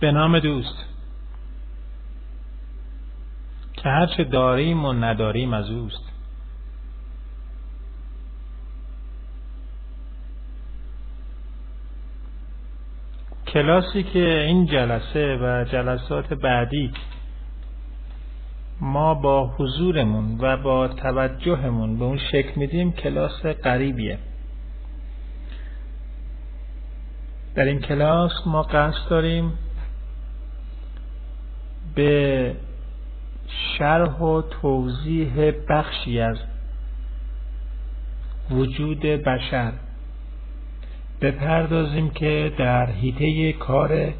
به نام دوست. که هرچه داریم و نداریم از اوست. کلاسی که این جلسه و جلسات بعدی ما با حضورمون و با توجهمون به اون شکل میدیم کلاس قریبیه در این کلاس ما قصد داریم به شرح و توضیح بخشی از وجود بشر بپردازیم که در حیطه کار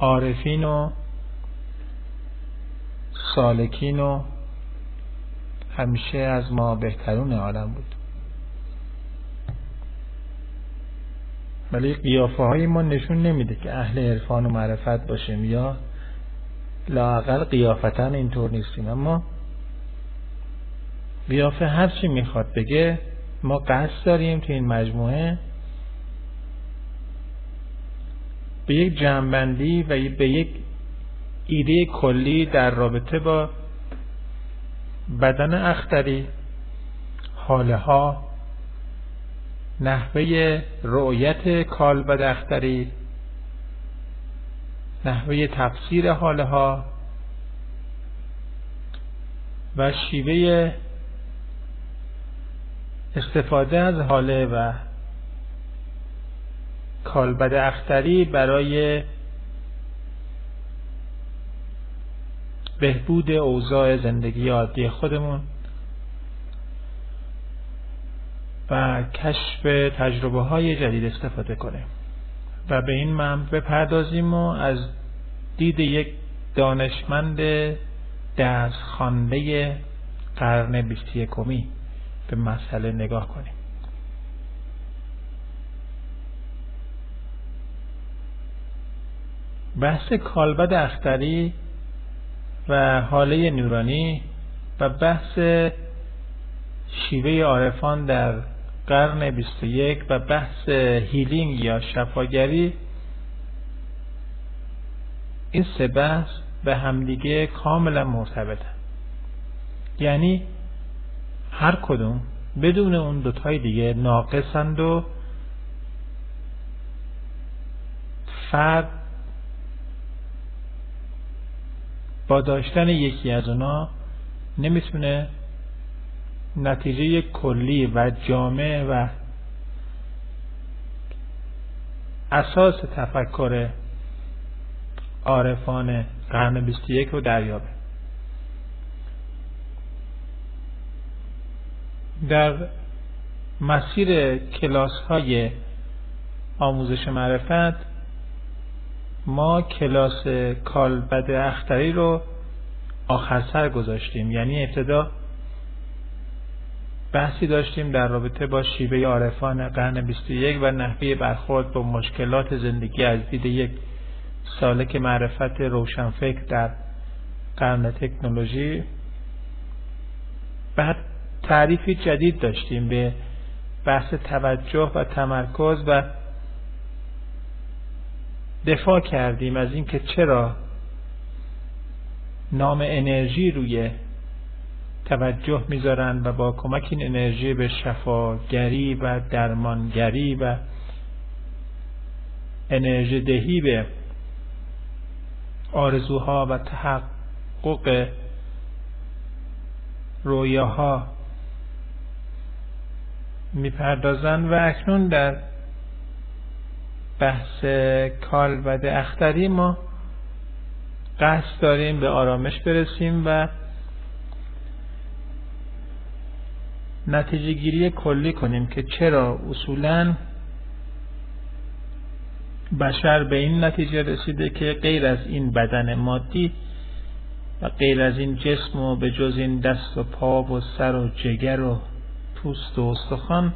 عارفین و سالکین و همیشه از ما بهترون عالم بود. ولی قیافه های ما نشون نمیده که اهل عرفان و معرفت باشیم یا لاقل قیافتن اینطور نیستیم. اما قیافه هر چی می‌خواد بگه ما قصد داریم تو این مجموعه به یک جنبندی و به یک ایده کلی در رابطه با بدن اختری حاله ها نحوه رؤیت کالبد اختری نحوه تفسیر حاله ها و شیوه استفاده از حاله و کالبد اختری برای بهبود اوضاع زندگی عادی خودمون. و کشف تجربه های جدید استفاده کنیم. و به این من بپردازیم و از دید یک دانشمند دست خانده قرن بیستی یکمی به مسئله نگاه کنیم. بحث کالبد اختری و حاله نورانی و بحث شیوه عارفان در قرن 21 و بحث هیلینگ یا شفاگری این سه بحث به همدیگه کاملا مرتبطه یعنی هر کدوم بدون اون دوتای دیگه ناقصند و فرد با داشتن یکی از اونا نمی‌تونه نتیجه کلی و جامع و اساس تفکر عارفان قرن 21 رو دریابه. در مسیر کلاس های آموزش معرفت ما کلاس کالبد اختری رو آخر سر گذاشتیم. یعنی ابتدا بحثی داشتیم در رابطه با شیوه عارفان قرن 21 و نحوه برخورد با مشکلات زندگی از دید یک سالک معرفت روشنفکر در قرن تکنولوژی بعد تعریفی جدید داشتیم به بحث توجه و تمرکز و دفاع کردیم از اینکه چرا نام انرژی روی توجه می‌ذارن و با کمک این انرژی به شفاگری و درمانگری و انرژی دهی به آرزوها و تحقق رویاها می‌پردازن و اکنون در بحث کالبد اختری ما قصد داریم به آرامش برسیم و نتیجه گیری کلی کنیم که چرا اصولا بشر به این نتیجه رسیده که غیر از این بدن مادی و غیر از این جسم و به جز این دست و پا و سر و جگر و پوست و استخوان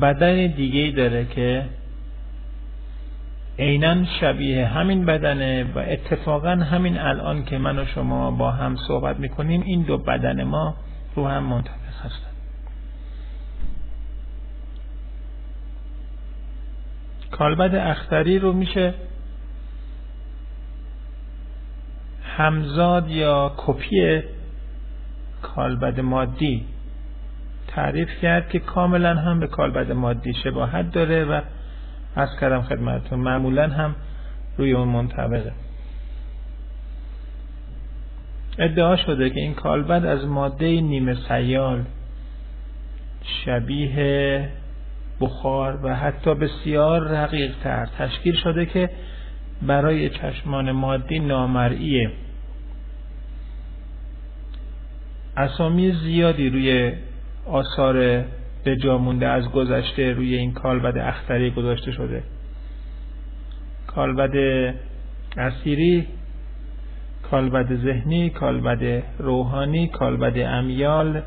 بدن دیگه داره که عینا شبیه همین بدنه و اتفاقا همین الان که من و شما با هم صحبت می‌کنیم این دو بدن ما رو هم منطبق هستن. کالبد اختری رو میشه همزاد یا کپی کالبد مادی تعریف کرد که کاملا هم به کالبد مادی شباهت داره و از کردم خدمتتون معمولا هم روی اون منطبقه. ادعا شده که این کالبد از ماده نیمه سیال شبیه بخار و حتی بسیار رقیق تر. تشکیل شده که برای چشمان مادی نامرئیه اسامی زیادی روی آثار به جا مونده از گذشته روی این کالبد اختری گذاشته شده. کالبد اسیری کالبد ذهنی کالبد روحانی کالبد امیال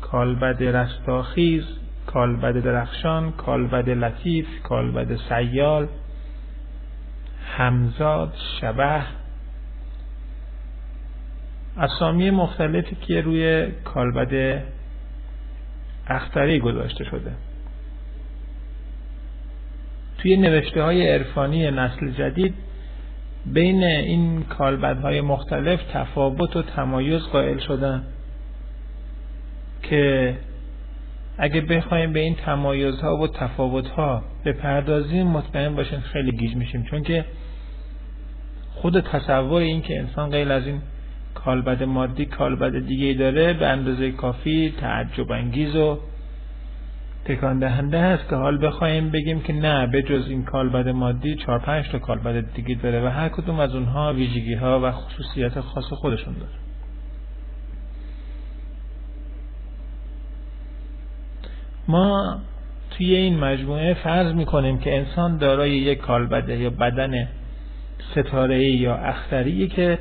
کالبد رستاخیز کالبد درخشان کالبد لطیف کالبد سیال همزاد شبه اسامی مختلفی که روی کالبد اختری گذاشته شده. توی نوشته های عرفانی نسل جدید بین این کالبدهای مختلف تفاوت و تمایز قائل شدن که اگه بخوایم به این تمایزها و تفاوتها بپردازیم مطمئن باشین خیلی گیج میشیم. چون که خود تصور این که انسان غیر از این کالبد مادی کالبد دیگه داره به اندازه کافی تعجب انگیز و تکان دهنده هست که حال بخوایم بگیم که نه به جز این کالبد مادی چهار پنج تا کالبد دیگه داره و هر کدوم از اونها ویژگی ها و خصوصیت خاص خودشون داره. ما توی این مجموعه فرض می‌کنیم که انسان دارای یک کالبده یا بدن ستاره یا اختری که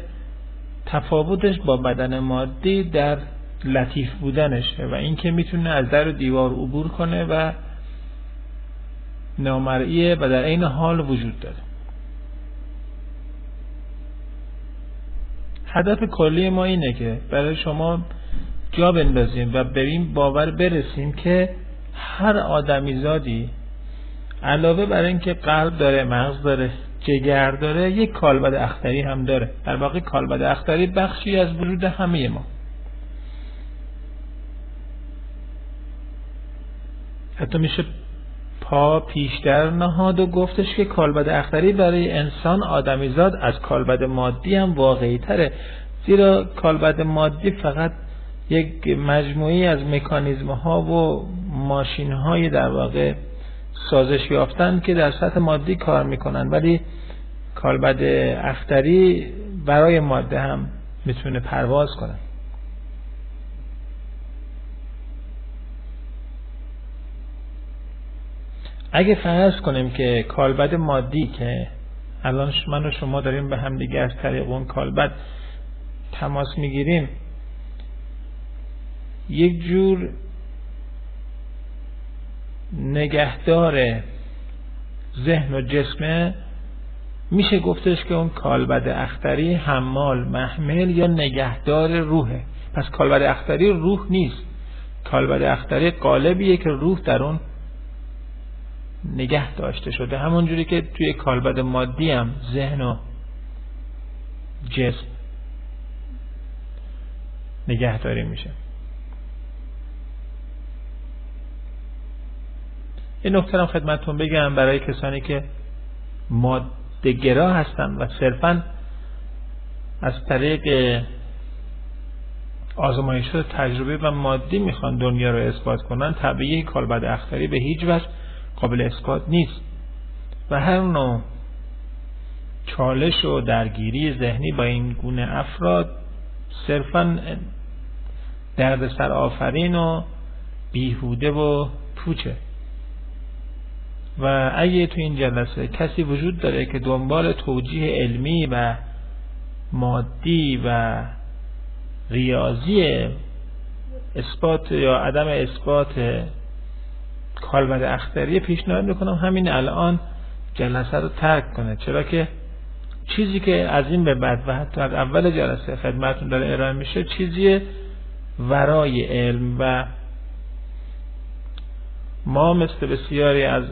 تفاوتش با بدن مادی در لطیف بودنشه و اینکه می‌تونه از در و دیوار عبور کنه و نامرئیه و در عین حال وجود داره. هدف کلی ما اینه که برای شما جا بندازیم و بریم باور برسیم که هر آدمیزادی علاوه بر اینکه قلب داره مغز داره جگر داره یک کالبد اختری هم داره. در واقع کالبد اختری بخشی از وجود همه ما. حتی میشه پا پیشتر نهاد و گفتش که کالبد اختری برای انسان آدمیزاد از کالبد مادی هم واقعی تره. زیرا کالبد مادی فقط یک مجموعی از مکانیزم ها و ماشین های در واقع سازش یافتن که در سطح مادی کار می‌کنن. ولی کالبد اختری برای ماده هم می‌تونه پرواز کنه. اگه فرض کنیم که کالبد مادی که الان من و شما داریم به هم دیگه از طریق اون کالبد تماس می‌گیریم یک جور نگهدار ذهن و جسمه. میشه گفتش که اون کالبد اختری حمال محمل یا نگهدار روحه. پس کالبد اختری روح نیست. کالبد اختری قالبیه که روح در اون نگه داشته شده. همونجوری که توی کالبد مادی هم ذهن و جسم نگهداری میشه. این نکته هم خدمتتون بگم برای کسانی که مادهگرا هستن و صرفا از طریق آزمایش تجربه و مادی می‌خوان دنیا رو اثبات کنن طبیعی کالبد اختری به هیچ وجه قابل اثبات نیست. و هر نوع چالش و درگیری ذهنی با این گونه افراد صرفا دردسر آفرین و بیهوده و پوچه. و اگه تو این جلسه کسی وجود داره که دنبال توجیه علمی و مادی و ریاضی اثبات یا عدم اثبات کالبد اختری پیشنهاد می‌کنم همین الان جلسه رو ترک کنه. چرا که چیزی که از این به بعد و حتی از اول جلسه خدمتون داره ارائه میشه چیزی ورای علم و ما مثل بسیاری از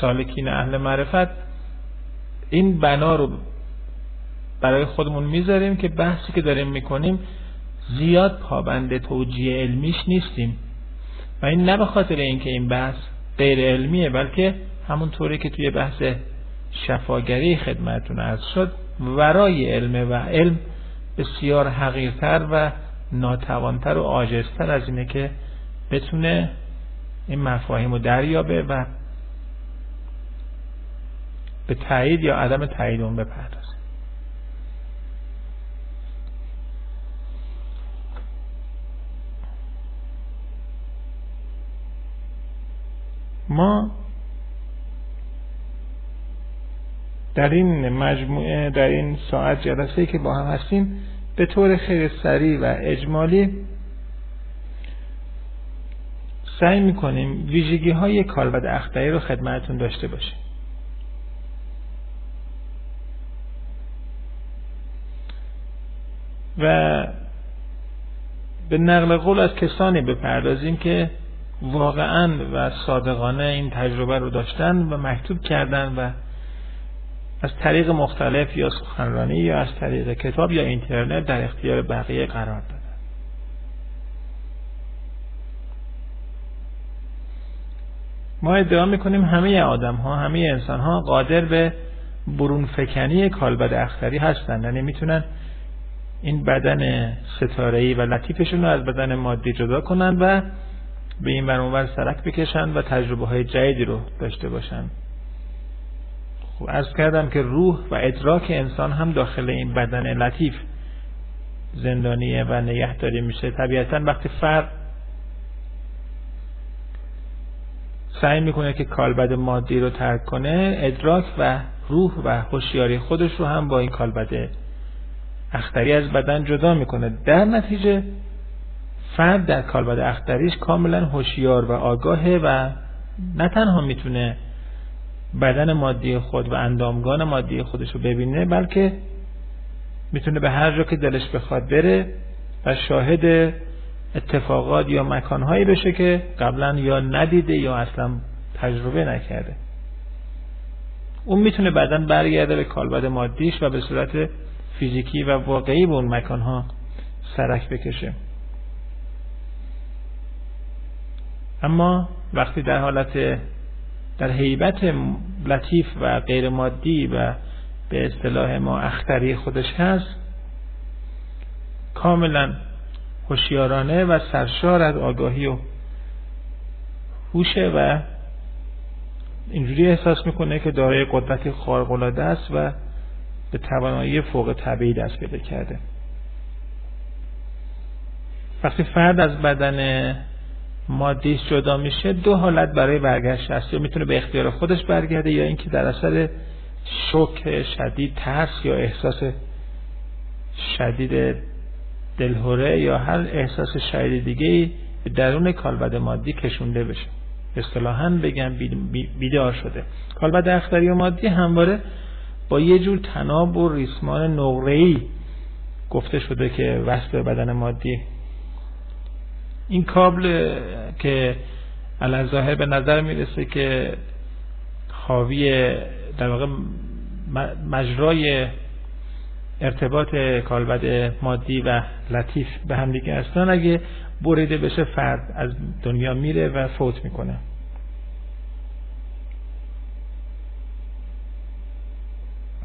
سالکین اهل معرفت این بنا رو برای خودمون می‌ذاریم که بحثی که داریم می‌کنیم زیاد پابند توجیه علمیش نیستیم. و این نه به خاطر اینکه این بحث غیر علمیه بلکه همون طوری که توی بحث شفاگری خدمتون از شد ورای علم و علم بسیار حقیرتر و ناتوانتر و آجستر از اینه که بتونه این مفاهیم رو دریابه و به تایید یا عدم تایید اون بپردازه. ما در این مجموعه در این ساعت جلسه که با هم هستیم به طور خیلی سریع و اجمالی سعی می‌کنیم ویژگی های کالبد اختری رو خدمتتون داشته باشیم. و به نقل قول از کسانی بپردازیم که واقعا و صادقانه این تجربه رو داشتن و مکتوب کردن و از طریق مختلف یا سخنرانی یا از طریق کتاب یا اینترنت در اختیار بقیه قرار دادن. ما ادعا می‌کنیم همه آدم ها همه انسان ها قادر به برون فکنی کالبد اختری هستن. یعنی می‌تونن این بدن ستارهی و لطیفشون رو از بدن مادی جدا کنن و به این برانور سرک بکشن و تجربه های جدیدی رو داشته باشن. خب از کردم که روح و ادراک انسان هم داخل این بدن لطیف زندانیه و نگهداری میشه. طبیعتا وقتی فرد سعی می‌کنه که کالبد مادی رو ترک کنه ادراک و روح و هوشیاری خودش رو هم با این کالبد اختری از بدن جدا می‌کنه. در نتیجه فرد در کالبد اختریش کاملا هوشیار و آگاهه و نه تنها می‌تونه بدن مادی خود و اندامگان مادی خودش رو ببینه بلکه می‌تونه به هر جا که دلش بخواد بره و شاهد اتفاقات یا مکانهایی بشه که قبلا یا ندیده یا اصلا تجربه نکرده. اون می‌تونه بعدا برگرده به کالبد مادیش و به صورت فیزیکی و واقعی به اون مکانها سرک بکشه. اما وقتی در حالت در حیبت لطیف و غیر مادی و به اصطلاح ما اختری خودش هست کاملا هوشیارانه و سرشار از آگاهی و هوشه و اینجوری احساس می‌کنه که دارای قدرتی خارق العاده است و به توانایی فوق طبیعی دست پیدا کرده. وقتی فرد از بدن مادیش جدا میشه دو حالت برای برگشت هست یا می‌تونه به اختیار خودش برگرده یا اینکه در اثر شوک شدید ترس یا احساس شدید دلهوره یا هر احساس شدید دیگه به درون کالبد مادی کشونده بشه. اصطلاحا بگم بیدار شده. کالبد اختری و مادی همواره با یه جور تناب و ریسمان نقره‌ای گفته شده که وصل بدن مادی. این کابل که ظاهر به نظر می‌رسه که حاوی در واقع مجرای ارتباط کالبد مادی و لطیف به هم دیگه هستن. اگه بریده بشه فرد از دنیا میره و فوت می‌کنه.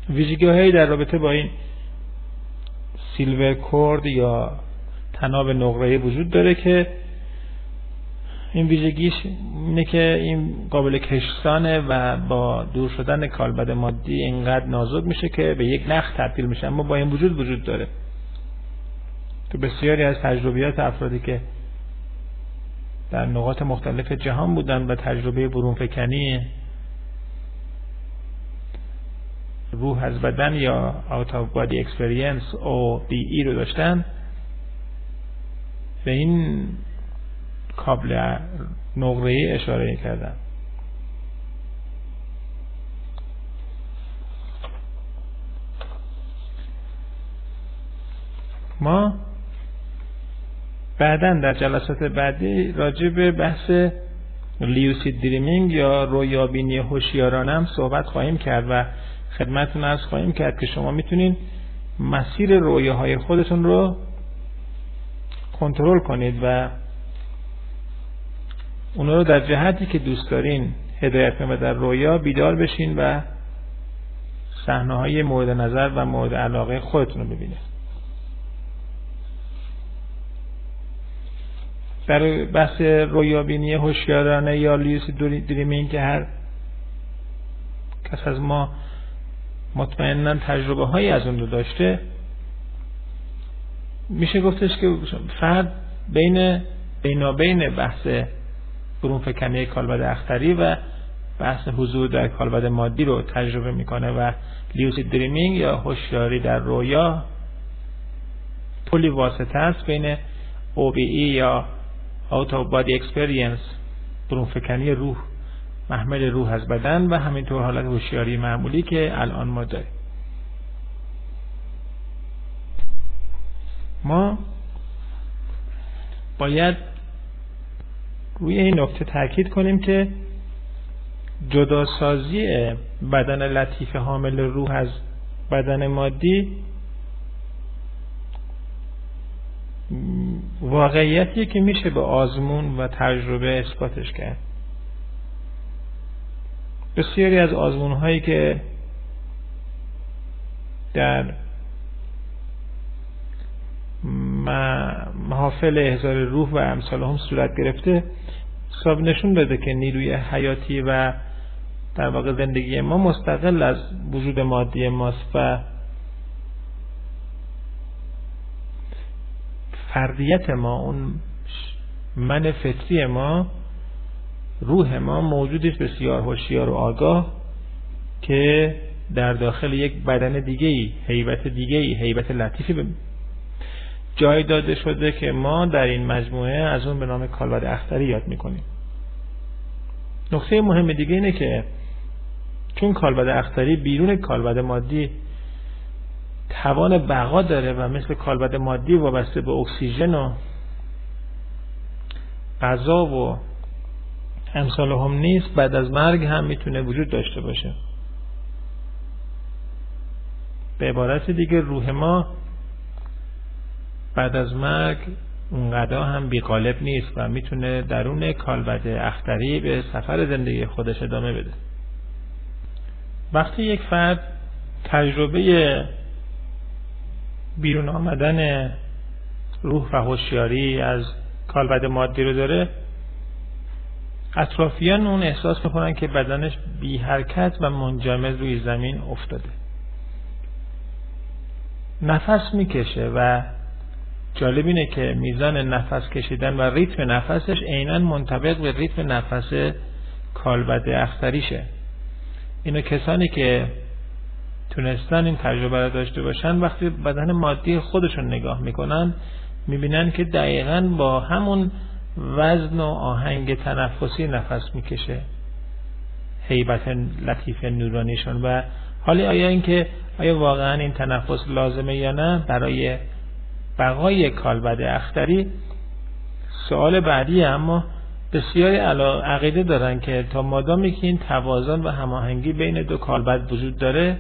ویژگی در رابطه با این سیلور کورد یا تناب نقره وجود داره که این ویژگیش اینه که این قابل کشتانه و با دور شدن کالبد مادی اینقدر نازک میشه که به یک نخ تبدیل میشه. اما با این وجود وجود داره. تو بسیاری از تجربیات افرادی که در نقاط مختلف جهان بودن و تجربه برون فکنی روح از بدن یا out of body experience او ای رو داشتن به این کابل نقره اشاره کردن. ما بعدا در جلسات بعدی راجع به بحث لیوسید دریمینگ یا رویابینی هوشیارانه صحبت خواهیم کرد و خدمتتون از خواهیم کرد که شما می‌تونین مسیر رویاهای خودتون رو کنترل کنید و اونا رو در جهتی که دوست دارین هدایت و در رویا بیدار بشین و صحنه های مورد نظر و مورد علاقه خودتون رو ببینید. در بحث رویابینی هوشیارانه یا لیوس دریمینگ که هر کس از ما مطمئنا تجربه هایی از اون رو داشته. میشه گفتش که فرد بین بینابین بحث برون فکنی کالبد اختری و بحث حضور در کالبد مادی رو تجربه می‌کنه و لیوسید دریمینگ یا هوشیاری در رویا پلی واسطه است بین OBE یا Out of Body Experience برون فکنی روح. محمل روح از بدن و همینطور حالت هوشیاری معمولی که الان ما داریم. ما باید روی این نکته تاکید کنیم که جداسازی بدن لطیف حامل روح از بدن مادی واقعیتی که میشه به آزمون و تجربه اثباتش کرد. بسیاری از آزمون هایی که در محافل احضار روح و امثال هم صورت گرفته حساب نشون داده که نیروی حیاتی و در واقع زندگی ما مستقل از وجود مادی ماست و فردیت ما اون من فطری ما روح ما موجودی بسیار هوشیار و آگاه که در داخل یک بدن دیگه ای حیبت دیگه ای حیبت لطیفی جای داده شده که ما در این مجموعه از اون به نام کالبد اختری یاد می‌کنیم. نقطه مهم دیگه اینه که چون کالبد اختری بیرون کالبد مادی توان بقا داره و مثل کالبد مادی وابسته به اکسیژن و غذا و امثال هم نیست بعد از مرگ هم می‌تونه وجود داشته باشه. به عبارت دیگه روح ما بعد از مرگ اونقدر هم بیقالب نیست و می‌تونه درون کالبد اختری به سفر زندگی خودش ادامه بده. وقتی یک فرد تجربه بیرون آمدن روح و هوشیاری از کالبد مادی رو داره اطرافیان اون احساس می‌کنن که بدنش بی حرکت و منجمد روی زمین افتاده. نفس می‌کشه و جالب اینه که میزان نفس کشیدن و ریتم نفسش عینا منطبق به ریتم نفس کالبد اختریشه. اینو کسانی که تونستن این تجربه رو داشته باشن وقتی بدن مادی خودشون نگاه می‌کنن می‌بینن که دقیقا با همون وزن و آهنگ تنفسی نفس می‌کشه. حیبت لطیف نورانیشون و حالی آیا اینکه آیا واقعا این تنفس لازمه یا نه؟ برای بقای کالبد اختری سوال بعدی اما بسیاری عقیده دارن که تا مادامی که این توازن و هماهنگی بین دو کالبد وجود داره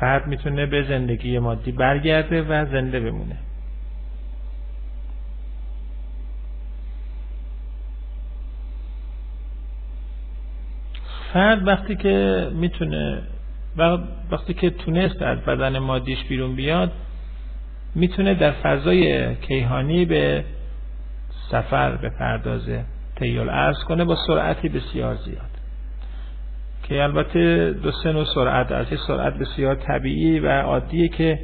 فرد می‌تونه به زندگی مادی برگرده و زنده بمونه. فرد وقتی که می‌تونه وقتی که تونست از بدن مادیش بیرون بیاد می‌تونه در فضای کیهانی به سفر به پردازه تیول ارز کنه با سرعتی بسیار زیاد. که البته دو سه نوع سرعت از یه سرعت بسیار طبیعی و عادیه که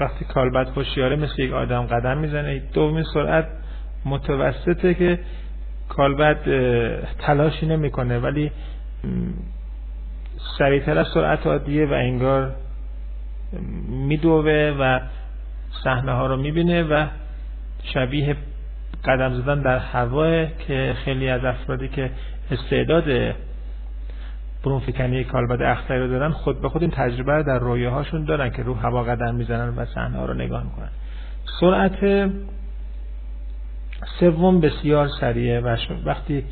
وقتی کالبد هوشیاره مثل یک آدم قدم می‌زنه دومین سرعت متوسطه که کالبد تلاشی نمی‌کنه ولی سریعتر از سرعت عادیه و انگار میدوه و صحنه ها رو می‌بینه و شبیه قدم زدن در هوا که خیلی از افرادی که استعداد برون فکنی کالبد اختری رو دارن خود به خود این تجربه رو در رویاهاشون دارن که رو هوا قدم می‌زنن و صحنه ها رو نگاه می‌کنن. سرعت سوم بسیار سریعه و وقتی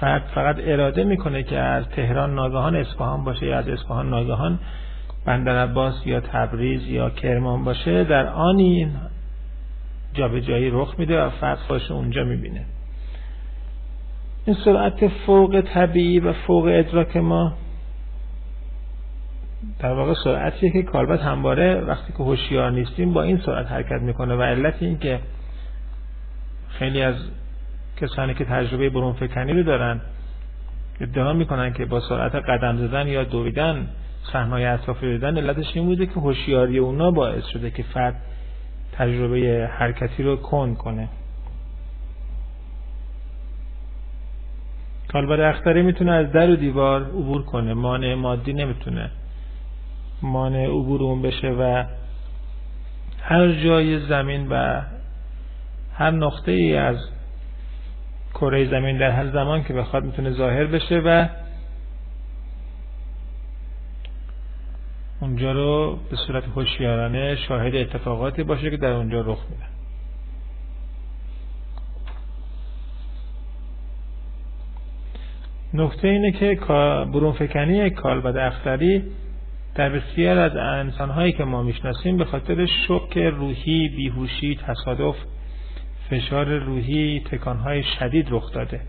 فرد فقط اراده می‌کنه که از تهران ناگهان اصفهان باشه یا از اصفهان ناگهان بندر عباس یا تبریز یا کرمان باشه در آنی جابجایی رخ میده و فرد خودش اونجا می‌بینه. این سرعت فوق طبیعی و فوق ادراک ما در واقع سرعتیه که کالبد همواره وقتی که هوشیار نیستیم با این سرعت حرکت می‌کنه و علت این که خیلی از کسانی که تجربه برون فکنی رو دارن ادعا می‌کنن که با سرعت قدم زدن یا دویدن صحنه‌های اطرافی دیدن علتش این بوده که هوشیاری اونا باعث شده که فرد تجربه حرکتی رو کند کنه. کالبد اختری می‌تونه از در و دیوار عبور کنه مانع مادی نمی‌تونه. مانع عبور اون بشه و هر جای زمین و هر نقطه ای از کره زمین در هر زمان که بخواد می‌تونه ظاهر بشه و اونجا رو به صورت هوشیارانه شاهد اتفاقاتی باشه که در اونجا رخ میده. نکته اینه که برون فکنی کالبد اختری در بسیار از انسانهایی که ما می‌شناسیم به خاطر شک روحی، بیهوشی، تصادف، فشار روحی، تکانهای شدید رخ داده.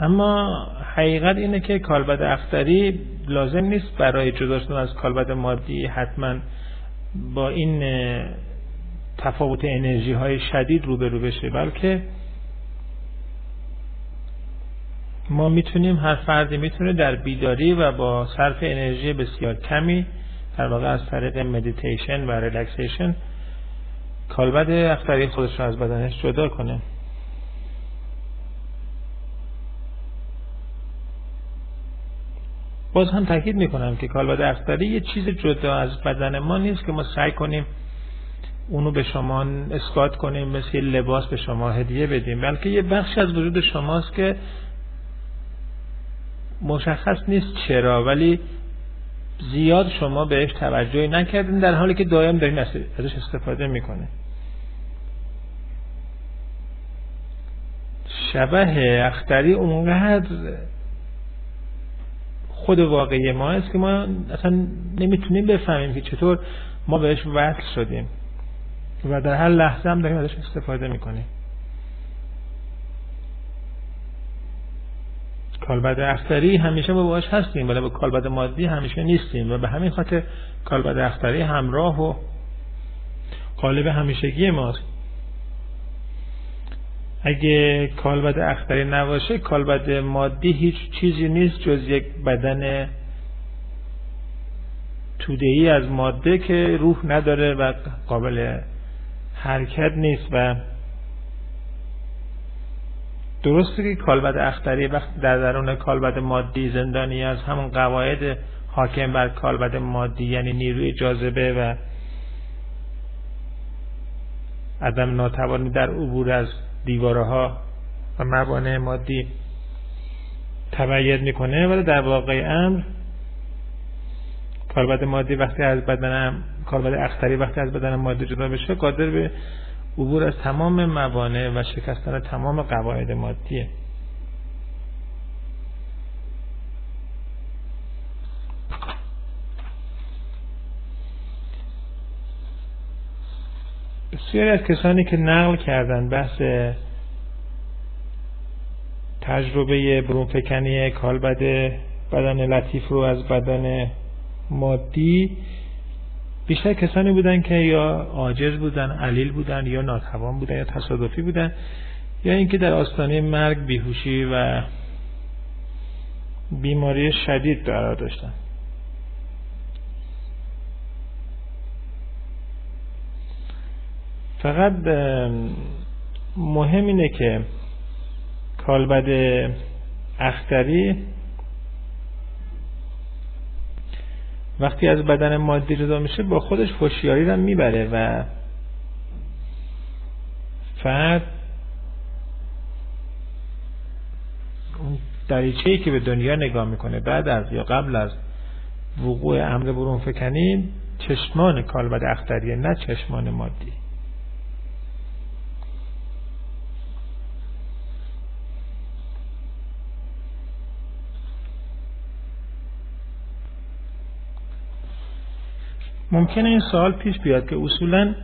اما حقیقت اینه که کالبد اختری لازم نیست برای جدا شدن از کالبد مادی حتما با این تفاوت انرژی های شدید روبرو بشه بلکه ما می‌تونیم هر فردی می‌تونه در بیداری و با صرف انرژی بسیار کمی در واقع از طریق مدیتیشن و relaxation کالبد اختری خودش رو از بدنش جدا کنه. باز هم تاکید می‌کنم که کالبد اختری یه چیز جدا از بدن ما نیست که ما سعی کنیم اونو به شما اثبات کنیم مثل لباس به شما هدیه بدیم. بلکه یه بخش از وجود شماست که مشخص نیست چرا ولی زیاد شما بهش توجهی نکردین در حالی که دائم دارین ازش استفاده می‌کنه شبه اختری اونقدر خود واقعی ما است که ما اصلا نمی‌تونیم بفهمیم که چطور ما بهش وصل شدیم و در هر لحظه هم داریم ازش استفاده می‌کنیم. کالبد اختری همیشه با باش هستیم ولی با کالبد مادی همیشه نیستیم و به همین خاطر کالبد اختری همراه و قالب همیشگی ماست. اگه کالبد اختری نباشه کالبد مادی هیچ چیزی نیست جز یک بدن تودهی از ماده که روح نداره و قابل حرکت نیست و درسته که کالبد اختری وقتی در درون کالبد مادی زندانی از همون قواعد حاکم بر کالبد مادی یعنی نیروی جاذبه و عدم ناتوانی در عبور از دیوارها و موانع مادی تبعید می‌کنه. ولی در واقع امر کالبد مادی وقتی از بدنم کالبد اختری وقتی از بدن مادی جدا بشه قادر به عبور از تمام موانع و شکستن تمام قواعد مادیه بسیاری از کسانی که نقل کردن بحث تجربه برونفکنی کالبد بدن لطیف رو از بدن مادی بیشتر کسانی بودن که یا عاجز بودن علیل بودن یا ناتوان بودن یا تصادفی بودن یا اینکه در آستانه مرگ بیهوشی و بیماری شدید قرار داشتن. فقط مهم اینه که کالبد اختری وقتی از بدن مادی جدا میشه با خودش هوشیاری رو می‌بره و فرد اون دریچه ای که به دنیا نگاه می‌کنه بعد از یا قبل از وقوع امر برون فکنی چشمان کالبد اختریه نه چشمان مادی. ممکنه این سوال پیش بیاد که اصولا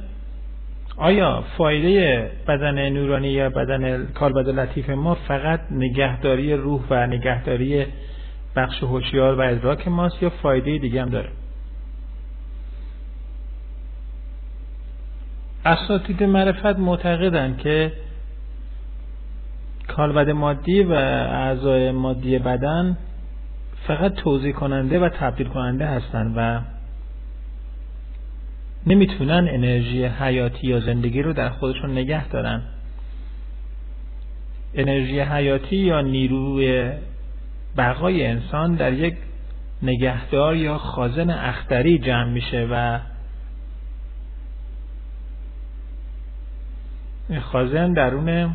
آیا فایده بدن نورانی یا بدن کالبد لطیف ما فقط نگهداری روح و نگهداری بخش هوشیار و ادراک ماست یا فایده دیگه هم داره؟ اساتید معرفت معتقدند که کالبد مادی و اعضای مادی بدن فقط توضیح کننده و تبدیل کننده هستند و نمی‌تونن انرژی حیاتی یا زندگی رو در خودشون نگه دارن. انرژی حیاتی یا نیروی بقای انسان در یک نگهدار یا خازن اختری جمع میشه و خازن درون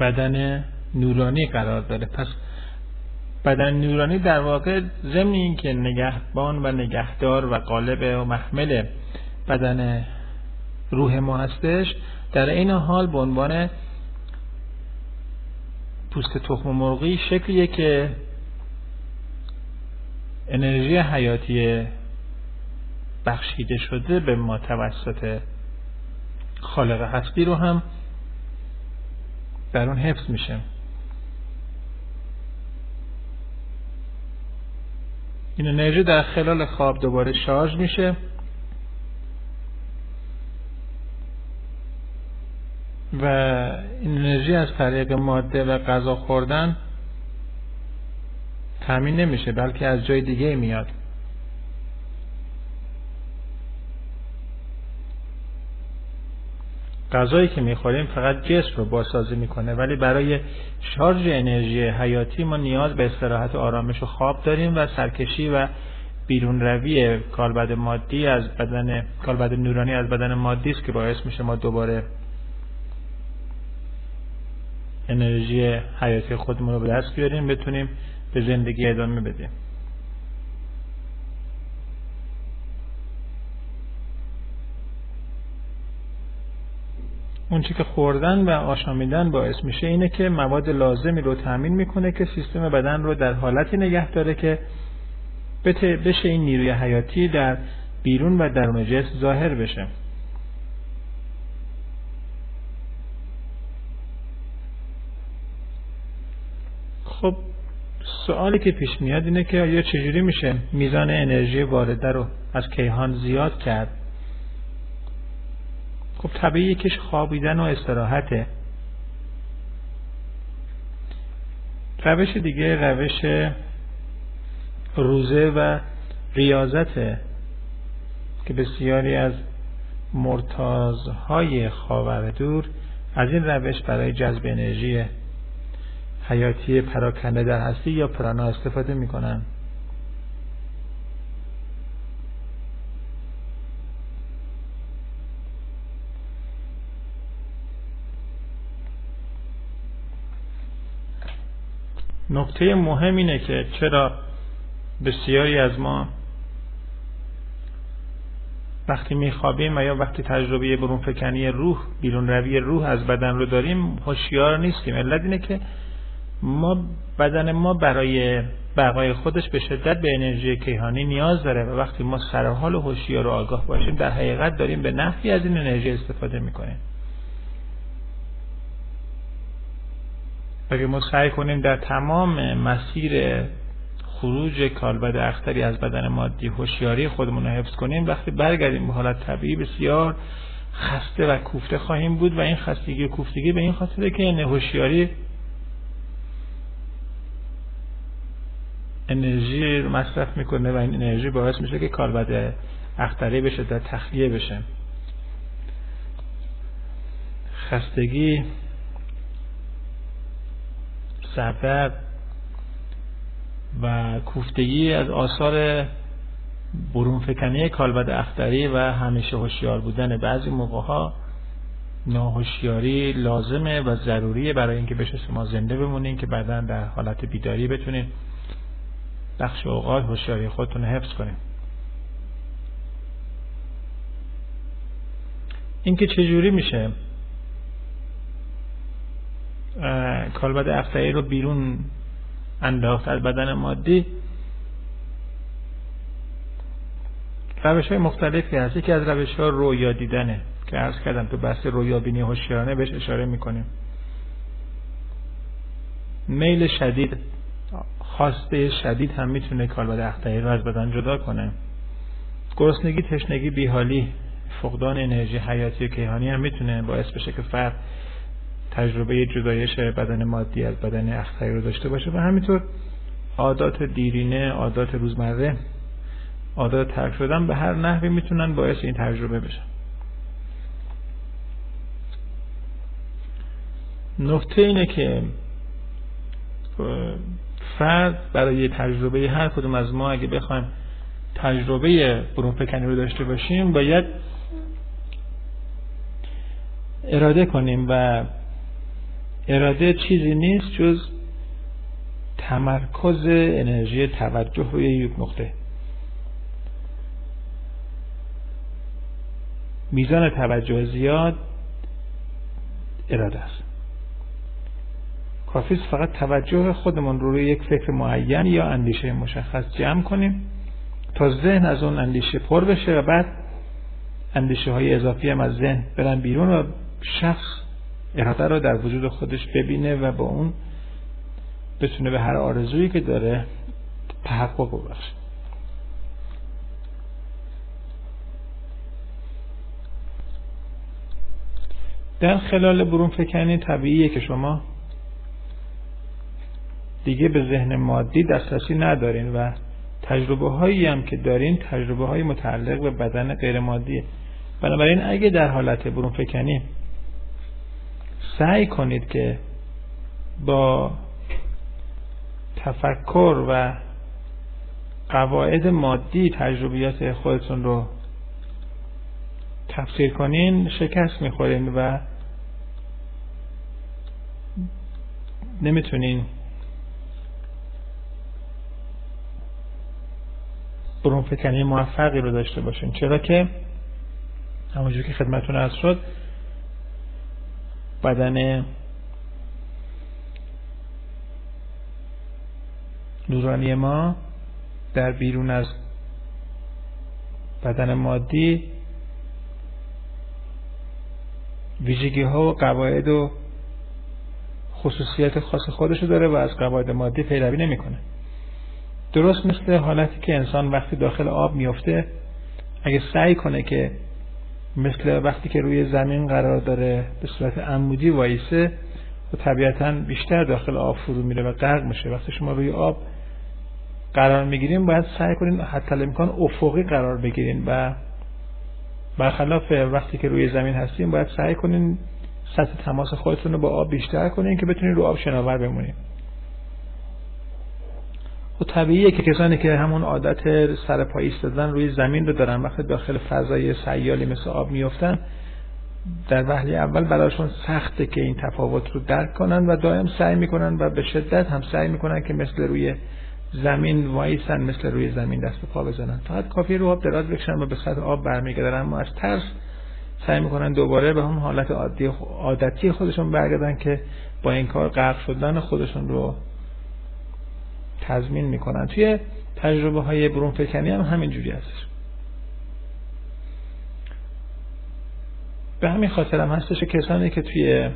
بدن نورانی قرار داره. پس بدن نورانی در واقع ضمن اینکه نگهبان و نگهدار و قالب و محمل بدن روح ما هستش در این حال به عنوان پوست تخم مرغی شکلیه که انرژی حیاتی بخشیده شده به ما توسط خالق هستی رو هم در اون حفظ میشه. این انرژی در خلال خواب دوباره شارژ میشه. و این انرژی از طریق ماده و غذا خوردن تامین نمیشه بلکه از جای دیگه میاد. غذایی که می‌خوریم فقط جسم رو بازسازی می‌کنه ولی برای شارژ انرژی حیاتی ما نیاز به استراحت و آرامش و خواب داریم و سرکشی و بیرون روی کالبد مادی از بدن کالبد نورانی از بدن مادی است که باعث میشه ما دوباره انرژی حیاتی خودمون رو به دست بیاریم بتونیم به زندگی ادامه بدیم. اون چی که خوردن و آشامیدن باعث میشه اینه که مواد لازمی رو تامین می‌کنه که سیستم بدن رو در حالتی نگه داره که بشه این نیروی حیاتی در بیرون و درون جسم ظاهر بشه. خب سوالی که پیش میاد اینه که آیا چجوری میشه میزان انرژی وارده رو از کیهان زیاد کرد؟ خب طبیعی یکیش خوابیدن و استراحته. روش دیگه روش روزه و ریاضته که بسیاری از مرتازهای خاور دور از این روش برای جذب انرژی حیاتی پراکنده در هستی یا پرانا استفاده می‌کنن. نکته مهم اینه که چرا بسیاری از ما وقتی میخوابیم و یا وقتی تجربه برون فکنی روح بیرون روی روح از بدن رو داریم هوشیار نیستیم. علت اینه که ما بدن ما برای بقای خودش به شدت به انرژی کیهانی نیاز داره و وقتی ما سر حال و هوشیار و آگاه باشیم در حقیقت داریم به نحوی از این انرژی استفاده می‌کنیم. اگه ما سعی کنیم در تمام مسیر خروج کالبد اختری از بدن مادی هوشیاری خودمون رو حفظ کنیم وقتی برگردیم به حالت طبیعی بسیار خسته و کوفته خواهیم بود و این خستگی و کوفتگی به این خاطره که هوشیاری انرژی رو مصرف می‌کنه و این انرژی باعث میشه که کالبد اختری بشه در تخلیه بشه. خستگی سردرد و کوفتگی از آثار برون فکنی کالبد اختری و همیشه هوشیار بودن بعضی موقع ها ناهوشیاری لازمه و ضروریه برای اینکه بشه ما زنده بمونین که بعدا در حالت بیداری بتونین بخش اوقات هوشیاری خودتون حفظ کنین. اینکه چجوری میشه؟ کالبد افتایی رو بیرون انداخت از بدن مادی. روش های مختلفی هست. یکی از روش ها رویا دیدنه که عرض کردم تو بحث رویا بینی هوشیارانه بهش اشاره می‌کنیم. میل شدید خواسته شدید هم می‌تونه کالبد اختیاری رو از بدن جدا کنه. گرسنگی تشنگی بیحالی فقدان انرژی حیاتی و کیهانی هم می‌تونه باعث بشه که فرد تجربه جدایش بدن مادی از بدن اختری رو داشته باشه و همینطور عادات دیرینه عادات روزمره عادات ترک شدن به هر نحوی می‌تونن باعث این تجربه بشن. نکته اینه که فرد برای تجربه هر کدوم از ما اگه بخوایم تجربه برون رو داشته باشیم باید اراده کنیم و اراده چیزی نیست جز تمرکز انرژی توجه روی یک نقطه. میزان توجه زیاد اراده است. کافی فقط توجه خودمون رو روی یک فکر معین یا اندیشه مشخص جمع کنیم تا ذهن از اون اندیشه پر بشه و بعد اندیشه های اضافی هم از ذهن برن بیرون و شخص اراده رو در وجود خودش ببینه و با اون بتونه به هر آرزویی که داره تحقق ببخشه. در خلال برون فکنی طبیعیه که شما دیگه به ذهن مادی دسترسی ندارین و تجربه هایی هم که دارین تجربه های متعلق به بدن غیر مادیه بنابراین اگه در حالت برون فکنی سعی کنید که با تفکر و قواعد مادی تجربیات خودتون رو تفسیر کنین شکست می‌خورین و نمی‌تونین برون فکنی موفقی رو داشته باشین. چرا که همونجور که خدمتون از شد بدن نورانی ما در بیرون از بدن مادی ویژگی ها و قواعد و خصوصیت خاص خودشو داره و از قواعد مادی پیروی نمی‌کنه. درست مثل حالتی که انسان وقتی داخل آب میفته اگه سعی کنه که مثل وقتی که روی زمین قرار داره به صورت عمودی وایسه و طبیعتا بیشتر داخل آب فرو میره و غرق میشه. وقتی شما روی آب قرار می‌گیریم باید سعی کنین حتی امکان افقی قرار بگیرین و برخلاف وقتی که روی زمین هستیم باید سعی کنین سطح تماس خودتون رو با آب بیشتر کنین که بتونین رو آب شناور بمونین. خب طبیعیه که کسانی که همون عادت سر پای ایستادن روی زمین رو دارن وقتی داخل فضای سیالی مثل آب میفتن در وهله اول براشون سخته که این تفاوت رو درک کنن و دائم سعی می‌کنن و به شدت هم سعی می‌کنن که مثل روی زمین وایسن مثل روی زمین دست پا بزنن. فقط کافی رو آب دراز بکشن و به سطح آب برمیگردن اما از ترس سعی می‌کنن دوباره به اون حالت عادی عادتی خودشون برگردن که با این کار غرق شدن خودشون رو تضمین می‌کنن. توی تجربه های برون فکنی هم همین جوری هستش. به همین خاطر هم هستش کسانی که توی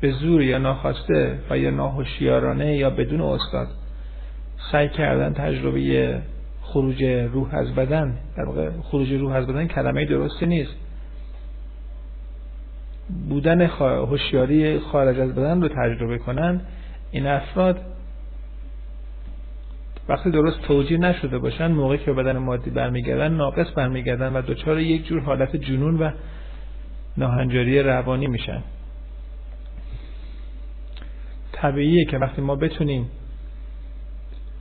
به زور یا ناخواسته و یا ناهوشیارانه یا بدون استاد سعی کردن تجربه خروج روح از بدن در واقع خروج روح از بدن کلمه درستی نیست. بودن هوشیاری خارج از بدن رو تجربه کنند این افراد وقتی درست توجیه نشده باشن موقعی که بدن مادی برمیگردن ناقص برمیگردن و دچار یک جور حالت جنون و ناهنجاری روانی میشن. طبیعیه که وقتی ما بتونیم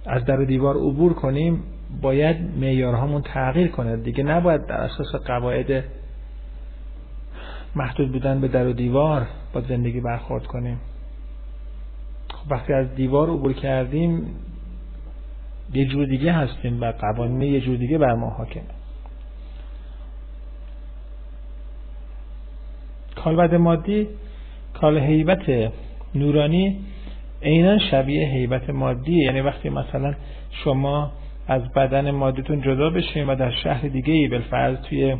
از در دیوار عبور کنیم باید معیارهامون تغییر کنه. دیگه نباید در اساس قواعد محدود بودن به در و دیوار با زندگی برخورد کنیم. وقتی از دیوار عبور کردیم یه جور دیگه هستیم و قوانین یه جور دیگه بر ما حاکمه. کالبد مادی کال حیبت نورانی عینا شبیه حیبت مادی. یعنی وقتی مثلا شما از بدن مادیتون جدا بشین و در شهر دیگه ای بالفرض توی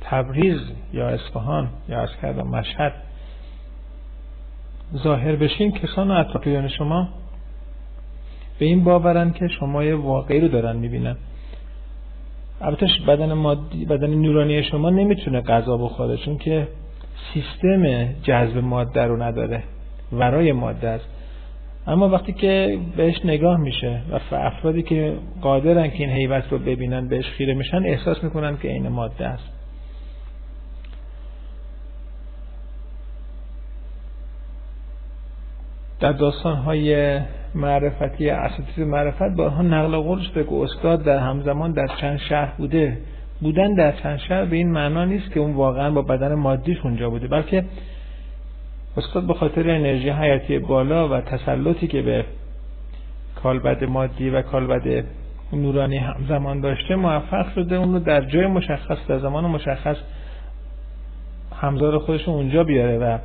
تبریز یا اصفهان یا از کردم مشهد ظاهر بشین کسان و اطرافیان شما به این باورن که شما یه واقعی رو دارن می‌بینن. البته بدن مادی بدن نورانی شما نمی‌تونه غذا بخوره چون که سیستم جذب ماده رو نداره ورای ماده است. اما وقتی که بهش نگاه میشه و افرادی که قادرن که این حیوت رو ببینن بهش خیره میشن احساس می‌کنن که این ماده است. در داستان های معرفتی اساتید معرفت بارها نقل قول شده که استاد در همزمان در چند شهر بوده. بودن در چند شهر به این معنا نیست که اون واقعا با بدن مادیش اونجا بوده بلکه استاد به خاطر انرژی حیاتی بالا و تسلطی که به کالبد مادی و کالبد نورانی همزمان داشته موفق شده اون رو در جای مشخص در زمان مشخص همزار خودش اونجا بیاره و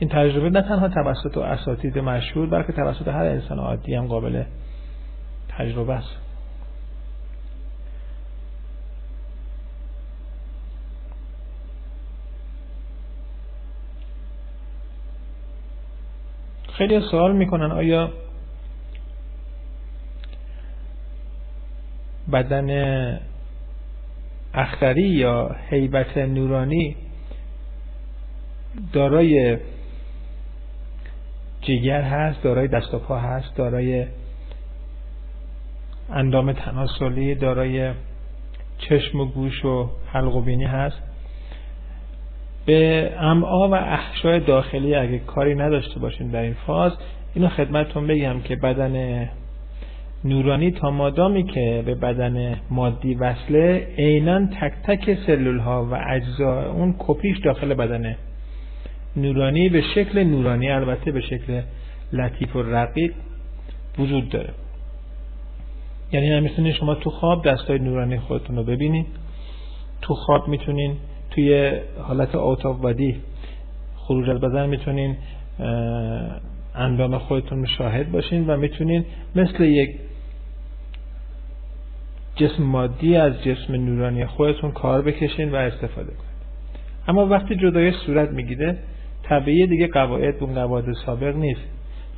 این تجربه نه تنها توسط اساتید مشهور بلکه توسط هر انسان عادی هم قابل تجربه است. خیلی سوال می‌کنن آیا بدن اختری یا حیبت نورانی دارای جگر هست دارای دست و پا هست دارای اندام تناسلی دارای چشم و گوش و حلق و بینی هست. به امعا و احشای داخلی اگه کاری نداشته باشین در این فاز اینو خدمتتون بگم که بدن نورانی تا مادامی که به بدن مادی وصله عینا تک تک سلول ها و اجزا اون کپیش داخل بدن نورانی به شکل نورانی البته به شکل لطیف و رقیق وجود داره. یعنی نمی‌تونین شما تو خواب دستای نورانی خودتون رو ببینید تو خواب می‌تونین توی حالت آتاف ودی خروج از بدن می‌تونین اندام خودتون شاهد باشین و می‌تونین مثل یک جسم مادی از جسم نورانی خودتون کار بکشین و استفاده کنید اما وقتی جدای صورت می‌گیره طبیعی دیگه قواعد اون قواعد سابق نیست.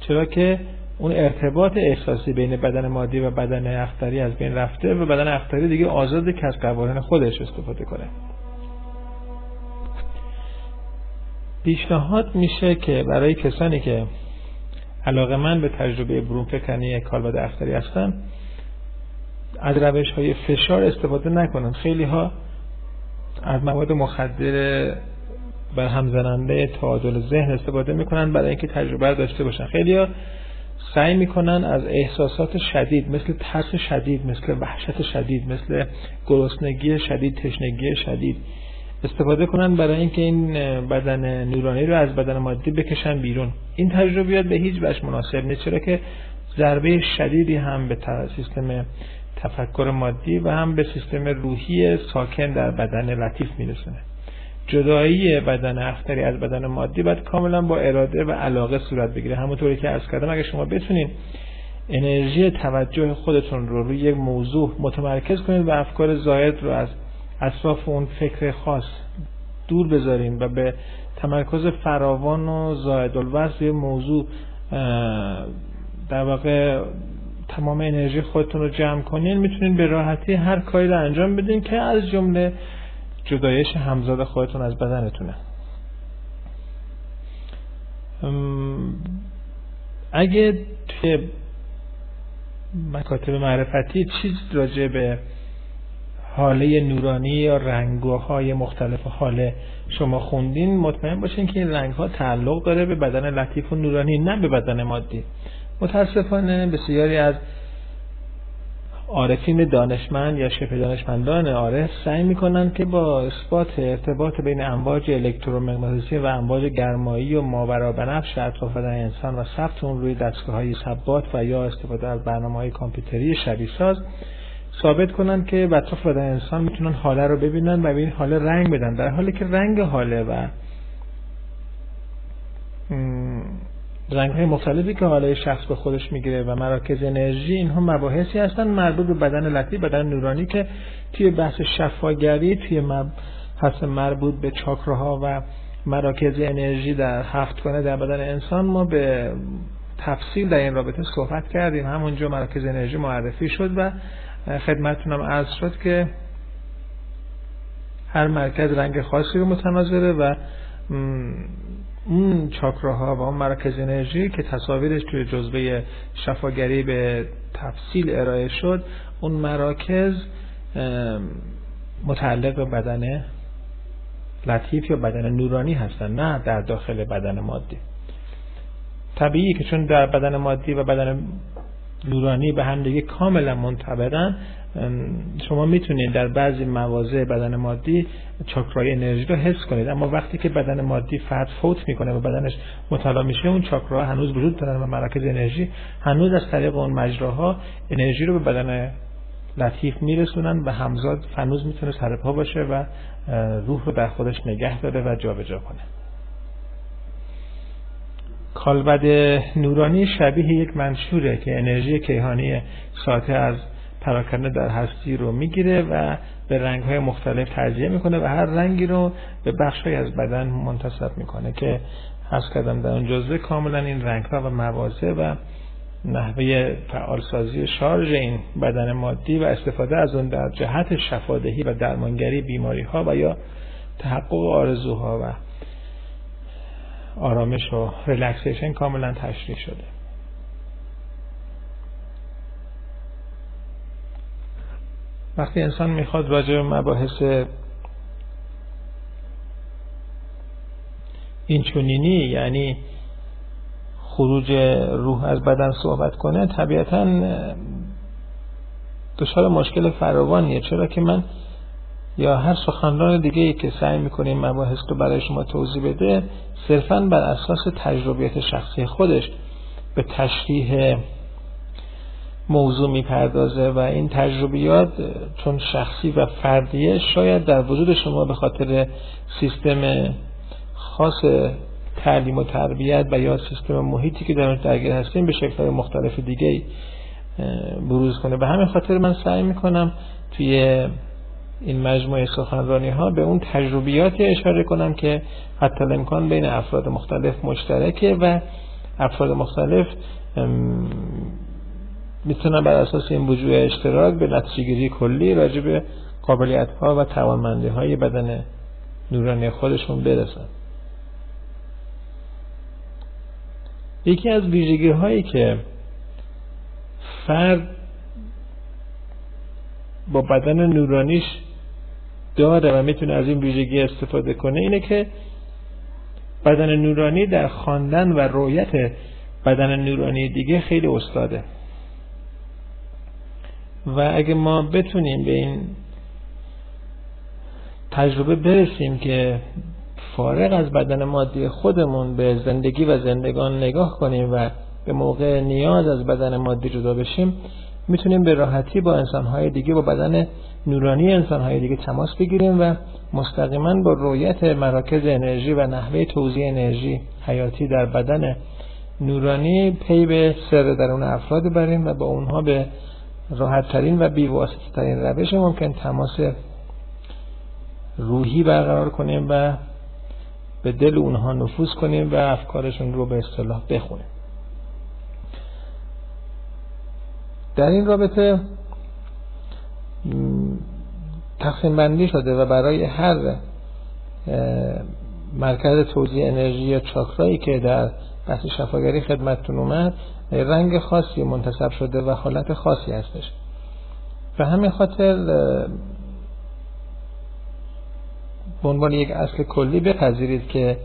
چرا که اون ارتباط احساسی بین بدن مادی و بدن اختری از بین رفته و بدن اختری دیگه آزاده که از قوانین خودش استفاده کنه. پیشنهاد میشه که برای کسانی که علاقه من به تجربه برون فکنی کالبد اختری هستن از روش های فشار استفاده نکنن. خیلی ها از مواد مخدر بر همزننده تعادل ذهن استفاده می‌کنن برای اینکه تجربه داشته باشن. خیلی سعی می‌کنن از احساسات شدید مثل ترس شدید مثل وحشت شدید مثل گرسنگی شدید تشنگی شدید استفاده کنن برای اینکه این بدن نورانی رو از بدن مادی بکشن بیرون. این تجربیات به هیچ وجه مناسب نیست چرا که ضربه شدیدی هم به سیستم تفکر مادی و هم به سیستم روحی ساکن در بدن لطیف میرسونه. جدایی بدن اختری از بدن مادی باید کاملا با اراده و علاقه صورت بگیره. همونطوری که از کردم اگه شما بتونین انرژی توجه خودتون رو روی یک موضوع متمرکز کنید و افکار زاید رو از اطراف اون فکر خاص دور بذاریم و به تمرکز فراوان و زاید الوز موضوع در واقع تمام انرژی خودتون رو جمع کنین می‌تونین به راحتی هر کاری رو انجام بدین که از جمله جدایش همزاد خودتون از بدنتونه. اگه توی مکاتب معرفتی چیز راجع به حاله نورانی یا رنگوهای مختلف حاله شما خوندین مطمئن باشین که این رنگ ها تعلق داره به بدن لطیف و نورانی نه به بدن مادی. متاسفانه بسیاری از عارفین دانشمند یا شبه دانشمندان عارف سعی می‌کنن که با اثبات ارتباط بین امواج الکترومغناطیسی و امواج گرمایی و ماورا بنفش اطراف بدن انسان و ثبت اون روی دستگاه های ثبات و یا استفاده از برنامه های کامپیوتری شبیه ساز ثابت کنن که اطراف بدن انسان می‌تونن حاله رو ببینن و به این حاله رنگ بدن در حالی که رنگ حاله و رنگ های مختلفی که حالا شخص به خودش می‌گیره و مراکز انرژی اینها مباحثی هستن مربوط به بدن لطیف بدن نورانی که توی بحث شفاگری توی مبحث مربوط به چاکراها و مراکز انرژی در هفت کنه در بدن انسان ما به تفصیل در این رابطه صحبت کردیم. همونجا مراکز انرژی معرفی شد و خدمتتونم عرض شد که هر مرکز رنگ خاصی رو متناظره و اون چاکراها و اون مراکز انرژی که تصاویرش توی جزبه شفاگری به تفصیل ارائه شد اون مراکز متعلق به بدن لطیف یا بدن نورانی هستن نه در داخل بدن مادی. طبیعی که چون در بدن مادی و بدن نورانی به هم دیگه کاملا منطبقن شما می‌تونید در بعضی مواضع بدن مادی چاکرای انرژی رو حس کنید اما وقتی که بدن مادی فرد فوت می‌کنه و بدنش مطالعه میشه اون چاکراها هنوز وجود دارن و مراکز انرژی هنوز از طریق اون مجراها انرژی رو به بدن لطیف میرسونن و همزاد هنوز می‌تونه سرپا باشه و روح رو در خودش نگه داره و جابجا کنه. کالبد نورانی شبیه یک منشوره که انرژی کیهانی ساته از پراکنده در هستی رو می‌گیره و به رنگ های مختلف تجزیه می‌کنه و هر رنگی رو به بخش از بدن منتسب می‌کنه که حس کردم در اون جزوه کاملا این رنگ ها و مواضع و نحوه فعالسازی شارژ این بدن مادی و استفاده از اون در جهت شفادهی و درمانگری بیماری ها و یا تحقق آرزوها و آرامش و relaxation کاملا تشریح شده. وقتی انسان می‌خواد راجع به مباحث این چونینی یعنی خروج روح از بدن صحبت کنه طبیعتا دچار مشکل فراوانیه. چرا که من یا هر سخنران دیگه ای که سعی می‌کنه مباحث رو برای شما توضیح بده صرفا بر اساس تجربیت شخصی خودش به تشریح موضوع می‌پردازه و این تجربیات چون شخصی و فردیه شاید در وجود شما به خاطر سیستم خاص تعلیم و تربیت و یا سیستم محیطی که در درگیر هستیم به شکل مختلف دیگه بروز کنه. به همین خاطر من سعی می‌کنم توی این مجموعه سخنرانی ها به اون تجربیاتی اشاره کنم که حتی امکان بین افراد مختلف مشترکه و افراد مختلف می‌تونن بر اساس این وجوه اشتراک به نتیجه کلی راجع به قابلیت ها و توانمندی های بدن نورانی خودشون برسن. یکی از ویژگی هایی که فرد با بدن نورانیش داره و می‌تونه از این ویژگی استفاده کنه اینه که بدن نورانی در خواندن و رویت بدن نورانی دیگه خیلی استاده. و اگه ما بتونیم به این تجربه برسیم که فارغ از بدن مادی خودمون به زندگی و زندگان نگاه کنیم و به موقع نیاز از بدن مادی جدا بشیم می‌تونیم به راحتی با انسانهای دیگه با بدن نورانی انسانهای دیگه تماس بگیریم و مستقیما با رویت مراکز انرژی و نحوه توزیع انرژی حیاتی در بدن نورانی پی به سر درون افراد بریم و با اونها به راحت ترین و بیواسطه ترین روش ممکن تماس روحی برقرار کنیم و به دل اونها نفوذ کنیم و افکارشون رو به اصطلاح بخونیم. در این رابطه تقسیم بندی شده و برای هر مرکز توزیع انرژی یا چاکرایی که در بحث شفاگری خدمتتون اومد رنگ خاصی منتصب شده و حالت خاصی هستش. به همین خاطر به عنوان یک اصل کلی بپذیرید که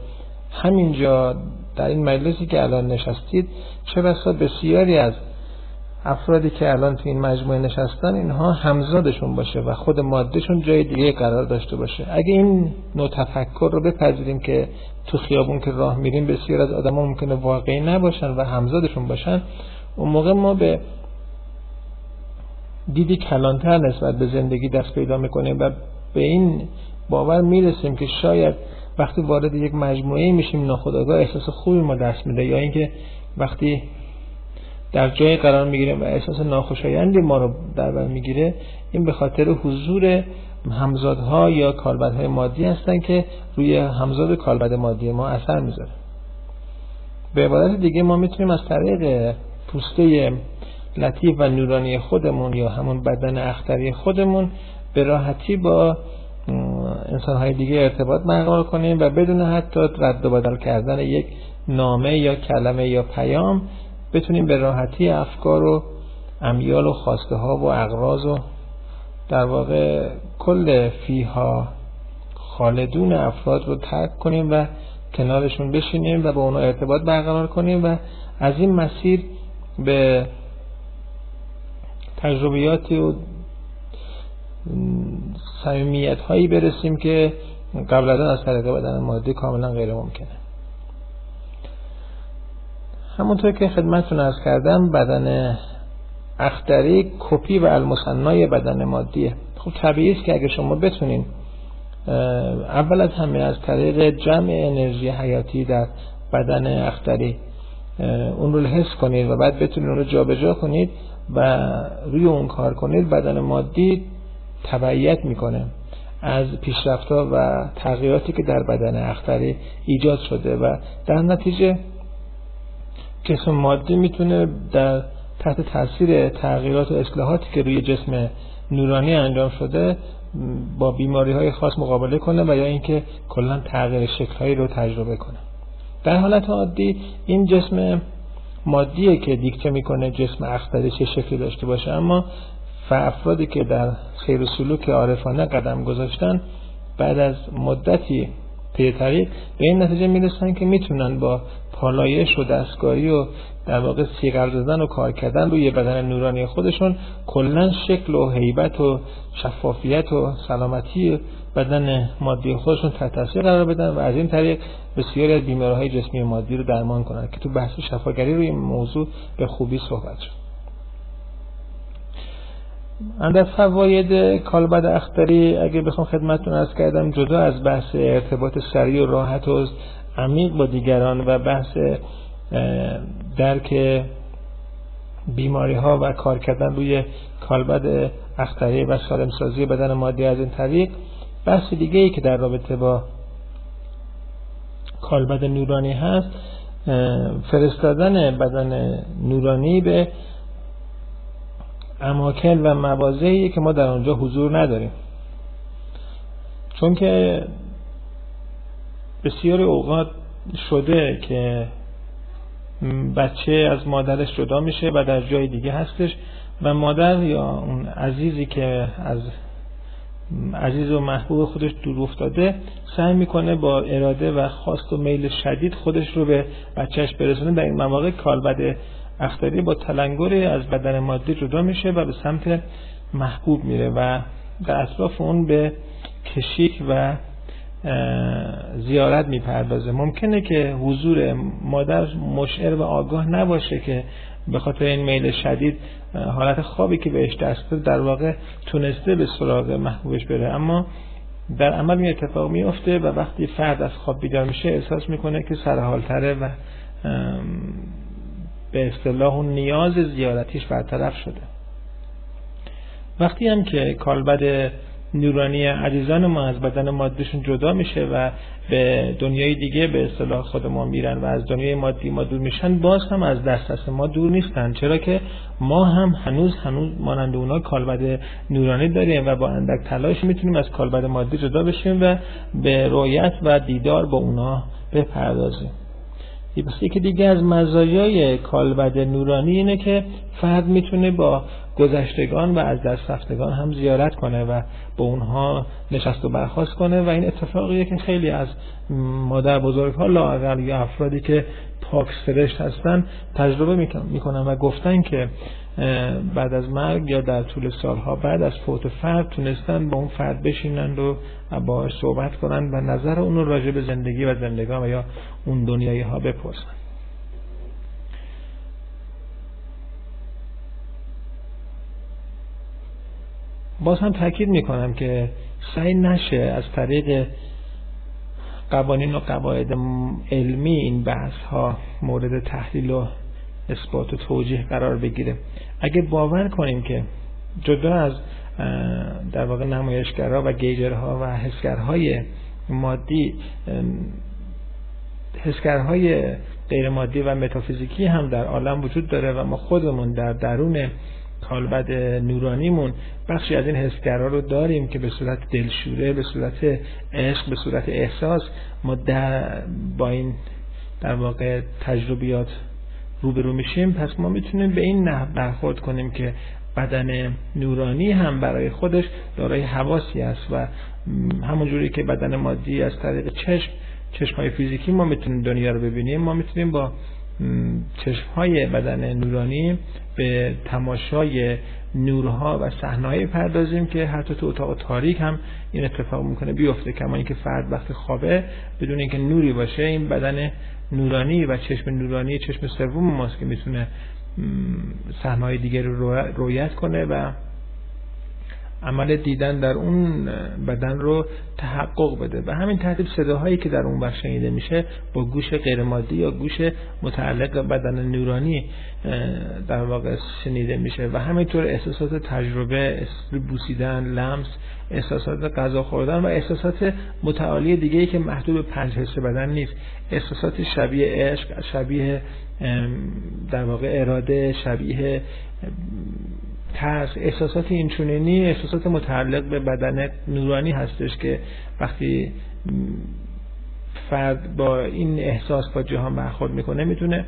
همینجا در این مجلسی که الان نشستید چه بسا بسیاری از افرادی که الان تو این مجموعه نشستن اینها همزادشون باشه و خود مادهشون جای دیگه قرار داشته باشه. اگه این نوع تفکر رو بپذیریم که تو خیابون که راه میریم بسیار از آدم ممکنه واقعی نباشن و همزادشون باشن. اون موقع ما به دیدی کلانتر نسبت به زندگی دست پیدا می‌کنیم و به این باور می‌رسیم که شاید وقتی وارد یک مجموعه میشیم ناخودآگاه احساس خوبی ما دست میده یا اینکه وقتی در جای قرار می‌گیریم و احساس ناخوشایندی ما رو در بر می‌گیره این به خاطر حضور همزادها یا کالبدهای مادی هستن که روی همزاد کالبد مادی ما اثر می‌ذاره. به عبارت دیگه ما می‌تونیم از طریق پوسته لطیف و نورانی خودمون یا همون بدن اختری خودمون به راحتی با انسانهای دیگه ارتباط برقرار کنیم و بدون حتی رد و بدل کردن یک نامه یا کلمه یا پیام بتونیم به راحتی افکار و امیال و خواسته ها و اغراض و در واقع کل فیها خالدون افراد رو ترک کنیم و کنارشون بشینیم و با اونا ارتباط برقرار کنیم و از این مسیر به تجربیاتی و صمیمیت هایی برسیم که قبل از طریق بدن مادی کاملا غیر ممکنه همونطور که خدمتتون ارز کردم بدن اختری کپی و المصنای بدن مادیه. خب طبیعی است که اگه شما بتونین اول از همه از طریق جمع انرژی حیاتی در بدن اختری اون رو حس کنید و بعد بتونید اون رو جابجا جا کنید و روی اون کار کنید بدن مادی تبعیت می‌کنه از پیشرفتها و تغییراتی که در بدن اختری ایجاد شده و در نتیجه جسم مادی می‌تونه در تحت تاثیر تغییرات و اصلاحاتی که روی جسم نورانی انجام شده با بیماری های خاص مقابله کنه و یا اینکه کلا تغییر شکل هایی رو تجربه کنه. در حالت عادی این جسم مادیه که دیکته می‌کنه جسم اختری چه شکلی داشته باشه. اما افرادی که در خیر سلوک عارفانه قدم گذاشتن بعد از مدتی پی طریق به این نتیجه می‌رسن که می‌تونن با پالایش و دستگاهی و در واقع سیغر زدن و کار کردن روی بدن نورانی خودشون کلا شکل و حیبت و شفافیت و سلامتی بدن مادی خودشون تحت تاثیر قرار بدن و از این طریق بسیاری از بیماریهای جسمی مادی رو درمان کنن که تو بحث شفاگری روی موضوع به خوبی صحبت شد. اندر فواید کالبد اختری اگه بخوام خدمتتون از کردم جدا از بحث ارتباط سریع و راحت و عمیق با دیگران و بحث درک بیماری ها و کار کردن روی کالبد اختری و سالمسازی بدن مادی از این طریق. بحث دیگه ای که در رابطه با کالبد نورانی هست فرستادن بدن نورانی به اماکن و موازهی که ما در آنجا حضور نداریم. چون که بسیاری اوقات شده که بچه از مادرش جدا میشه و در جای دیگه هستش و مادر یا اون عزیزی که از عزیز و محبوب خودش دور افتاده سعی می‌کنه با اراده و خواست و میل شدید خودش رو به بچهش برسونه در این مواقع کالبد اختری با تلنگری از بدن مادی جدا میشه و به سمت محبوب میره و در اطراف اون به کشیک و زیارت می‌پردازه. ممکنه که حضور مادر مشعر و آگاه نباشه که به خاطر این میل شدید حالت خوابی که بهش دست در واقع تونسته به سراغ محبوبش بره. اما در عمل این اتفاق میفته و وقتی فرد از خواب بیدار میشه احساس می‌کنه که سرحالتره و به اصطلاح اون نیاز زیارتیش برطرف شده. وقتی هم که کالبد نورانی عزیزان ما از بدن مادیشون جدا میشه و به دنیای دیگه به اصطلاح خود ما میرن و از دنیای مادی ما دور میشن باز هم از دسترس ما دور نیستن. چرا که ما هم هنوز هنوز مانند اونا کالبد نورانی داریم و با اندک تلاش می‌تونیم از کالبد مادی جدا بشیم و به رویت و دیدار با اونا بپردازیم. یکی دیگه از مزایای کالبد نورانی اینه که فرد می‌تونه با گذشتگان و از دست رفتگان هم زیارت کنه و با اونها نشست و برخواست کنه. و این اتفاقیه که خیلی از مادر بزرگ ها لاغر یا افرادی که پاک سرشت هستن تجربه می‌کنن و گفتن که بعد از مرگ یا در طول سالها بعد از فوت فرد تونستن با اون فرد بشینند و باهاش صحبت کنن و نظر اون راجع به زندگی و زندگان و یا اون دنیایی ها بپرسن. باز هم تاکید می‌کنم که سعی نشه از طریق قوانین و قواعد علمی این بحث ها مورد تحلیل و اثبات و توجیه قرار بگیره. اگه باور کنیم که جدا از در واقع نمایشگرها و گیجرها و حسگرهای مادی حسگرهای غیر مادی و متافیزیکی هم در عالم وجود داره و ما خودمون در درون کالبد نورانیمون. بخشی از این حسگرها رو داریم که به صورت دلشوره به صورت عشق به صورت احساس ما در با این در واقع تجربیات روبرو میشیم. پس ما می‌تونیم به این نحو برخورد کنیم که بدن نورانی هم برای خودش دارای حواسی است و همونجوری که بدن مادی از طریق چشم چشم های فیزیکی ما می‌تونیم دنیا رو ببینیم. ما می‌تونیم با چشم های بدن نورانی به تماشای نورها و صحنه‌ای پردازیم که حتی تو اتاق تاریک هم این اتفاق می‌کنه بیفته. کما اینکه فرد وقت خوابه بدون اینکه نوری باشه این بدن نورانی و چشم نورانی چشم سوم ماست که می‌تونه صحنه‌های دیگر رو رویت کنه و عمل دیدن در اون بدن رو تحقق بده. و همین ترتیب صداهایی که در اون بخش شنیده میشه با گوش غیرمادی یا گوش متعلق به بدن نورانی در واقع شنیده میشه. و همینطور احساسات تجربه بوسیدن لمس احساسات غذا خوردن و احساسات متعالی دیگه ای که محدود به پنج حس بدن نیست. احساسات شبیه عشق شبیه در واقع اراده شبیه ترس احساسات اینچونینی احساسات متعلق به بدن نورانی هستش که وقتی فرد با این احساس با جهان برخورد می‌کنه می‌تونه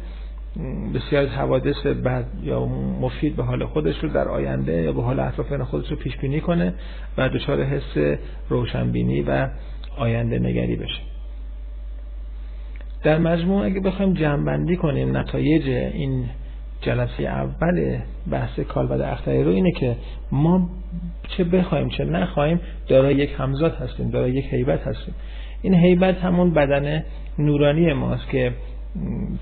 بسیار از حوادث بد یا مفید به حال خودش رو در آینده یا به حال اطرافیان خودش رو پیش بینی کنه و دچار حس روشنبینی و آینده نگری بشه. در مجموع اگه بخوایم جمعبندی کنیم نتایج این جلسه اول بحث کالبد اختری رو اینه که ما چه بخوایم چه نخوایم دارای یک همزاد هستیم دارای یک حیبت هستیم. این حیبت همون بدن نورانی ماست که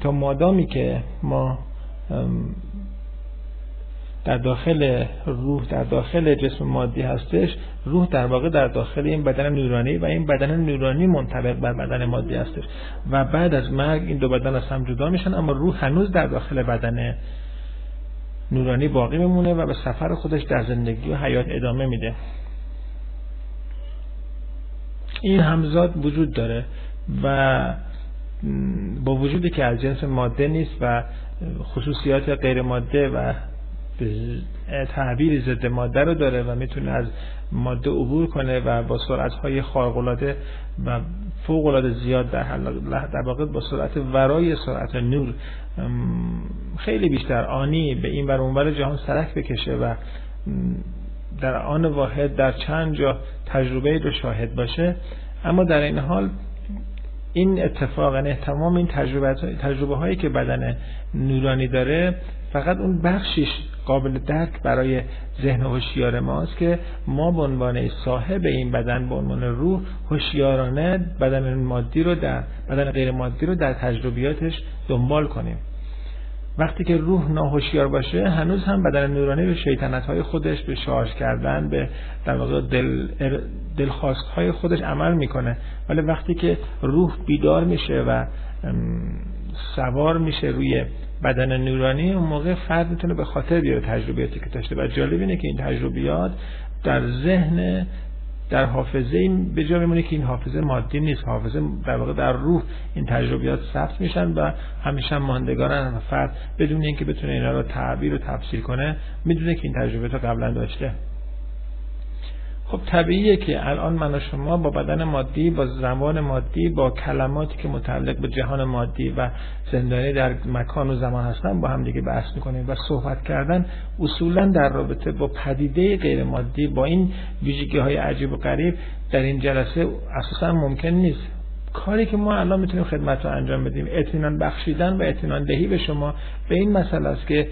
تا مادامی که ما در داخل روح در داخل جسم مادی هستش روح در واقع در داخل این بدن نورانی و این بدن نورانی منطبق بر بدن مادی هستش. و بعد از مرگ این دو بدن از هم جدا میشن اما روح هنوز در داخل بدن نورانی باقی میمونه و به سفر خودش در زندگی و حیات ادامه میده. این همزاد وجود داره و با وجودی که از جنس ماده نیست و خصوصیات غیر ماده و تعبیر ضد ماده رو داره و می‌تونه از ماده عبور کنه و با سرعت های خارق و فوق زیاد در در واقع با سرعت ورای سرعت نور خیلی بیشتر آنی به این ور اونور جهان سرک بکشه و در آن واحد در چند جا تجربه رو شاهد باشه. اما در این حال این اتفاق یعنی تمام این تجربه, تجربه هایی که بدن نورانی داره فقط اون بخشیش قابل درک برای ذهن هوشیار ماست که ما به عنوان صاحب این بدن به عنوان روح هوشیارانه بدن مادی رو در بدن غیر مادی رو در تجربیاتش دنبال کنیم. وقتی که روح ناهوشیار باشه هنوز هم بدن نورانی به شیطنت های خودش به شارژ کردن به در واقع دل دلخواست های خودش عمل می‌کنه. ولی وقتی که روح بیدار میشه و سوار میشه روی بدن نورانی اون موقع فرد می‌تونه به خاطر بیاره تجربیاتی که داشته. و جالب اینه که این تجربیات در ذهن در حافظه این به جا میمونه که این حافظه مادی نیست حافظه در واقع در روح این تجربیات ثبت میشن و همیشه ماندگارن. و فرد بدون اینکه بتونه اینا رو تعبیر و تفسیر کنه می‌دونه که این تجربه تا قبلا داشته. خب طبیعیه که الان من و شما با بدن مادی با زمان مادی با کلماتی که متعلق به جهان مادی و زندانی در مکان و زمان هستن با هم دیگه بحث می‌کنیم و صحبت کردن اصولا در رابطه با پدیده غیر مادی با این ویژگی های عجیب و غریب در این جلسه اساسا ممکن نیست. کاری که ما الان می‌تونیم خدمت رو انجام بدیم اطمینان بخشیدن و اطمینان دهی به شما به این مسئله است که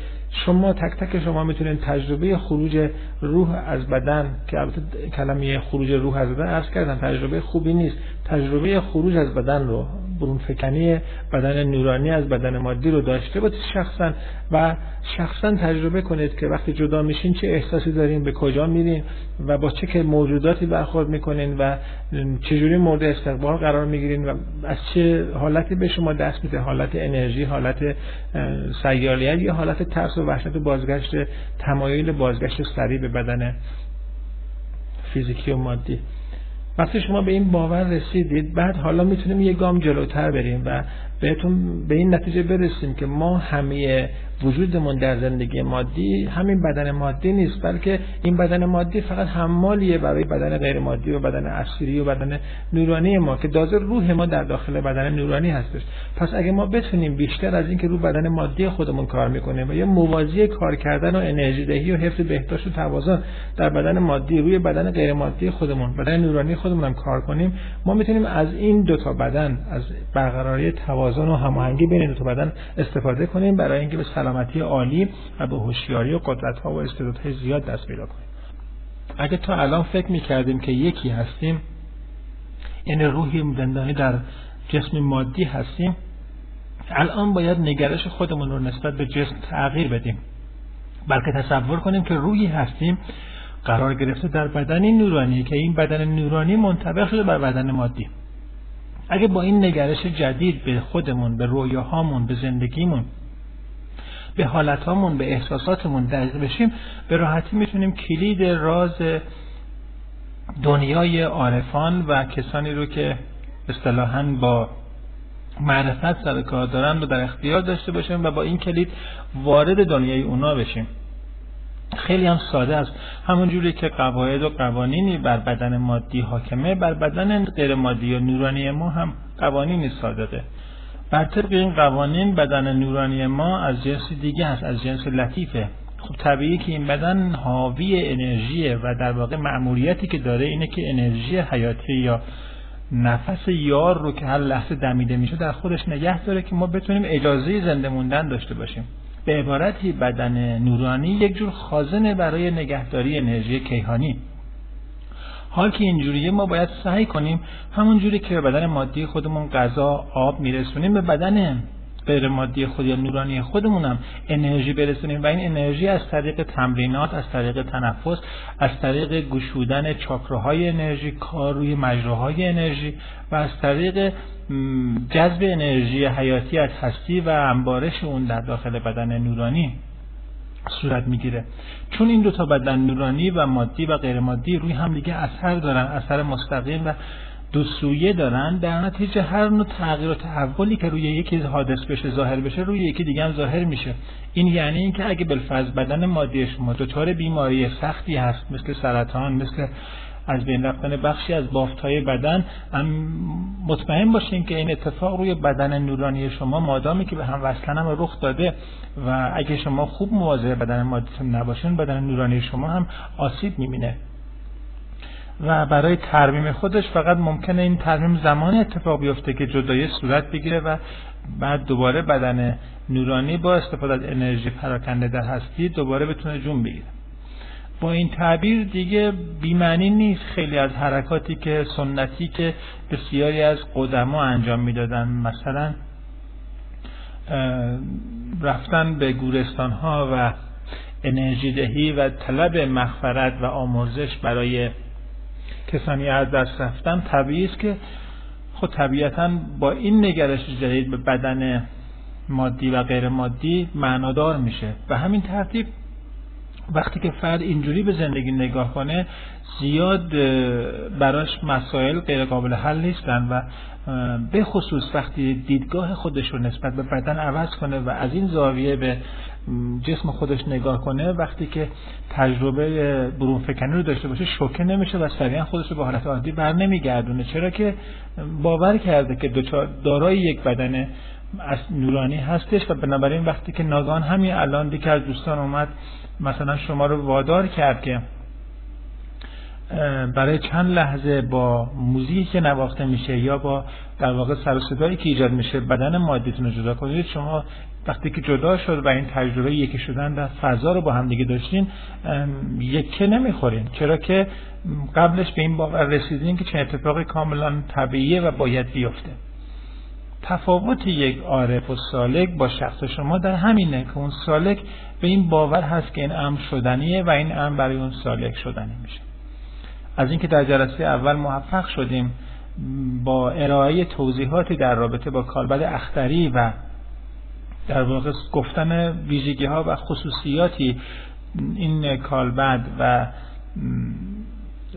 شما تک تک شما می‌تونید تجربه خروج روح از بدن که البته کلمه خروج روح از بدن عرض کردم تجربه خوبی نیست. تجربه خروج از بدن رو برون فکنی بدن نورانی از بدن مادی رو داشته باشید شخصا و شخصا تجربه کنید که وقتی جدا میشین چه احساسی دارین به کجا میرین و با چه که موجوداتی برخورد می‌کنین و چجوری مورد استقبال قرار می‌گیرین و از چه حالتی به شما دست میده؟ حالت انرژی حالت سیالیت یا حالت ترس و وحشت و بازگشت تمایل بازگشت سریع به بدن فیزیکی و مادی؟ وقتی شما به این باور رسیدید بعد حالا می‌تونیم یه گام جلوتر بریم و بهتون به این نتیجه برسیم که ما همه وجودمون در زندگی مادی همین بدن مادی نیست بلکه این بدن مادی فقط حمالیه برای بدن غیر مادی و بدن اصلی و بدن نورانی ما که دازه روح ما در داخل بدن نورانی هستش. پس اگه ما بتونیم بیشتر از اینکه رو بدن مادی خودمون کار می‌کنیم و یا موازی کار کردن و انرژی دهی و حفظ بهداشت و توازن در بدن مادی روی بدن غیر مادی خودمون بدن نورانی خودمون هم کار کنیم ما می‌تونیم از این دو تا بدن از برقراری توازن و هماهنگی بین دو تا بدن استفاده کنیم برای اینکه به سلامتی عالی و به هوشیاری و قدرت ها و استعدادهای زیاد دست پیدا کنیم. اگه تا الان فکر می‌کردیم که یکی هستیم یعنی روحی زندانی در جسم مادی هستیم الان باید نگرش خودمون رو نسبت به جسم تغییر بدیم. بلکه تصور کنیم که روحی هستیم قرار گرفته در بدنی نورانی که این بدن نورانی منطبق شده بر بدن مادی. اگه با این نگرش جدید به خودمون به رویاهامون به زندگیمون به حالتهامون به احساساتمون دقیق بشیم به راحتی می‌تونیم کلید راز دنیای عارفان و کسانی رو که اصطلاحا با معرفت سر کار دارن رو در اختیار داشته باشیم و با این کلید وارد دنیای اونا بشیم. خیلی هم ساده است. همون جوری که قواعد و قوانینی بر بدن مادی حاکمه بر بدن غیر مادی و نورانی ما هم قوانینی صادقه. بر طبق این قوانین بدن نورانی ما از جنس دیگه هست از جنس لطیفه. خب طبیعی که این بدن حاوی انرژیه و در واقع مأموریتی که داره اینه که انرژی حیاتی یا نفس یار رو که هر لحظه دمیده میشه در خودش نگه داره که ما بتونیم اجازه زنده موندن داشته باشیم. به عبارتی بدن نورانی یک جور خازنه برای نگهداری انرژی کیهانی. حال که اینجوریه ما باید سعی کنیم همون جوری که به بدن مادی خودمون غذا آب میرسونیم به بدن غیر مادی خود یا نورانی خودمونم انرژی برسونیم و این انرژی از طریق تمرینات از طریق تنفس از طریق گشودن چاکراهای انرژی کار روی مجراهای انرژی و از طریق جذب انرژی حیاتی از هستی و انبارش اون در داخل بدن نورانی. صورت می‌گیره. چون این دو تا بدن نورانی و مادی و غیر مادی روی هم دیگه اثر دارن اثر مستقیم و دو سویه دارن در نتیجه هر نوع تغییر و تحولی که روی یکی حادث بشه ظاهر بشه روی یکی دیگه هم ظاهر میشه. این یعنی اینکه اگه بالفرض بدن مادی شما دچار بیماری سختی هست مثل سرطان مثل از بین رفتن بخشی از های بدن مطمئن باشین که این اتفاق روی بدن نورانی شما مادامی که به هم وصلن هم رخ داده و اگه شما خوب مواظب بدن مادیتون نباشین بدن نورانی شما هم آسیب می‌بینه. و برای ترمیم خودش فقط ممکنه این ترمیم زمان اتفاق بیفته که جدایی صورت بگیره و بعد دوباره بدن نورانی با استفاده از انرژی پراکنده در هستی دوباره بتونه جون بگیره. با این تعبیر دیگه بیمعنی نیست خیلی از حرکاتی که سنتی که بسیاری از قدما انجام می‌دادن. مثلا رفتن به گورستان ها و انرژی دهی و طلب مغفرت و آمرزش برای کسانی از دست رفتن طبیعی است که خود طبیعتا با این نگرش جدید به بدن مادی و غیر مادی معنادار میشه. و همین ترتیب وقتی که فرد اینجوری به زندگی نگاه کنه زیاد براش مسائل غیر قابل حل نیستن و به خصوص وقتی دیدگاه خودش رو نسبت به بدن عوض کنه و از این زاویه به جسم خودش نگاه کنه وقتی که تجربه برون فکنی رو داشته باشه شوکه نمیشه و سریعا خودش رو به حالت عادی بر نمیگردونه چرا که باور کرده که دارای یک بدن از نورانی هستش و بنابراین وقتی که ناگان همین الان دیگه از دوستان اومد مثلا شما رو وادار کرد که برای چند لحظه با موزیکی که نواخته میشه یا با در واقع سر صدایی که ایجاد میشه بدن مادیتون رو جدا کنید. شما وقتی که جدا شد و این تجربه یکی شدن در فضا رو با هم دیگه داشتین یکه نمی‌خورین. چرا که قبلش به این باور رسیدین که چه اتفاقی کاملا طبیعیه و باید بیفته. تفاوت یک عارف و سالک با شخص شما در همینه که اون سالک به این باور هست که این امر شدنیه و این امر برای اون سالک شدنی میشه. از اینکه در جلسه اول موفق شدیم با ارائه توضیحاتی در رابطه با کالبد اختری و در واقع گفتن ویژگی ها و خصوصیاتی این کالبد و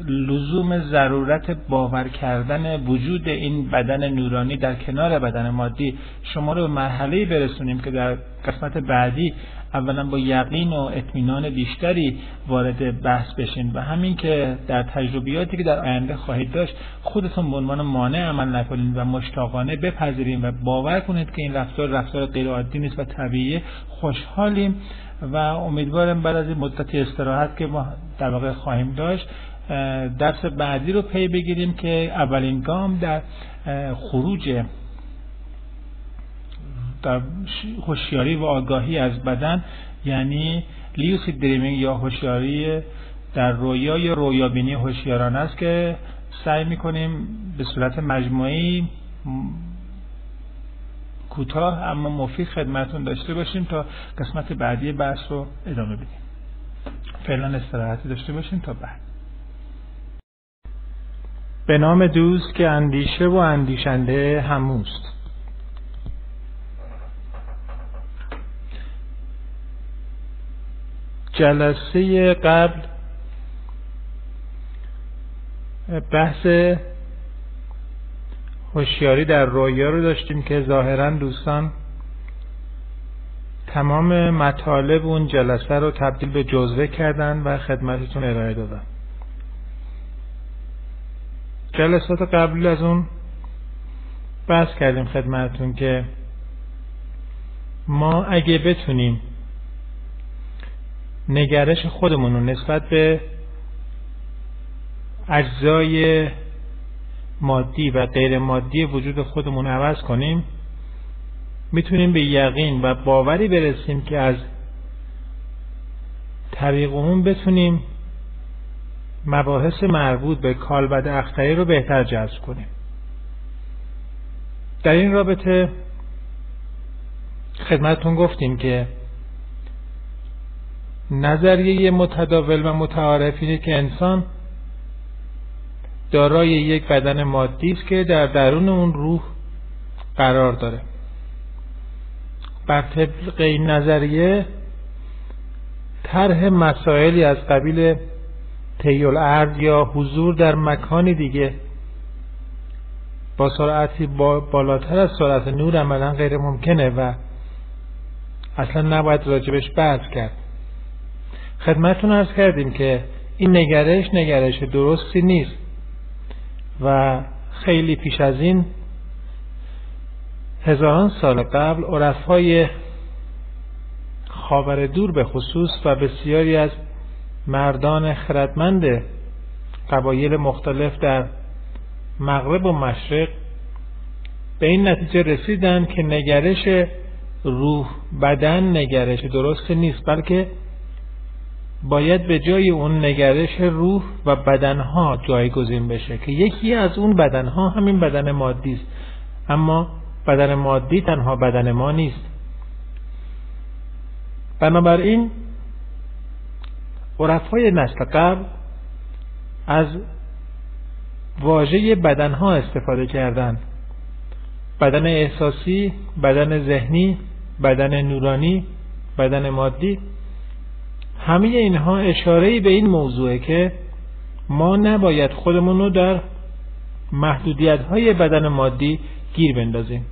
لزوم ضرورت باور کردن وجود این بدن نورانی در کنار بدن مادی شما رو به مرحله برسونیم که در قسمت بعدی اولا با یقین و اطمینان بیشتری وارد بحث بشین و همین که در تجربیاتی که در آینده خواهید داشت خودتون به عنوان مانع عمل نکنید و مشتاقانه بپذیریم و باور کنید که این رفتار رفتار غیر عادی نیست و طبیعی خوشحالیم و امیدوارم بعد از این مدت استراحت که ما در واقع خواهیم داشت درس بعدی رو پی بگیریم که اولین گام در خروج در هوشیاری و آگاهی از بدن یعنی لیوسید دریمینگ یا هوشیاری در رویا یا رویابینی هوشیاران است که سعی می‌کنیم به صورت مجموعی کوتاه اما مفید خدمتون داشته باشیم تا قسمت بعدی بحث رو ادامه بدیم. فعلا استراحتی داشته باشیم تا بعد. به نام دوست که اندیشه و اندیشنده هموست. جلسه قبل بحث هوشیاری در رویا رو داشتیم که ظاهرا دوستان تمام مطالب اون جلسه رو تبدیل به جزوه کردن و خدمتتون ارائه دادن. جلسات قبل از اون بحث کردیم خدمتتون که ما اگه بتونیم نگرش خودمون رو نسبت به اجزای مادی و غیر مادی وجود خودمون عوض کنیم می‌تونیم به یقین و باوری برسیم که از طریق اون بتونیم مباحث مربوط به کالبد اختری رو بهتر جذب کنیم. در این رابطه خدمتتون گفتیم که نظریه متداول و متعارف اینه که انسان دارای یک بدن مادی است که در درون اون روح قرار داره. بر طبق این نظریه طرح مسائلی از قبیل تیول ارد یا حضور در مکانی دیگه با سرعتی بالاتر از سرعت نور عملا غیر ممکنه و اصلا نباید راجبش بحث کرد. خدمتتون ارز کردیم که این نگرش نگرش درستی نیست و خیلی پیش از این هزاران سال قبل عرفای خاور دور به خصوص و بسیاری از مردان خردمند قبایل مختلف در مغرب و مشرق به این نتیجه رسیدن که نگرش روح بدن نگرش درست نیست بلکه باید به جای اون نگرش روح و بدنها جایگزین بشه که یکی از اون بدنها همین بدن مادی است. اما بدن مادی تنها بدن ما نیست. بنابراین عرفای نسل قبل از واژه بدنها استفاده کردند. بدن احساسی بدن ذهنی بدن نورانی بدن مادی. همه اینها اشاره به این موضوعه که ما نباید خودمون رو در محدودیت های بدن مادی گیر بندازیم.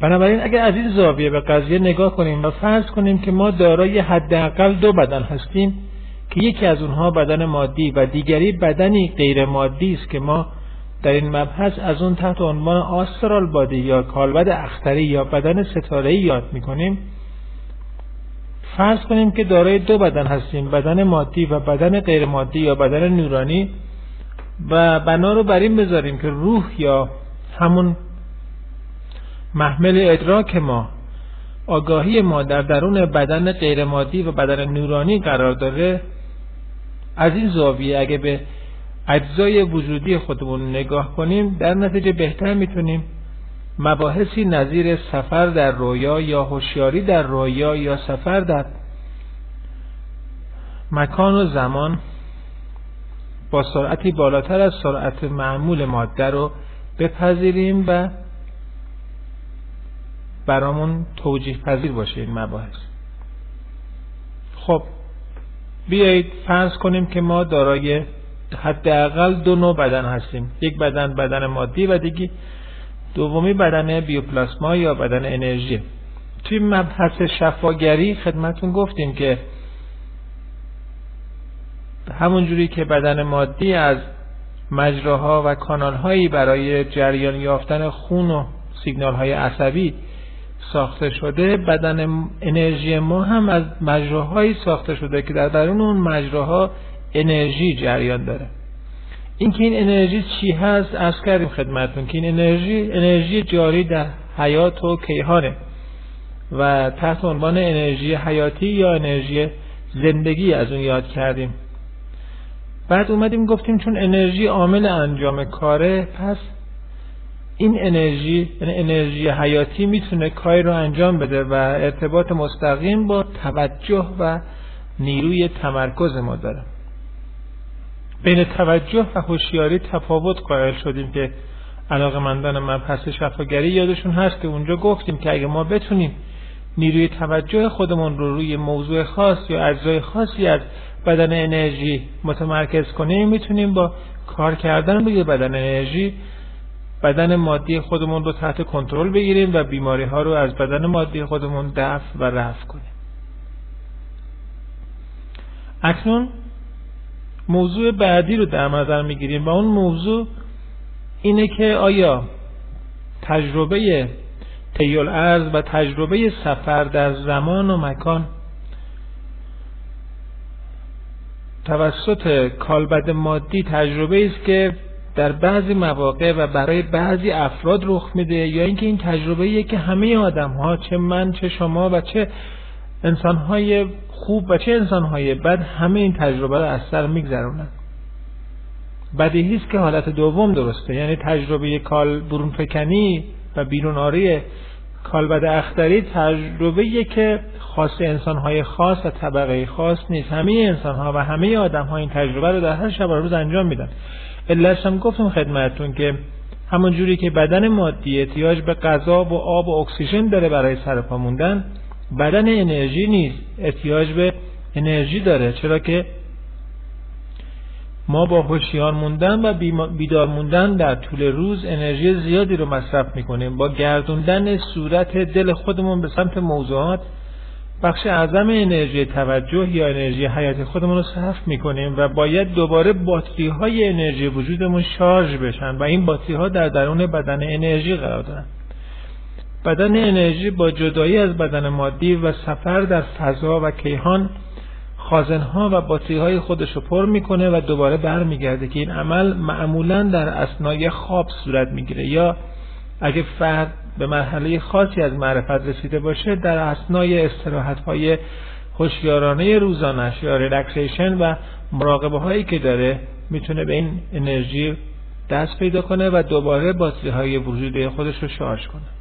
بنابراین اگر از این زاویه به قضیه نگاه کنیم و فرض کنیم که ما دارای حداقل دو بدن هستیم که یکی از اونها بدن مادی و دیگری بدنی غیر مادی است که ما در این مبحث از اون تحت عنوان آسترال بادی یا کالبد اختری یا بدن ستاره یاد می‌کنیم. فرض کنیم که دارای دو بدن هستیم بدن مادی و بدن غیر مادی یا بدن نورانی و بنا رو بر این بذاریم که روح یا همون محمل ادراک ما آگاهی ما در درون بدن غیر مادی و بدن نورانی قرار داره. از این زاویه اگه به اجزای وجودی خودمون نگاه کنیم در نتیجه بهتر می‌تونیم مباحثی نظیر سفر در رویا یا هوشیاری در رویا یا سفر در مکان و زمان با سرعتی بالاتر از سرعت معمول ماده رو بپذیریم و برامون توجیه پذیر باشه این مباحث. خب بیایید فرض کنیم که ما دارای حداقل دو نوع بدن هستیم. یک بدن بدن مادی و دیگه دومی بدن بیوپلاسما یا بدن انرژی. توی مبحث شفاگری خدمتون گفتیم که همون جوری که بدن مادی از مجراها و کانالهایی برای جریان یافتن خون و سیگنال های عصبی ساخته شده بدن انرژی ما هم از مجراهایی ساخته شده که در درون اون مجراها انرژی جریان داره. اینکه این انرژی چی هست؟ از کردیم خدمتون که این انرژی انرژی جاری در حیات و کیهانه. و تحت عنوان انرژی حیاتی یا انرژی زندگی از اون یاد کردیم. بعد اومدیم گفتیم چون انرژی عامل انجام کاره پس این انرژی یعنی انرژی حیاتی می‌تونه کاری رو انجام بده و ارتباط مستقیم با توجه و نیروی تمرکز ما داره. بین توجه و هوشیاری تفاوت قائل شدیم که علاقه مندان مبحث شفاگری یادشون هست که اونجا گفتیم که اگه ما بتونیم نیروی توجه خودمون رو روی موضوع خاص یا اجزای خاصی از بدن انرژی متمرکز کنیم می‌تونیم با کار کردن روی بدن انرژی بدن مادی خودمون رو تحت کنترل بگیریم و بیماری ها رو از بدن مادی خودمون دفع و رفع کنیم. اکنون موضوع بعدی رو در نظر می‌گیریم و اون موضوع اینه که آیا تجربه تیول ارز و تجربه سفر در زمان و مکان توسط کالبد مادی تجربه است که در بعضی مواقع و برای بعضی افراد رخ میده یا اینکه این تجربه که همه آدم ها چه من چه شما و چه انسان های خوب و چه انسان های بد همه این تجربه رو از سر میگذرونن. بدیهی است که حالت دوم درسته. یعنی تجربه کال برون فکنی و آری کالبد اختری تجربه که خاص انسان های خاص و طبقه خاص نیست. همه انسان ها و همه آدم ها این تجربه رو در هر شب روز انجام میدن. علتش هم گفتم خدمتتون که همون جوری که بدن مادی احتیاج به غذا و آب و اکسیژن داره برای سرپا موندن بدن انرژی نیست احتیاج به انرژی داره. چرا که ما با هوشیار موندن و بیدار موندن در طول روز انرژی زیادی رو مصرف می‌کنیم. با گردوندن صورت دل خودمون به سمت موضوعات بخش اعظم انرژی توجه یا انرژی حیات خودمون رو صرف می‌کنیم و باید دوباره باتری های انرژی وجودمون شارژ بشن و این باتری ها در درون بدن انرژی قرار دارن. بدن انرژی با جدایی از بدن مادی و سفر در فضا و کیهان خازنها و باتری های خودش رو پر می‌کنه و دوباره برمیگرده که این عمل معمولا در اثنای خواب صورت می‌گیره. یا اگه فرد به مرحله خاصی از معرفت رسیده باشه در اثنای استراحت های هوشیارانه روزانش یا relaxation و مراقبه هایی که داره می‌تونه به این انرژی دست پیدا کنه و دوباره باتری های وجودی خودش رو شارژ کنه.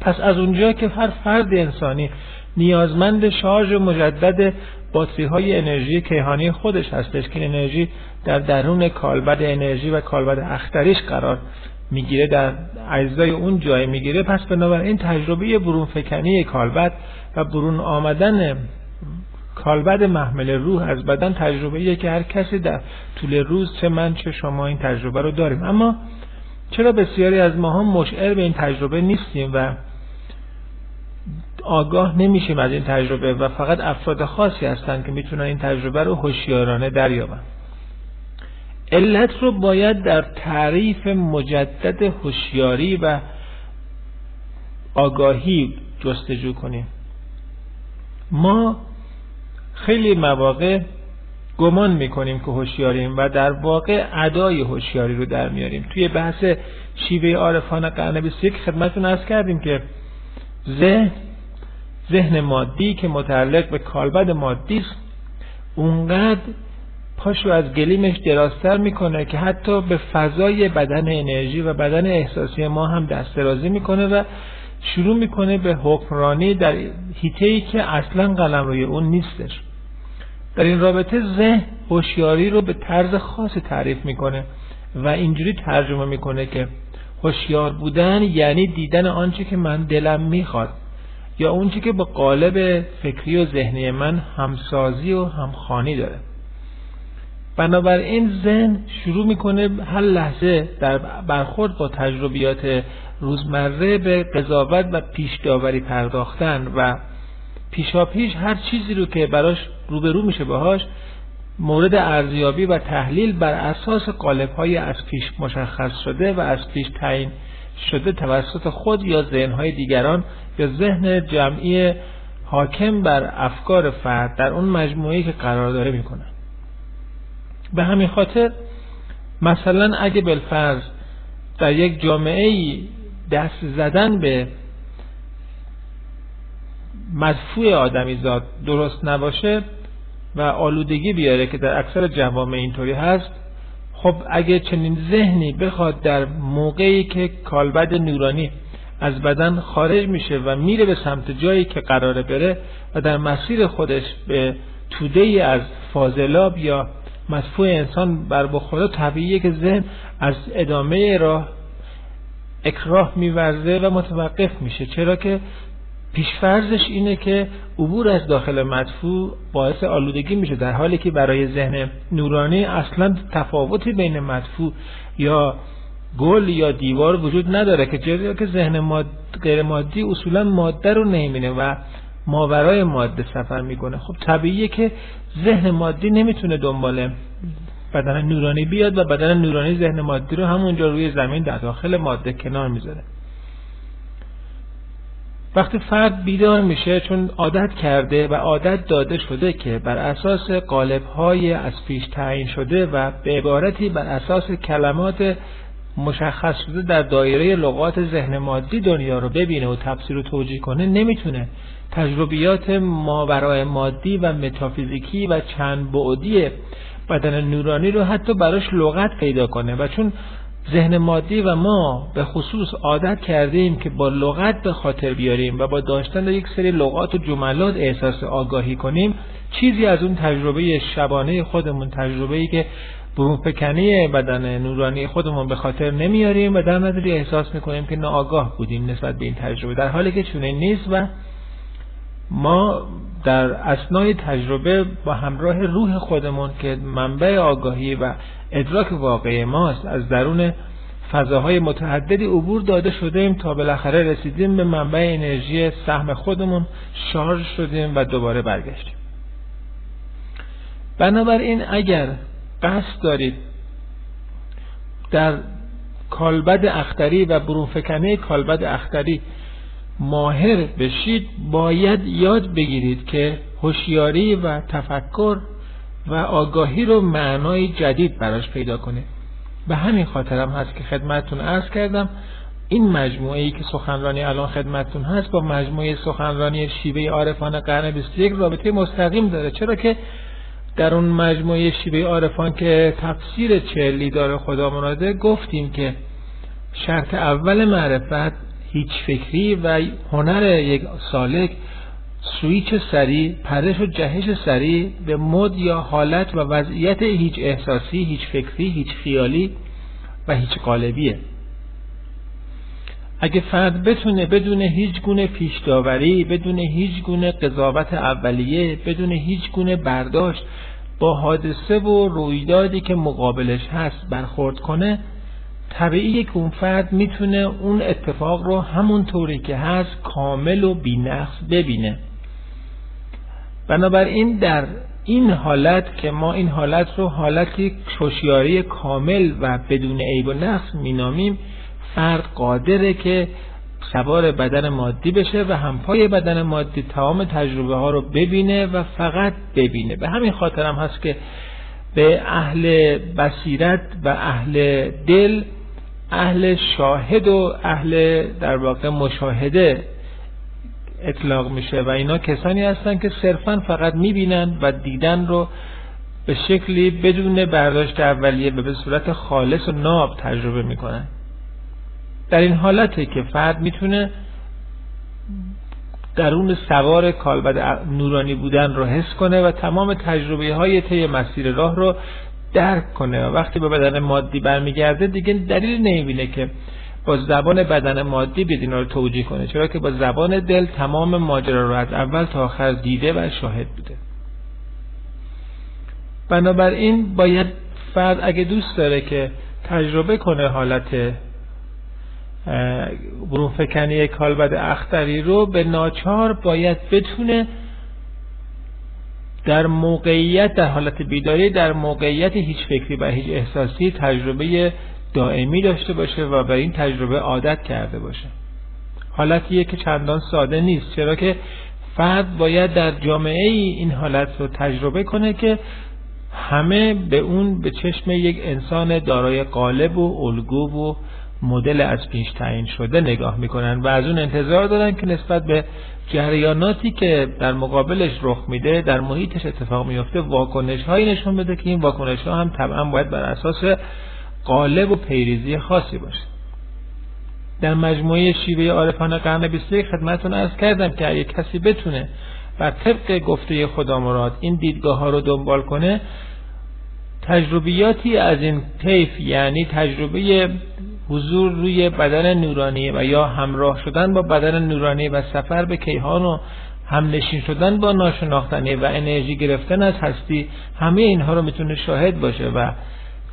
پس از اونجا که هر فرد انسانی نیازمند شارژ مجدد باتری های انرژی کیهانی خودش هستش که انرژی در درون کالبد انرژی و کالبد اختریش قرار می‌گیره در اجزای اون جای می‌گیره. پس بنابراین تجربه برون فکنی کالبد و برون آمدن کالبد محمل روح از بدن تجربه که هر کسی در طول روز چه من چه شما این تجربه رو داریم. اما چرا بسیاری از ما هم مشعر به این تجربه نیستیم و آگاه نمیشیم از این تجربه و فقط افراد خاصی هستند که می‌تونن این تجربه رو هوشیارانه دریابن. علت رو باید در تعریف مجدد هوشیاری و آگاهی جستجو کنیم. ما خیلی مواقع گمان می‌کنیم که هوشیاریم و در واقع ادای هوشیاری رو در میاریم. توی بحث شیوه عارفانه قرن 21 خدمتتون ارز کردیم که ذهن ذهن مادی که متعلق به کالبد مادی است اونقدر پاشو از گلیمش درازتر می‌کنه که حتی به فضای بدن انرژی و بدن احساسی ما هم دست درازی می‌کنه و شروع می‌کنه به حکمرانی در هیته ای که اصلا قلم روی اون نیستش. در این رابطه ذهن هوشیاری رو به طرز خاص تعریف می‌کنه و اینجوری ترجمه می‌کنه که هوشیار بودن یعنی دیدن آنچه که من دلم می‌خواد. یا اونچه که با قالب فکری و ذهنی من همسازی و همخانی داره. بنابراین ذهن شروع می‌کنه هر لحظه در برخورد با تجربیات روزمره به قضاوت و پیش داوری پرداختن و پیشاپیش هر چیزی رو که براش روبرو میشه باهاش مورد ارزیابی و تحلیل بر اساس قالب های از پیش مشخص شده و از پیش تعیین شده توسط خود یا ذهن های دیگران یا ذهن جمعی حاکم بر افکار فرد در اون مجموعه که قرار داره می‌کنه. به همین خاطر مثلا اگه بالفرض در یک جامعه دست زدن به مدفوع آدمیزاد درست نباشه و آلودگی بیاره که در اکثر جوامع اینطوری هست خب اگه چنین ذهنی بخواد در موقعی که کالبد نورانی از بدن خارج میشه و میره به سمت جایی که قراره بره و در مسیر خودش به توده از فاضلاب یا مدفوع انسان بر بخورا طبیعیه که ذهن از ادامه راه اکراه میورزه و متوقف میشه. چرا که پیشفرزش اینه که عبور از داخل مدفوع باعث آلودگی میشه در حالی که برای ذهن نورانی اصلا تفاوتی بین مدفوع یا گل یا دیوار وجود نداره که چرا که ذهن ماد... غیر مادی اصولا ماده رو نمی‌بینه و ماورای ماده سفر می‌کنه. خب طبیعیه که ذهن مادی نمی‌تونه دنبال بدن نورانی بیاد و بدن نورانی ذهن مادی رو همونجا روی زمین در داخل ماده کنار می‌ذاره. وقتی فرد بیدار میشه چون عادت کرده و عادت داده شده که بر اساس قالب های از پیش تعیین شده و به عبارتی بر اساس کلمات مشخص شده در دایره لغات ذهن مادی دنیا رو ببینه و تفسیر و توجیه کنه نمی‌تونه. تجربیات ماورای مادی و متافیزیکی و چند بعدی بدن نورانی رو حتی براش لغت پیدا کنه و چون ذهن مادی و ما به خصوص عادت کردیم که با لغت به خاطر بیاریم و با داشتن یک سری لغات و جملات احساس آگاهی کنیم چیزی از اون تجربه شبانه خودمون تجربه ای که برونفکنی بدن نورانی خودمون به خاطر نمیاریم و در نظری احساس می‌کنیم که ناآگاه بودیم نسبت به این تجربه در حالی که چنین نیست و ما در اسنای تجربه با همراه روح خودمون که منبع آگاهی و ادراک واقعی ماست. از درون فضاهای متعددی عبور داده ایم تا بالاخره رسیدیم به منبع انرژی سهم خودمون شارژ شدیم و دوباره برگشتیم. بنابراین اگر قصد دارید در کالبد اختری و برونفکنه کالبد اختری ماهر بشید باید یاد بگیرید که هوشیاری و تفکر و آگاهی رو معنای جدید براش پیدا کنید به همین خاطرم هست که خدمتتون عرض کردم این مجموعه ای که سخنرانی الان خدمتتون هست با مجموعه سخنرانی شیوه عارفان قرن 21 رابطه مستقیم داره. چرا که در اون مجموعه شیوه عارفان که تفسیر چلی داره خدا مراده گفتیم که شرط اول معرفت هیچ فکری و هنر یک سالک سویچ سریع پرش و جهش سریع به مد یا حالت و وضعیت هیچ احساسی هیچ فکری هیچ خیالی و هیچ قالبیه. اگه فرد بتونه بدون هیچ گونه پیش داوری بدون هیچ گونه قضاوت اولیه بدون هیچ گونه برداشت با حادثه و رویدادی که مقابلش هست برخورد کنه طبیعیه که اون فرد می‌تونه اون اتفاق رو همون طوری که هست کامل و بینقص ببینه. بنابراین در این حالت که ما این حالت رو حالتی هوشیاری کامل و بدون عیب و نقص مینامیم فرد قادره که سوار بدن مادی بشه و همپای بدن مادی تمام تجربه ها رو ببینه و فقط ببینه. به همین خاطر هم هست که به اهل بصیرت و اهل دل اهل شاهد و اهل در واقع مشاهده اطلاق میشه و اینا کسانی هستن که صرفا فقط می‌بینن و دیدن رو به شکلی بدون برداشت اولیه به صورت خالص و ناب تجربه می‌کنن. در این حالته که فرد می‌تونه درون سوار کالبد نورانی بودن رو حس کنه و تمام تجربه های طی مسیر راه رو درک کنه. و وقتی به بدن مادی برمیگرده دیگه دلیل نمی‌بینه که با زبان بدن مادی به اینا رو توجیه کنه چرا که با زبان دل تمام ماجرا رو از اول تا آخر دیده و شاهد بوده. بنابراین باید فرد اگه دوست داره که تجربه کنه حالت برون فکنی کالبد اختری رو به ناچار باید بتونه در موقعیت در حالت بیداری در موقعیت هیچ فکری و هیچ احساسی تجربه دائمی داشته باشه و به این تجربه عادت کرده باشه. حالتیه که چندان ساده نیست چرا که فرد باید در جامعه ای این حالت رو تجربه کنه که همه به اون به چشم یک انسان دارای قالب و الگو و مدل از پیش تعیین شده نگاه می‌کنن و از اون انتظار دارن که نسبت به جریاناتی که در مقابلش رخ میده در محیطش اتفاق میفته واکنش هایی نشون بده که این واکنش ها هم طبعا باید بر اساس قالب و پیریزی خاصی باشه. در مجموعه شیوه عارفان قرن 21 خدمتتون ارز کردم که اگه کسی بتونه بر طبق گفته خدا مراد این دیدگاه ها رو دنبال کنه تجربیاتی از این طیف یعنی تجربه حضور روی بدن نورانی و یا همراه شدن با بدن نورانی و سفر به کیهان و همنشین شدن با ناشناختنی و انرژی گرفتن از هستی همه اینها رو می‌تونه شاهد باشه و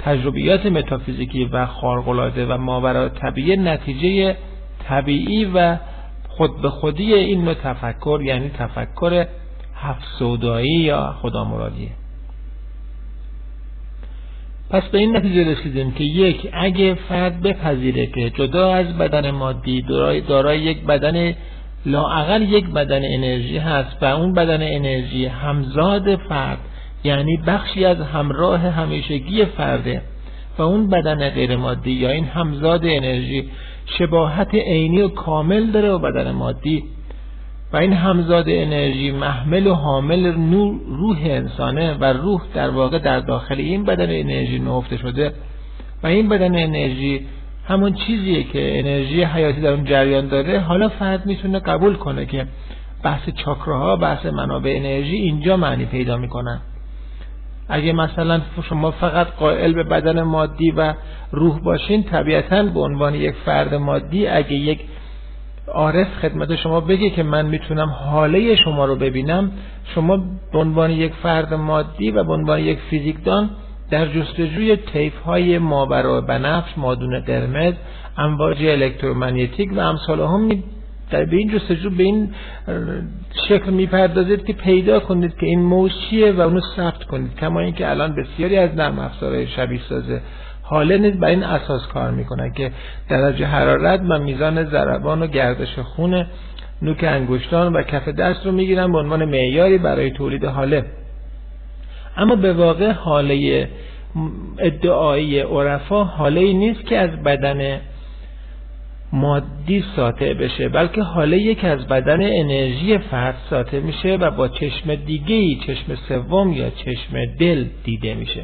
تجربیات متافیزیکی و خارقلاده و ماورا طبیعی نتیجه طبیعی و خود به خودی این نوع تفکر یعنی تفکر هفت یا خدا مرادیه پس به این نتیجه رسیدیم که یک اگه فرد بپذیره که جدا از بدن مادی دارای یک بدن لاعقل یک بدن انرژی هست و اون بدن انرژی همزاد فرد یعنی بخشی از همراه همیشگی فرده و اون بدن غیر مادی یا این همزاد انرژی شباهت عینی و کامل داره و بدن مادی و این همزاد انرژی محمل و حامل نور روح انسانه و روح در واقع در داخل این بدن انرژی نهفته شده و این بدن انرژی همون چیزیه که انرژی حیاتی در اون جریان داره. حالا فرد می‌تونه قبول کنه که بحث چاکراها بحث منابع انرژی اینجا معنی پیدا می‌کنن اگه مثلا شما فقط قائل به بدن مادی و روح باشین طبیعتا به عنوان یک فرد مادی اگه یک عارف خدمت شما بگه که من می‌تونم حاله شما رو ببینم شما به عنوان یک فرد مادی و به عنوان یک فیزیکدان در جستجوی تیف های ماورا بنفش مادون قرمز امواج الکترومگنتیک و امثال هم در به این جستجو به این شکل می‌پردازید که پیدا کنید که این موج چیه و اونو ثبت کنید. کما اینکه الان بسیاری از نرم افزارهای شبیه سازه حاله نیز بر این اساس کار می‌کنن که درجه حرارت و میزان ضربان و گردش خون نوک انگشتان و کف دست رو می‌گیرن به عنوان معیاری برای تولید حاله. اما به واقع حاله ادعایی عرفا حاله ای نیست که از بدن مادی ساطع بشه بلکه حاله یک از بدن انرژی فرد ساطع میشه و با چشم دیگه ای چشم سوم یا چشم دل دیده میشه.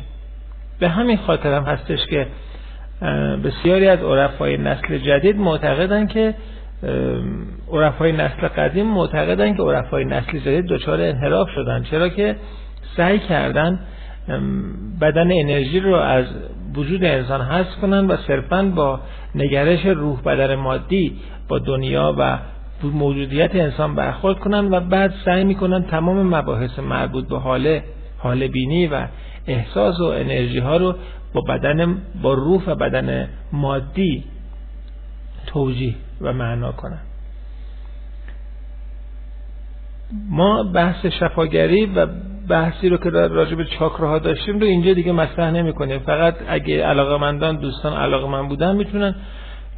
به همین خاطر هم هستش که بسیاری از عرفای نسل جدید معتقدن که عرفای نسل قدیم معتقدن که عرفای نسل جدید دچار انحراف شدن. چرا که سعی کردن بدن انرژی رو از وجود انسان حذف کنن و صرفا با نگرش روح بدن مادی با دنیا و موجودیت انسان برخورد کنن و بعد سعی می‌کنن تمام مباحث مربوط به حال حال بینی و احساس و انرژی ها رو با بدن با روح و بدن مادی توجیه و معنا کنن ما بحث شفاگری و بحثی رو که راجع به چاکراها داشتیم رو اینجا دیگه مطرح نمی کنیم فقط اگه علاقه دوستان علاقه من بودن می‌تونن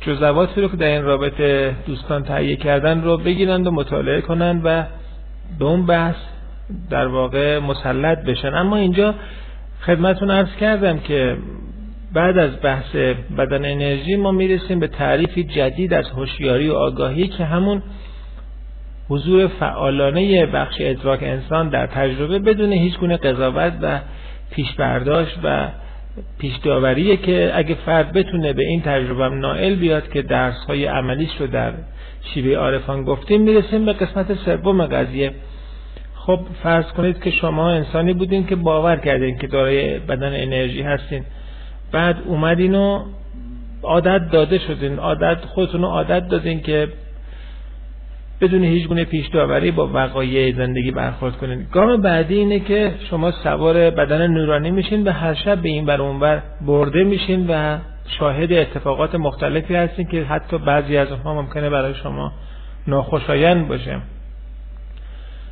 جزواتی رو که در این رابطه دوستان تهیه کردن رو بگیرند و مطالعه کنند و به اون بحث در واقع مسلط بشن. اما اینجا خدمتون ارز کردم که بعد از بحث بدن انرژی ما می‌رسیم به تعریفی جدید از هوشیاری و آگاهی که همون حضور فعالانه بخش ادراک انسان در تجربه بدون هیچ گونه قضاوت و پیش برداشت و پیش داوریه که اگه فرد بتونه به این تجربه نائل بیاد که درس های عملیش رو در شیوه عارفان گفتیم می‌رسیم به قسمت سوم قضیه. خب فرض کنید که شما انسانی بودین که باور کردین که دارای بدن انرژی هستین. بعد اومدین و عادت داده شدین عادت خودتون عادت دادین که بدون هیچ گونه پیش داوری با وقایع زندگی برخورد کنین گام بعدی اینه که شما سوار بدن نورانی میشین و هر شب به این بر اونور برده میشین و شاهد اتفاقات مختلفی هستین که حتی بعضی از اونها ممکنه برای شما ناخوشایند باشه.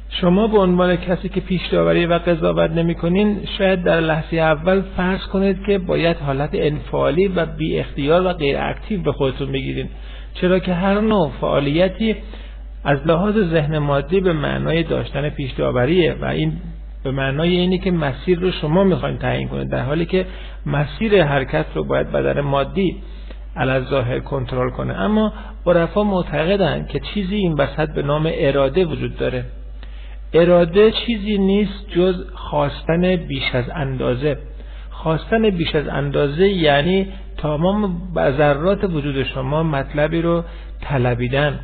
شما به عنوان کسی که پیش داوری و قضاوت نمی‌کنین شاید در لحظه اول فرض کنید که باید حالت انفعالی و بی اختیار و غیر اکتیو به خودتون بگیرین. چرا که هر نوع فعالیتی از لحاظ ذهن مادی به معنای داشتن پیش و این به معنای اینه که مسیر رو شما می‌خواین تعیین کنید در حالی که مسیر حرکت رو باید بدن مادی علی ظاهر کنترل کنه. اما عرفا معتقدن که چیزی این وسط به نام اراده وجود داره. اراده چیزی نیست جز خواستن بیش از اندازه. خواستن بیش از اندازه یعنی تمام ذرات وجود شما مطلبی رو طلبیدن.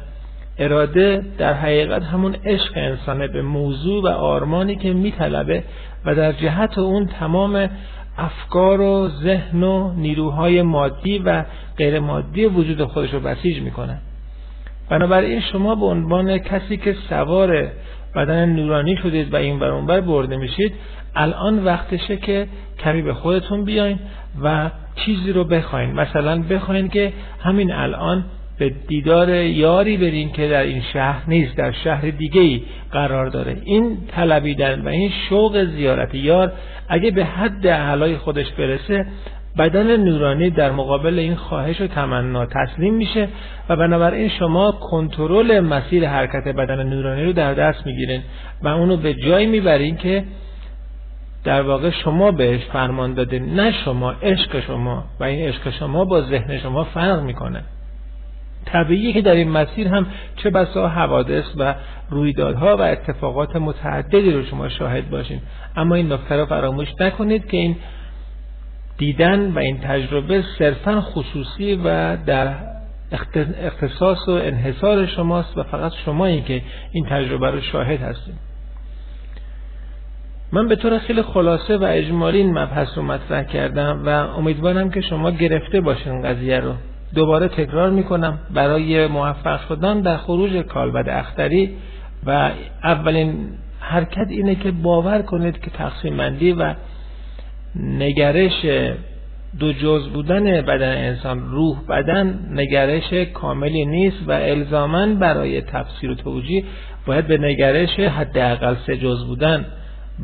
اراده در حقیقت همون عشق انسانه به موضوع و آرمانی که میطلبه و در جهت اون تمام افکار و ذهن و نیروهای مادی و غیر مادی وجود خودش رو بسیج می‌کنه. بنابراین شما به عنوان کسی که سوار بدن نورانی شدید و این اونور برده میشید الان وقتشه که کمی به خودتون بیاین و چیزی رو بخواین. مثلا بخواین که همین الان به دیدار یاری برین که در این شهر نیست در شهر دیگه ای قرار داره. این طلبیدن و این شوق زیارت یار اگه به حد اعلای خودش برسه بدن نورانی در مقابل این خواهش و تمنا تسلیم میشه و بنابراین شما کنترل مسیر حرکت بدن نورانی رو در دست می‌گیرین و اونو به جایی می‌برین که در واقع شما بهش فرمان دادین. نه شما عشق شما و این عشق شما با ذهن شما فرق می‌کنه. طبیعیه که در این مسیر هم چه بسا حوادث و رویدادها و اتفاقات متعددی رو شما شاهد باشین. اما این نکته رو فراموش نکنید که این دیدن و این تجربه صرفا خصوصی و در اختصاص و انحصار شماست و فقط شما این که این تجربه رو شاهد هستیم من به طور خیلی خلاصه و اجمالی این مبحث رو مطرح کردم و امیدوارم که شما گرفته باشین قضیه رو. دوباره تکرار می‌کنم. برای موفق شدن در خروج کالبد اختری و اولین حرکت اینه که باور کنید که تقسیم بندی و نگرش دو جز بودن بدن انسان روح بدن نگرش کاملی نیست و الزاما برای تفسیر و توجیه باید به نگرش حداقل سه جز بودن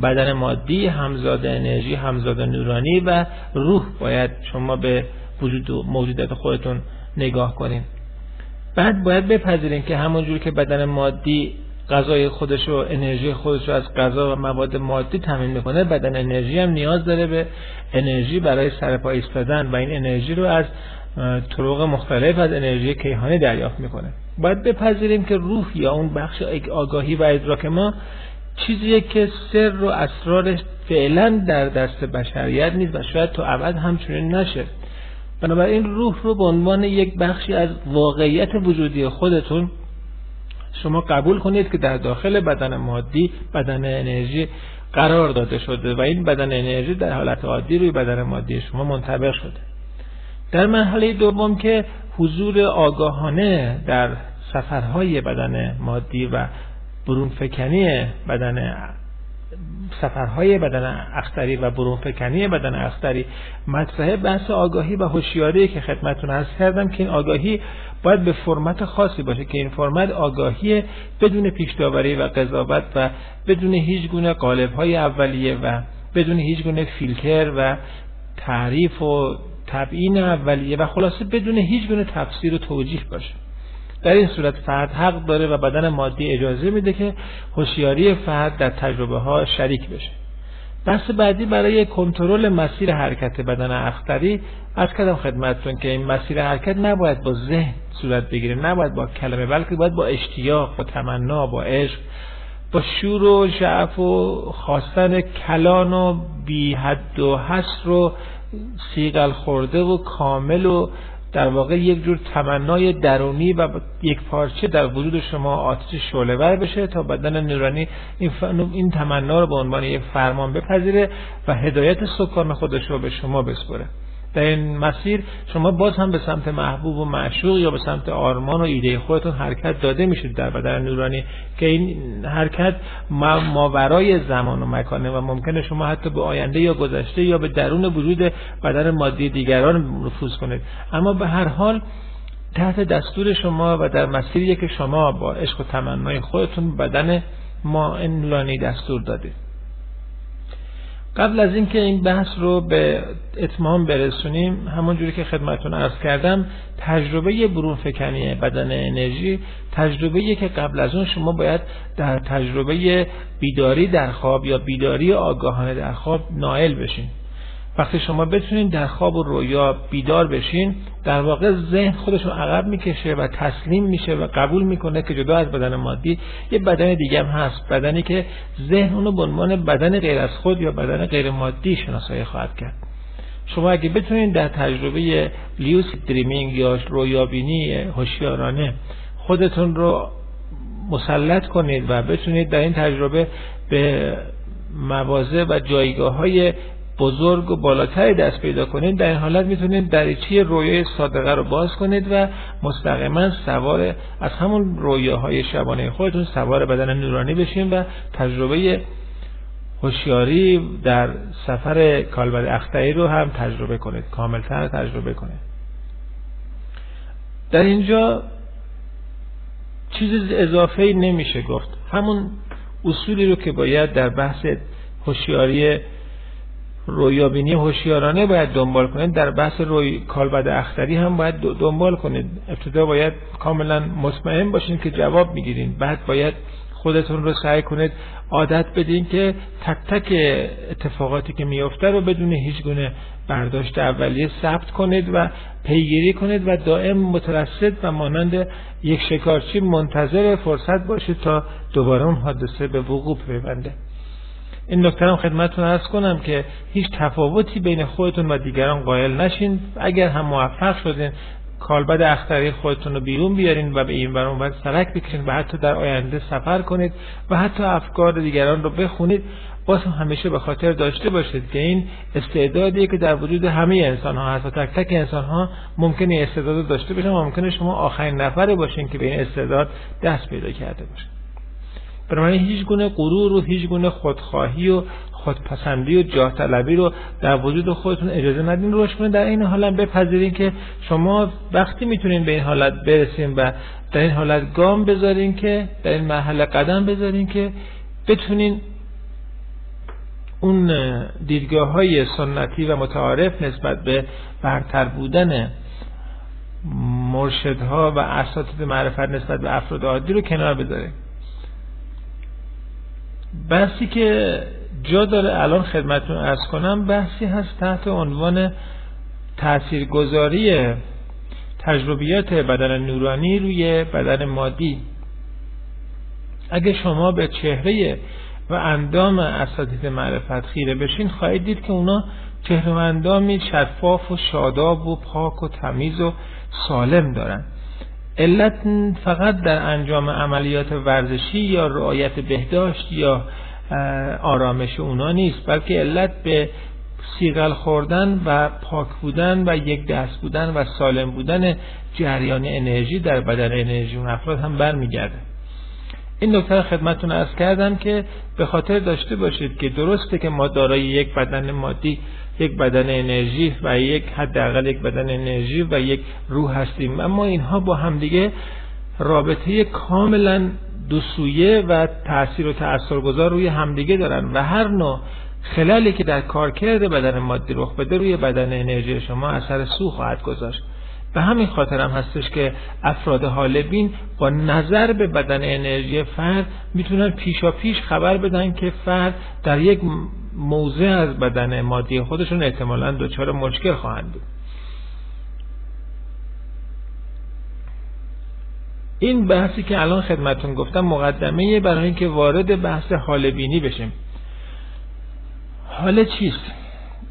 بدن مادی همزاد انرژی همزاد نورانی و روح. باید شما به وجود و موجودات خودتون نگاه کنین. بعد باید بپذیرین که همونجور که بدن مادی غذای خودش و انرژی خودش رو از غذا و مواد مادی تامین می‌کنه بدن انرژی هم نیاز داره به انرژی برای سرپا ایستادن و این انرژی رو از طرق مختلف از انرژی کیهانی دریافت می‌کنه. باید بپذیریم که روح یا اون بخش آگاهی و ادراک ما چیزیه که سر و اسرارش فعلا در دست بشریت نیست و شاید تو ابد همچنین نشه. بنابراین روح رو به عنوان یک بخشی از واقعیت وجودی خودتون شما قبول کنید که در داخل بدن مادی بدن انرژی قرار داده شده و این بدن انرژی در حالت عادی روی بدن مادی شما منطبق شده. در مرحله دوم که حضور آگاهانه در سفرهای بدن مادی و برون فکنی بدن سفرهای بدن اختری و برون فکنی بدن اختری مطرح بحث آگاهی و هوشیاری که خدمتتون عرض کردم که این آگاهی باید به فرمت خاصی باشه که این فرمت آگاهی بدون پیشداوری و قضاوت و بدون هیچ گونه قالب های اولیه و بدون هیچ گونه فیلتر و تعریف و تبیین اولیه و خلاصه بدون هیچ گونه تفسیر و توجیه باشه. در این صورت فرد حق داره و بدن مادی اجازه میده که هوشیاری فرد در تجربه ها شریک بشه. بحث بعدی برای کنترل مسیر حرکت بدن اختری از کردم خدمتتون که این مسیر حرکت نباید با ذهن صورت بگیره نباید با کلمه بلکه باید با اشتیاق با تمنا با عشق با شور و شعف و خواستن کلان و بی حد و حصر و سیگل خورده و کامل و در واقع یک جور تمنای درونی و یک پارچه در وجود شما آتش شعله بشه تا بدن نورانی این, این تمنا رو به عنوان یک فرمان بپذیره و هدایت سکان خودش رو به شما بسپره. در این مسیر شما باز هم به سمت محبوب و معشوق یا به سمت آرمان و ایده خودتون حرکت داده میشید در بدن نورانی که این حرکت ماورای زمان و مکانه و ممکنه شما حتی به آینده یا گذشته یا به درون وجود بدن مادی دیگران نفوذ کنید. اما به هر حال تحت دستور شما و در مسیری که شما با عشق و تمنای خودتون بدن ما نورانی دستور دادید. قبل از اینکه این بحث رو به اتمام برسونیم همون جوری که خدمتون عرض کردم تجربه برون فکنی بدن انرژی تجربه که قبل از اون شما باید در تجربه بیداری در خواب یا بیداری آگاهانه در خواب نائل بشین. وقتی شما بتونین در خواب و رویا بیدار بشین در واقع ذهن خودشون عقب می‌کشه و تسلیم میشه و قبول می‌کنه که جدا از بدن مادی یه بدن دیگه هم هست. بدنی که ذهن اونو به عنوان بدن غیر از خود یا بدن غیر مادی شناسایی خواهد کرد. شما اگه بتونین در تجربه لیوس دریمینگ یا رویابینی هوشیارانه خودتون رو مسلط کنید و بتونید در این تجربه به مواضع و جایگاه های بزرگ و بالاتری دست پیدا کنید در این حالت می‌تونید دریچه رویای صادقه رو باز کنید و مستقیما سوار از همون رویاهای شبانه خودتون سوار بدن نورانی بشین و تجربه هوشیاری در سفر کالبد اختری رو هم تجربه کنید کاملتر تجربه کنید. در اینجا چیز اضافه نمیشه گفت. همون اصولی رو که باید در بحث هوشیاری رویابینی هوشیارانه باید دنبال کنید در بحث روی کالبد اختری هم باید دنبال کنید ابتدا باید کاملا مطمئن باشین که جواب می‌گیرین. بعد باید خودتون رو سعی کنید عادت بدین که تک تک اتفاقاتی که میفته رو بدون هیچ گونه برداشت اولیه ثبت کنید و پیگیری کنید و دائم مترصد و مانند یک شکارچی منتظر فرصت باشید تا دوباره اون حادثه به وقوع پیونده. این نکته هم خدمتتون ارز کنم که هیچ تفاوتی بین خودتون و دیگران قائل نشین. اگر هم موفق شدین کالبد اختری خودتون رو بیرون بیارین و به این برون باید سرک بکشین و حتی در آینده سفر کنید و حتی افکار دیگران رو بخونید. باز هم همیشه به خاطر داشته باشید که این استعدادی که در وجود همه انسان ها هست و تک تک انسان ها ممکنه استعداد داشته باشن و ممکنه شما آخرین نفر باشین که به این استعداد دست پیدا کرده باشین بنابراین هیچ گونه غرور و هیچ گونه خودخواهی و خودپسندی و جاه طلبی رو در وجود خودتون اجازه ندین روش کنید در این حالت بپذیرین که شما وقتی می‌تونین به این حالت برسین و در این حالت گام بذارین که در این مرحله قدم بذارین که بتونین اون دیدگاه های سنتی و متعارف نسبت به برتر بودن مرشدها و اساتید معرفت نسبت به افراد عادی رو کنار بذارین. بحثی که جا داره الان خدمتون ارز کنم بحثی هست تحت عنوان تاثیرگذاری تجربیات بدن نورانی روی بدن مادی. اگه شما به چهره و اندام اساتید معرفت خیره بشین خواهید دید که اونا چهره و اندامی شفاف و شاداب و پاک و تمیز و سالم دارن. علت فقط در انجام عملیات ورزشی یا رعایت بهداشت یا آرامش اونا نیست بلکه علت به سیغل خوردن و پاک بودن و یک دست بودن و سالم بودن جریان انرژی در بدن انرژی اون افراد هم برمیگرده. این نکته خدمتتون ارز کردم که به خاطر داشته باشید که درسته که ما دارای یک بدن مادی یک بدن انرژی و یک حداقل یک بدن انرژی و یک روح هستیم. اما اینها با همدیگه رابطه کاملا دو سویه و تاثیر و تاثیرگذار روی همدیگه دارن و هر نوع خلالی که در کارکرد بدن مادی رخ بده روی بدن انرژی شما اثر سو خواهد گذاشت. به همین خاطر هم هستش که افراد حالبین با نظر به بدن انرژی فرد می‌تونن پیشا پیش خبر بدن که فرد در یک موضع از بدن مادی خودشون احتمالا دچار مشکل خواهند بود. این بحثی که الان خدمتون گفتم مقدمه برای اینکه وارد بحث حال بینی بشیم. حال چیست؟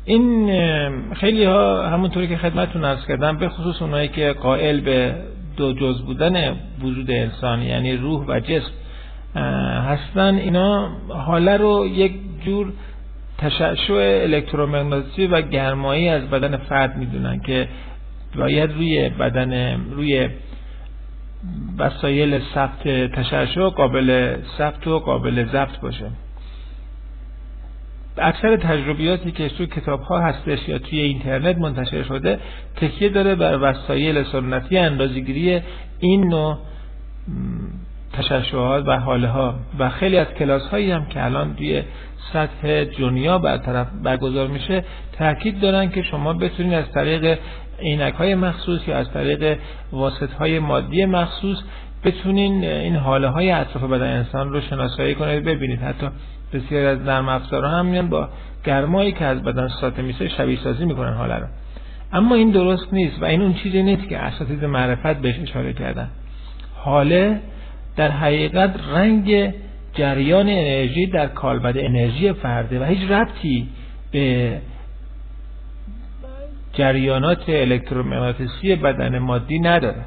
این خیلی ها همونطوری که خدمتون ارز کردم به خصوص اونایی که قائل به دو جز بودن وجود انسان یعنی روح و جسم هستن. اینا حاله رو یک جور تشعشع الکترومغناطیسی و گرمایی از بدن فرد می‌دونن که باید روی بدن روی وسایل ثبت تشعشع قابل ثبت و قابل ضبط باشه. اکثر تجربیاتی که توی کتاب ها هستش یا توی اینترنت منتشر شده تکیه داره بر وسایل سنتی اندازگیری این نوع تشعشعات و حاله ها و خیلی از کلاس هایی هم که الان توی سطح دنیا برطرف برگزار میشه تاکید دارن که شما بتونید از طریق عینک های مخصوص یا از طریق واسط های مادی مخصوص بتونین این حاله های اطراف بدن انسان رو شناسایی کنید ببینید. حتی بسیاری از نرم افزارها هم میان با گرمایی که از بدن ساطع میشه شبیه سازی می‌کنن حاله رو. اما این درست نیست و این اون چیزی نیست که اساتید معرفت بهش اشاره کردن. حاله در حقیقت رنگ جریان انرژی در کالبد انرژی فرده و هیچ ربطی به جریانات الکترومغناطیسی بدن مادی نداره.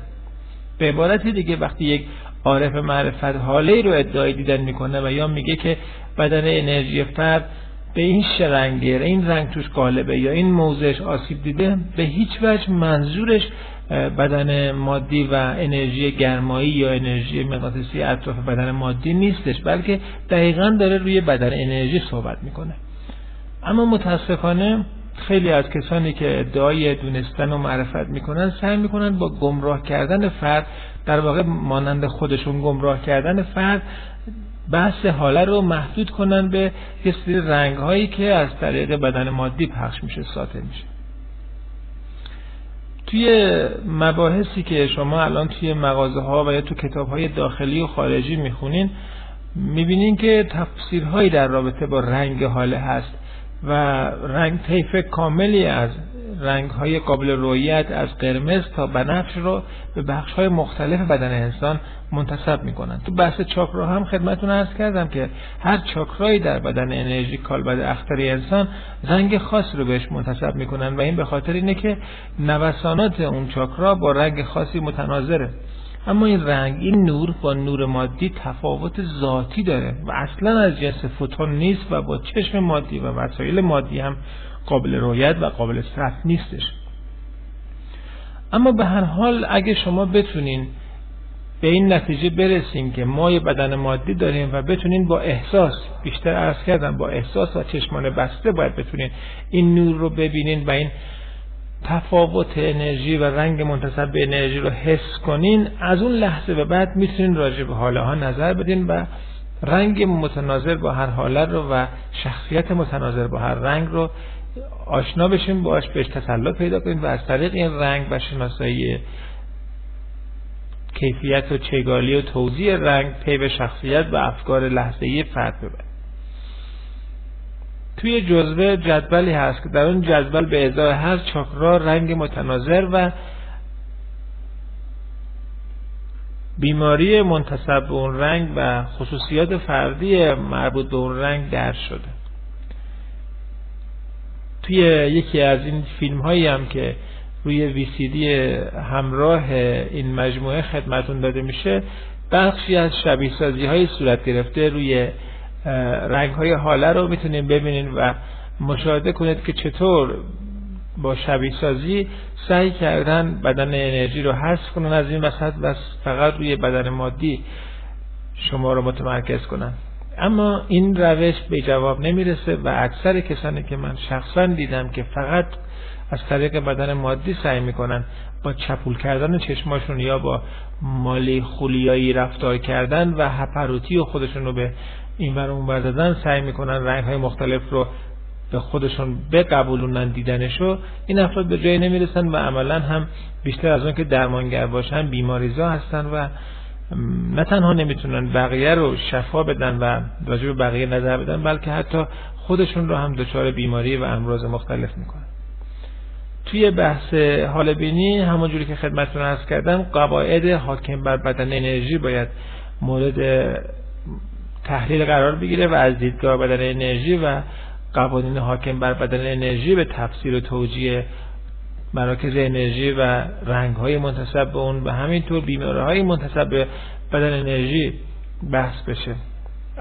به عبارت دیگه وقتی یک عارف معرفت حاله رو ادعای دیدن می‌کنه و یا میگه که بدن انرژی فرد به این شرنگه این رنگ توش قالبه یا این موضعش آسیب دیده به هیچ وجه منظورش بدن مادی و انرژی گرمایی یا انرژی مغناطیسی اطراف بدن مادی نیستش بلکه دقیقا داره روی بدن انرژی صحبت می‌کنه. اما متاسفانه خیلی از کسانی که ادعای دونستن و معرفت می‌کنن سعی می‌کنن با گمراه کردن فرد در واقع مانند خودشون گمراه کردن فرد بحث حاله رو محدود کنن به یه سری رنگ هایی که از طریق بدن مادی پخش میشه ساطع میشه. توی مباحثی که شما الان توی مغازه ها و یا تو کتاب های داخلی و خارجی می‌خونین می‌بینین که تفسیرهایی در رابطه با رنگ حاله هست و رنگ طیف کاملی از رنگ های قابل رویت از قرمز تا بنفش رو به بخش های مختلف بدن انسان منتصب می‌کنن. تو بحث چاکرا هم خدمتون ارز کردم که هر چاکرایی در بدن انرژی کالبد اختری انسان رنگ خاص رو بهش منتصب می‌کنن و این به خاطر اینه که نوسانات اون چاکرا با رنگ خاصی متناظره. اما این رنگ این نور با نور مادی تفاوت ذاتی داره و اصلا از جنس فوتون نیست و با چشم مادی و وسایل مادی هم قابل رویت و قابل صرف نیستش. اما به هر حال اگه شما بتونین به این نتیجه برسیم که ما یه بدن مادی داریم و بتونین با احساس بیشتر عرض کردم با احساس و چشمان بسته باید بتونین این نور رو ببینین و این تفاوت انرژی و رنگ منتصب به انرژی رو حس کنین از اون لحظه به بعد می‌تونین راجع به حاله ها نظر بدین و رنگ متناظر با هر حاله رو و شخصیت متناظر با هر رنگ رو آشنا بشیم باش بهش تسلط پیدا کنیم و از طریق این رنگ و شناسایی کیفیت و چگالی و توضیح رنگ پی به شخصیت و افکار لحظه‌ای فرد ببریم. توی جزوه جدولی هست که در اون جدول به ازای هر چاکرا رنگ متناظر و بیماری منتصب به اون رنگ و خصوصیات فردی مربوط به اون رنگ درد شده. توی یکی از این فیلم هایی هم که روی وی سی دی همراه این مجموعه خدمتون داده میشه بخشی از شبیه سازی های صورت گرفته روی رنگ های حاله رو می‌تونید ببینید و مشاهده کنید که چطور با شبیه سازی سعی کردن بدن انرژی رو حذف کنن از این وسط و فقط روی بدن مادی شما رو متمرکز کنن. اما این روش به جواب نمی‌رسه و اکثر کسانی که من شخصا دیدم که فقط از طریق بدن مادی سعی می‌کنن با چپول کردن چشماشون یا با مالی خولیایی رفتار کردن و هپروتی و خودشون رو به این ور اون ور دادن سعی می‌کنن رنگ های مختلف رو به خودشون بقبولونن دیدنشو این افراد به جایی نمی‌رسن و عملا هم بیشتر از اون که درمانگر باشن بیماریزا هستن و نه تنها نمی‌تونن بقیه رو شفا بدن و راجع به بقیه نظر بدن بلکه حتی خودشون رو هم دچار بیماری و امراض مختلف می‌کنن. توی بحث حال بینی همونجوری که خدمتتون عرض کردم قواعد حاکم بر بدن انرژی باید مورد تحلیل قرار بگیره و از دیدگاه بدن انرژی و قوانین حاکم بر بدن انرژی به تفسیر و توجیه مراکز انرژی و رنگ های منتصب به اون و همینطور بیماره های منتصب به بدن انرژی بحث بشه.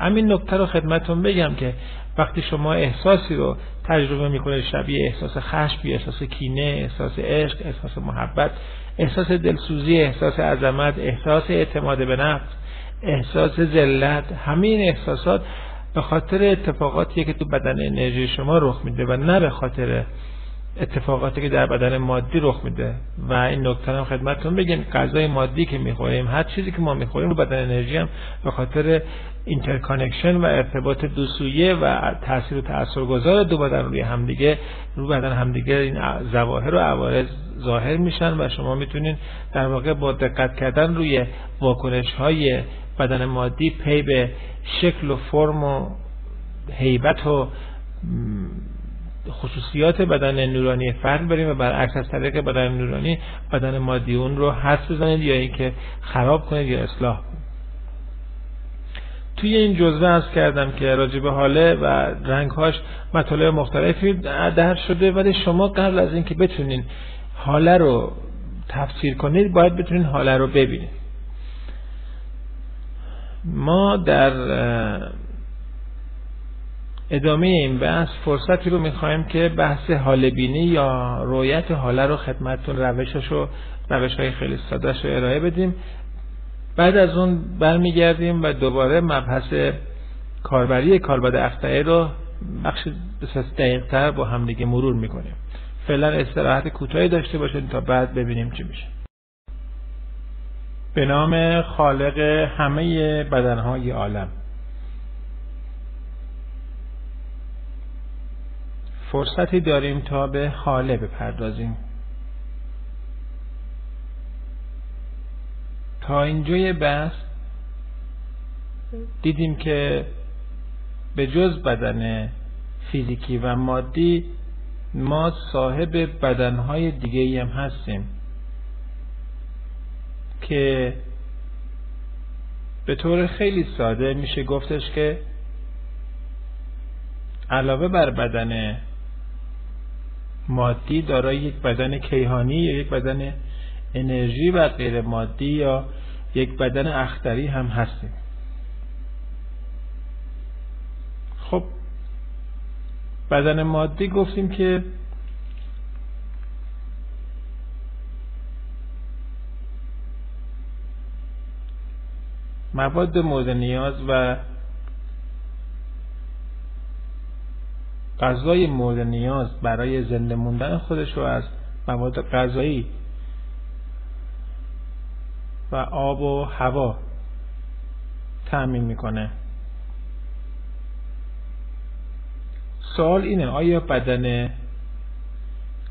همین نکته رو خدمتون بگم که وقتی شما احساسی رو تجربه می‌کنید شبیه احساس خشم احساس کینه احساس عشق احساس محبت احساس دلسوزی احساس عظمت احساس اعتماد به نفس احساس ذلت همین احساسات به خاطر اتفاقاتی که تو بدن انرژی شما رخ میده و نه به خاطر اتفاقاتی که در بدن مادی رخ میده و این نکته هم خدمتتون بگیم غذای مادی که می‌خوریم هر چیزی که ما می‌خوریم رو بدن انرژی هم به خاطر interconnection و ارتباط دو سویه و تاثیر و تاثیرگذار دو بدن روی همدیگه رو بدن همدیگه این ظواهر و عوارض ظاهر میشن و شما می‌تونین در واقع با دقت کردن روی واکنش های بدن مادی پی به شکل و فرم و هیبت و خصوصیات بدن نورانی فرد بریم و برعکس از طریق بدن نورانی بدن مادی اون رو حس بزنید یا اینکه خراب کنید یا اصلاح. کنید توی این جزوه از کردم که راجب حاله و رنگهاش مطالب مختلفی در شده ولی شما قبل از اینکه بتونین حاله رو تفسیر کنید باید بتونین حاله رو ببینید. ما در ادامه این بحث فرصتی رو می‌خوایم که بحث حال بینی یا رویت حاله رو خدمتتون روشش و روش های خیلی سادهش رو ارائه بدیم. بعد از اون برمیگردیم و دوباره مبحث کاربری کالبد اختعه رو بخش بسیار دقیق تر با همدیگه مرور می‌کنیم. فعلا استراحت کوتاهی داشته باشید تا بعد ببینیم چی میشه. به نام خالق همه بدنهای عالم. فرصتی داریم تا به حاله بپردازیم. تا اینجای بحث دیدیم که به جز بدن فیزیکی و مادی ما صاحب بدنهای دیگه هم هستیم که به طور خیلی ساده میشه گفتش که علاوه بر بدن مادی دارای یک بدن کیهانی یا یک بدن انرژی و غیر مادی یا یک بدن اختری هم هستیم. خب بدن مادی گفتیم که مواد مورد نیاز و غذای مورد نیاز برای زنده موندن خودش رو از مواد غذایی و آب و هوا تأمین می‌کنه. سوال اینه آیا بدن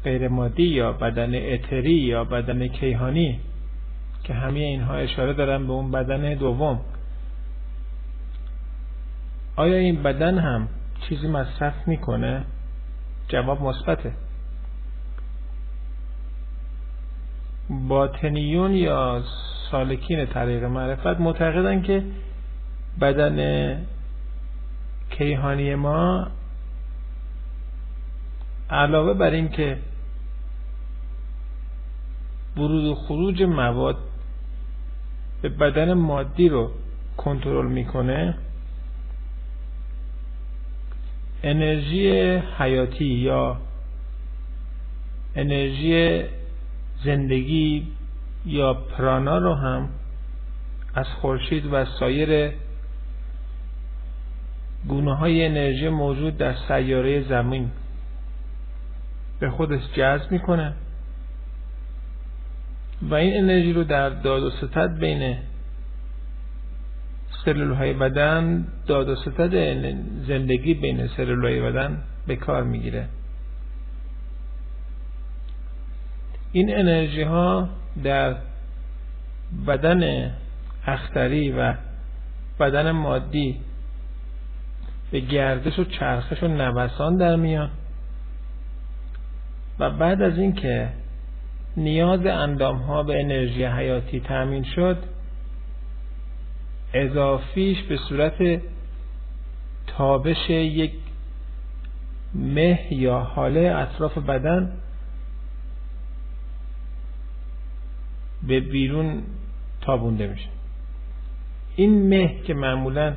غیر مادی یا بدن اتری یا بدن کیهانی که همه اینها اشاره دارن به اون بدن دوم آیا این بدن هم چیزی مصرف می‌کنه؟ جواب مثبته. باطنیون یا سالکین طریق معرفت معتقدن که بدن کیهانی ما علاوه بر این که ورود و خروج مواد به بدن مادی رو کنترل می‌کنه انرژی حیاتی یا انرژی زندگی یا پرانا رو هم از خورشید و سایر گونه های انرژی موجود در سیاره زمین به خودش جذب می‌کنه. و این انرژی رو در داد و ستد بین سلول های بدن داد و ستد زندگی بین سلول های بدن به کار می‌گیره. این انرژی ها در بدن اختری و بدن مادی به گردش و چرخش و نوسان در میان و بعد از اینکه نیاز اندام ها به انرژی حیاتی تأمین شد اضافیش به صورت تابش یک مه یا حاله اطراف بدن به بیرون تابونده میشه. این مه که معمولا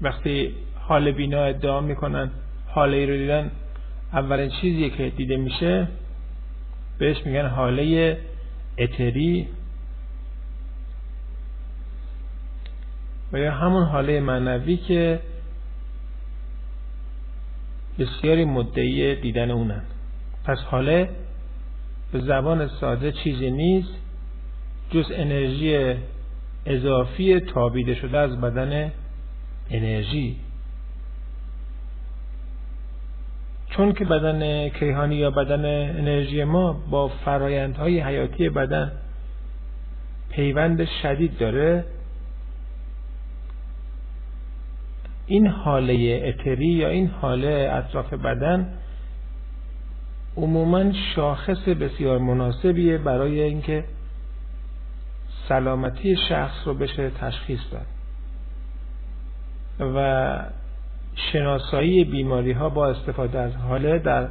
وقتی حال بینا ادعا می‌کنن حاله ای رو دیدن اولین چیزی که دیده میشه بهش میگن حاله اتری. و یا همون حاله معنوی که بسیاری مدعی دیدن اونن. پس حاله به زبان ساده چیزی نیست جز انرژی اضافی تابیده شده از بدن انرژی. چون که بدن کیهانی یا بدن انرژی ما با فرایندهای حیاتی بدن پیوند شدید داره این حاله اتری یا این حاله اطراف بدن عموما شاخص بسیار مناسبیه برای اینکه سلامتی شخص رو بشه تشخیص داد. و شناسایی بیماری ها با استفاده از حاله در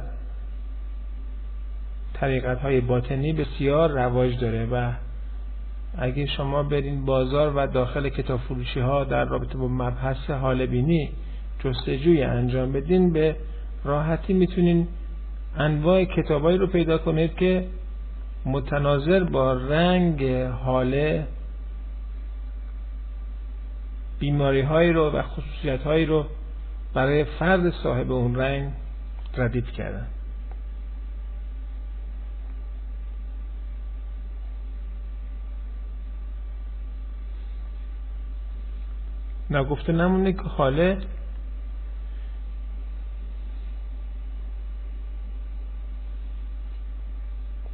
طریقت های باطنی بسیار رواج داره و اگه شما برین بازار و داخل کتاب فروشی ها در رابطه با مبحث حال بینی جستجوی انجام بدین به راحتی می‌تونین انواع کتابایی رو پیدا کنید که متناظر با رنگ حاله بیماری هایی رو و خصوصیت هایی رو برای فرد صاحب اون رنگ ردیف کردن. نگفته نمونه که حاله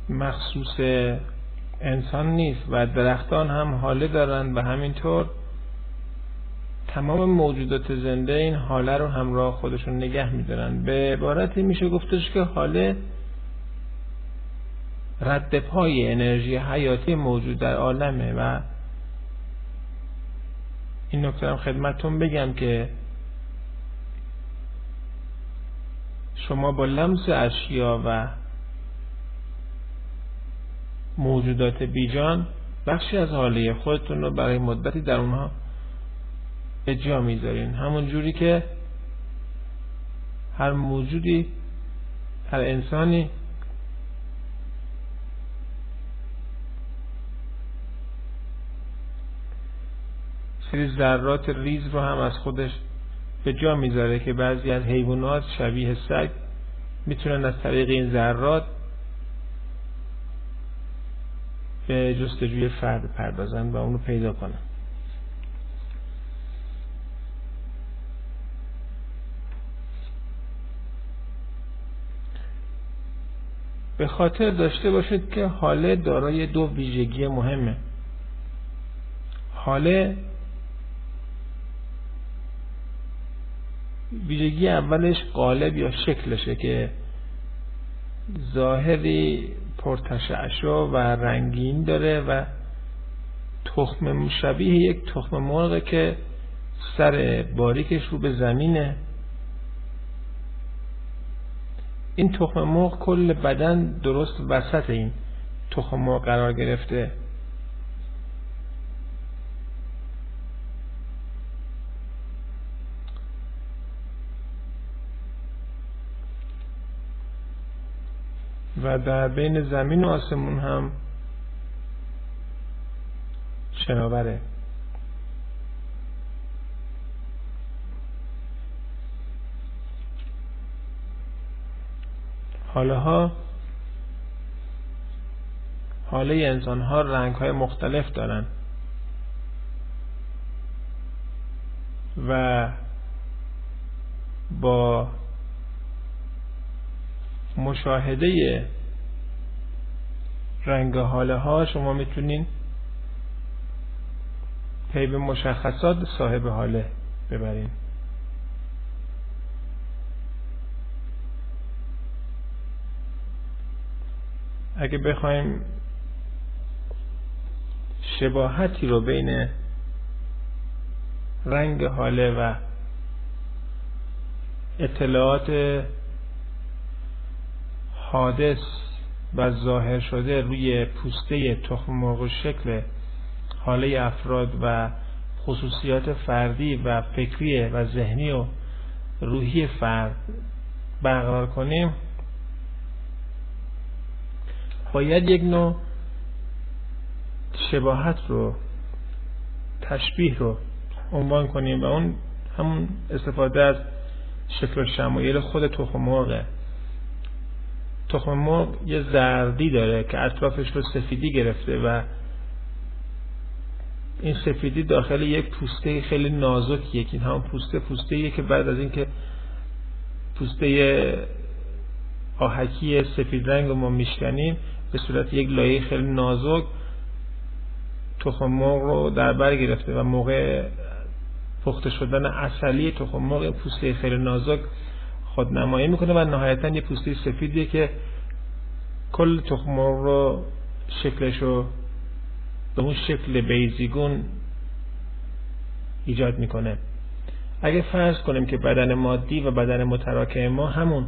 مخصوص انسان نیست و درختان هم حاله دارند و همینطور تمام موجودات زنده این حاله رو همراه خودشون نگه میدارن. به عبارتی میشه گفتش که حاله رد پای انرژی حیاتی موجود در عالمه و این نکته هم خدمتتون بگم که شما با لمس اشیا و موجودات بیجان بخشی از حاله خودتون رو برای مدتی در اونها به جا می‌ذارین. همون جوری که هر موجودی هر انسانی سری ذرات ریز رو هم از خودش به جا می‌ذاره که بعضی از حیوانات شبیه سگ می‌تونن از طریق این ذرات به جستجوی فرد پردازن و اونو پیدا کنن. به خاطر داشته باشید که حاله دارای دو ویژگی مهمه. حاله ویژگی اولش قالب یا شکلشه که ظاهری پرتشعشع و رنگین داره و تخم شبیه یک تخم مرغ که سر باریکش رو به زمینه. این تخم مرغ کل بدن درست وسط این تخم مرغ قرار گرفته. و در بین زمین و آسمون هم شناوره. حاله ها حاله انسان ها رنگ های مختلف دارن. و با مشاهده رنگ حاله ها شما می‌تونین پی به مشخصات صاحب حاله ببرین. اگه بخوایم شباهتی رو بین رنگ حاله و اطلاعات حادث و ظاهر شده روی پوسته تخم مرغ شکل حاله افراد و خصوصیات فردی و فکری و ذهنی و روحی فرد برقرار کنیم باید یک نوع شباهت رو تشبیه رو عنوان کنیم و اون همون استفاده از شکل شمایل خود تخم مرغه. تخم مرغ یه زردی داره که اطرافش رو سفیدی گرفته و این سفیدی داخل یک پوسته خیلی نازکیه که این همون پوسته پوسته که بعد از اینکه پوسته آهکی سفید رنگ ما میشکنیم به صورت یک لایه خیلی نازک تخم مرغ رو در بر گرفته و موقع پخته شدن اصلی تخم مرغ پوسته خیلی نازک خود نمایی می‌کنه و نهایتا یه پوسته سفیدیه که کل تخم مرغ رو شکلش رو به اون شکل بیزیگون ایجاد می‌کنه. اگه فرض کنیم که بدن مادی و بدن متراکم ما همون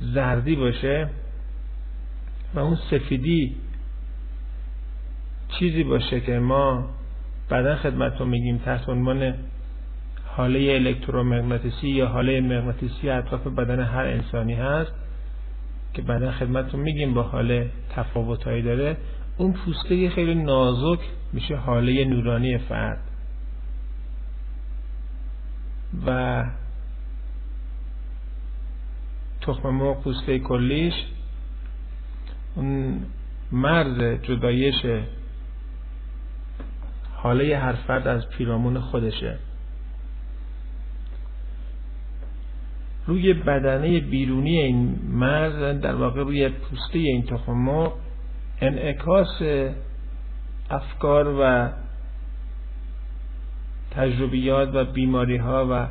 زردی باشه و اون سفیدی چیزی باشه که ما بعدا خدمتتون میگیم تحت عنوان حاله الکترومغناطیسی یا حاله مغناطیسی اطراف بدن هر انسانی هست که بعدا خدمتتون میگیم با حاله تفاوتهایی داره. اون پوسته خیلی نازک میشه حاله نورانی فرد. و تخم مرغ پوسته کلیش اون مرز جدایش حاله هر فرد از پیرامون خودشه. روی بدنه بیرونی این مرز در واقع روی پوسته این تخم انعکاس افکار و تجربیات و بیماری ها و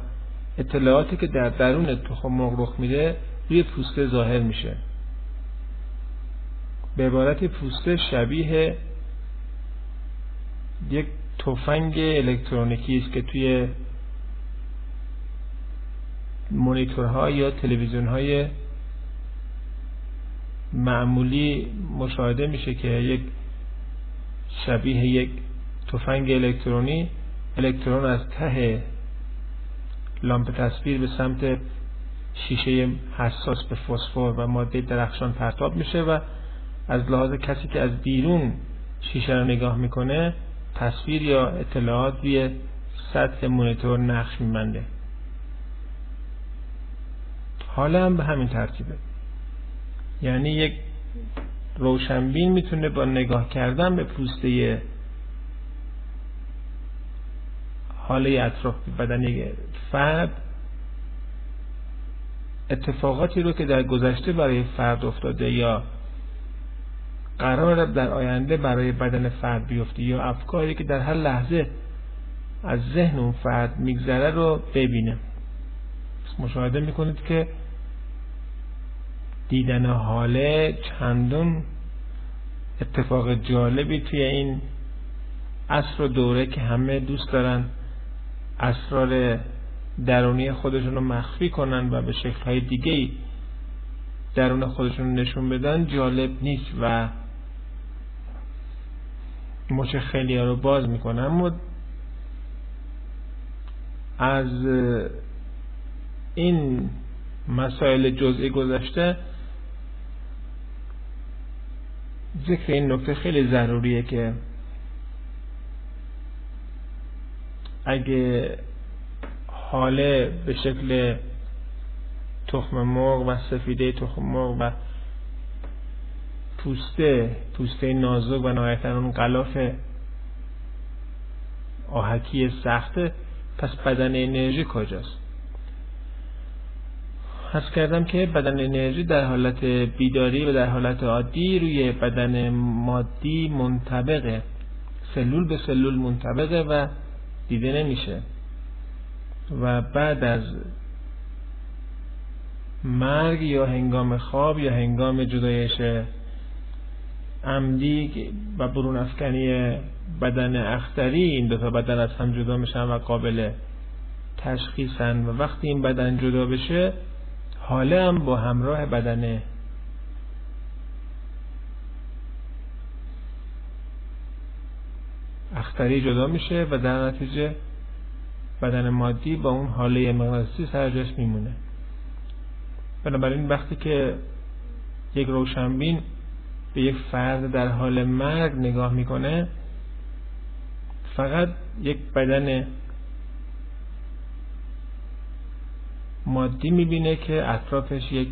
اطلاعاتی که در درون تخم مرغ رخ میده روی پوسته ظاهر میشه. به عبارت پوسته شبیه یک تفنگ الکترونیکی است که توی مونیتورها یا تلویزیون های معمولی مشاهده میشه که یک شبیه یک تفنگ الکترونی الکترون از ته لامپ تصویر به سمت شیشه حساس به فسفر و ماده درخشان پرتاب میشه و از لحاظ کسی که از بیرون شیشه رو نگاه می‌کنه تصویر یا اطلاعات روی سطح مونیتور نقش میبنده. حالا هم به همین ترتیبه. یعنی یک روشنبین می‌تونه با نگاه کردن به پوسته حاله اطراف بدنی فرد اتفاقاتی رو که در گذشته برای فرد افتاده یا قرار در آینده برای بدن فرد بیفته یا افکاری که در هر لحظه از ذهن اون فرد میگذره رو ببینه. مشاهده می‌کنید که دیدن حاله چندون اتفاق جالبی توی این عصر و دوره که همه دوست دارن اسرار درونی خودشون رو مخفی کنن و به شکلهای دیگه درون خودشون نشون بدن جالب نیست و مچ خیلی ها رو باز می‌کنن اما از این مسائل جزئی گذشته ذکر این نکته خیلی ضروریه که اگه حاله به شکل تخم مرغ و سفیده تخم مرغ و پوسته پوسته نازک و نهایتا اون غلاف آهکی سخته. پس بدن انرژی کجاست؟ حس کردم که بدن انرژی در حالت بیداری و در حالت عادی روی بدن مادی منطبقه سلول به سلول منطبقه و دیده نمیشه. و بعد از مرگ یا هنگام خواب یا هنگام جدایش عمدی و برون افکنی بدن اختری این دو تا بدن از هم جدا میشن و قابل تشخیصن و وقتی این بدن جدا بشه حاله هم با همراه بدن. اختری جدا میشه و در نتیجه بدن مادی با اون حاله مغناطیسی سر جاش میمونه. بنابراین وقتی که یک روشنبین به یک فرد در حال مرگ نگاه می‌کنه فقط یک بدن مادی می‌بینه که اطرافش یک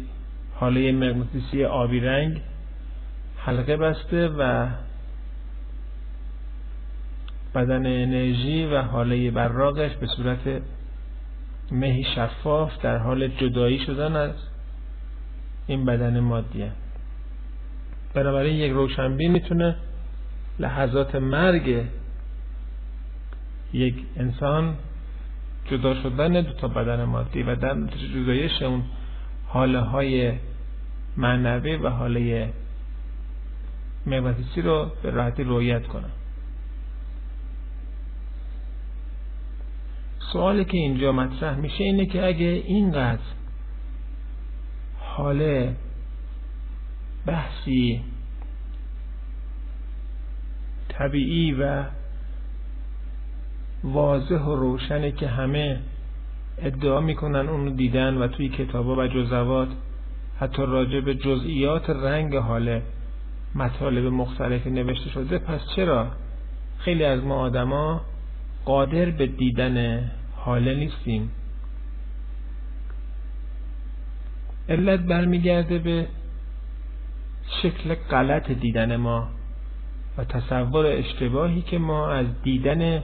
حاله مغناطیسی آبی رنگ حلقه بسته و بدن انرژی و حاله براغش به صورت مهی شفاف در حال جدایی شدن از این بدن مادیه. بنابراین یک روشنبین می‌تونه لحظات مرگ یک انسان جدا شدن دو تا بدن مادی و در جدایش اون حاله های معنوی و حاله مغناطیسی رو به راحتی رویت کنه. سوالی که اینجا مطرح میشه اینه که اگه اینقدر حاله بحثی طبیعی و واضح و روشنه که همه ادعا می‌کنن اونو دیدن و توی کتابا و جزوات. حتی راجع به جزئیات رنگ حاله مطالب مختلفی نوشته شده. پس چرا خیلی از ما آدما قادر به دیدن حاله نیستیم؟ علت برمیگرده به شکل غلط دیدن ما و تصور اشتباهی که ما از دیدن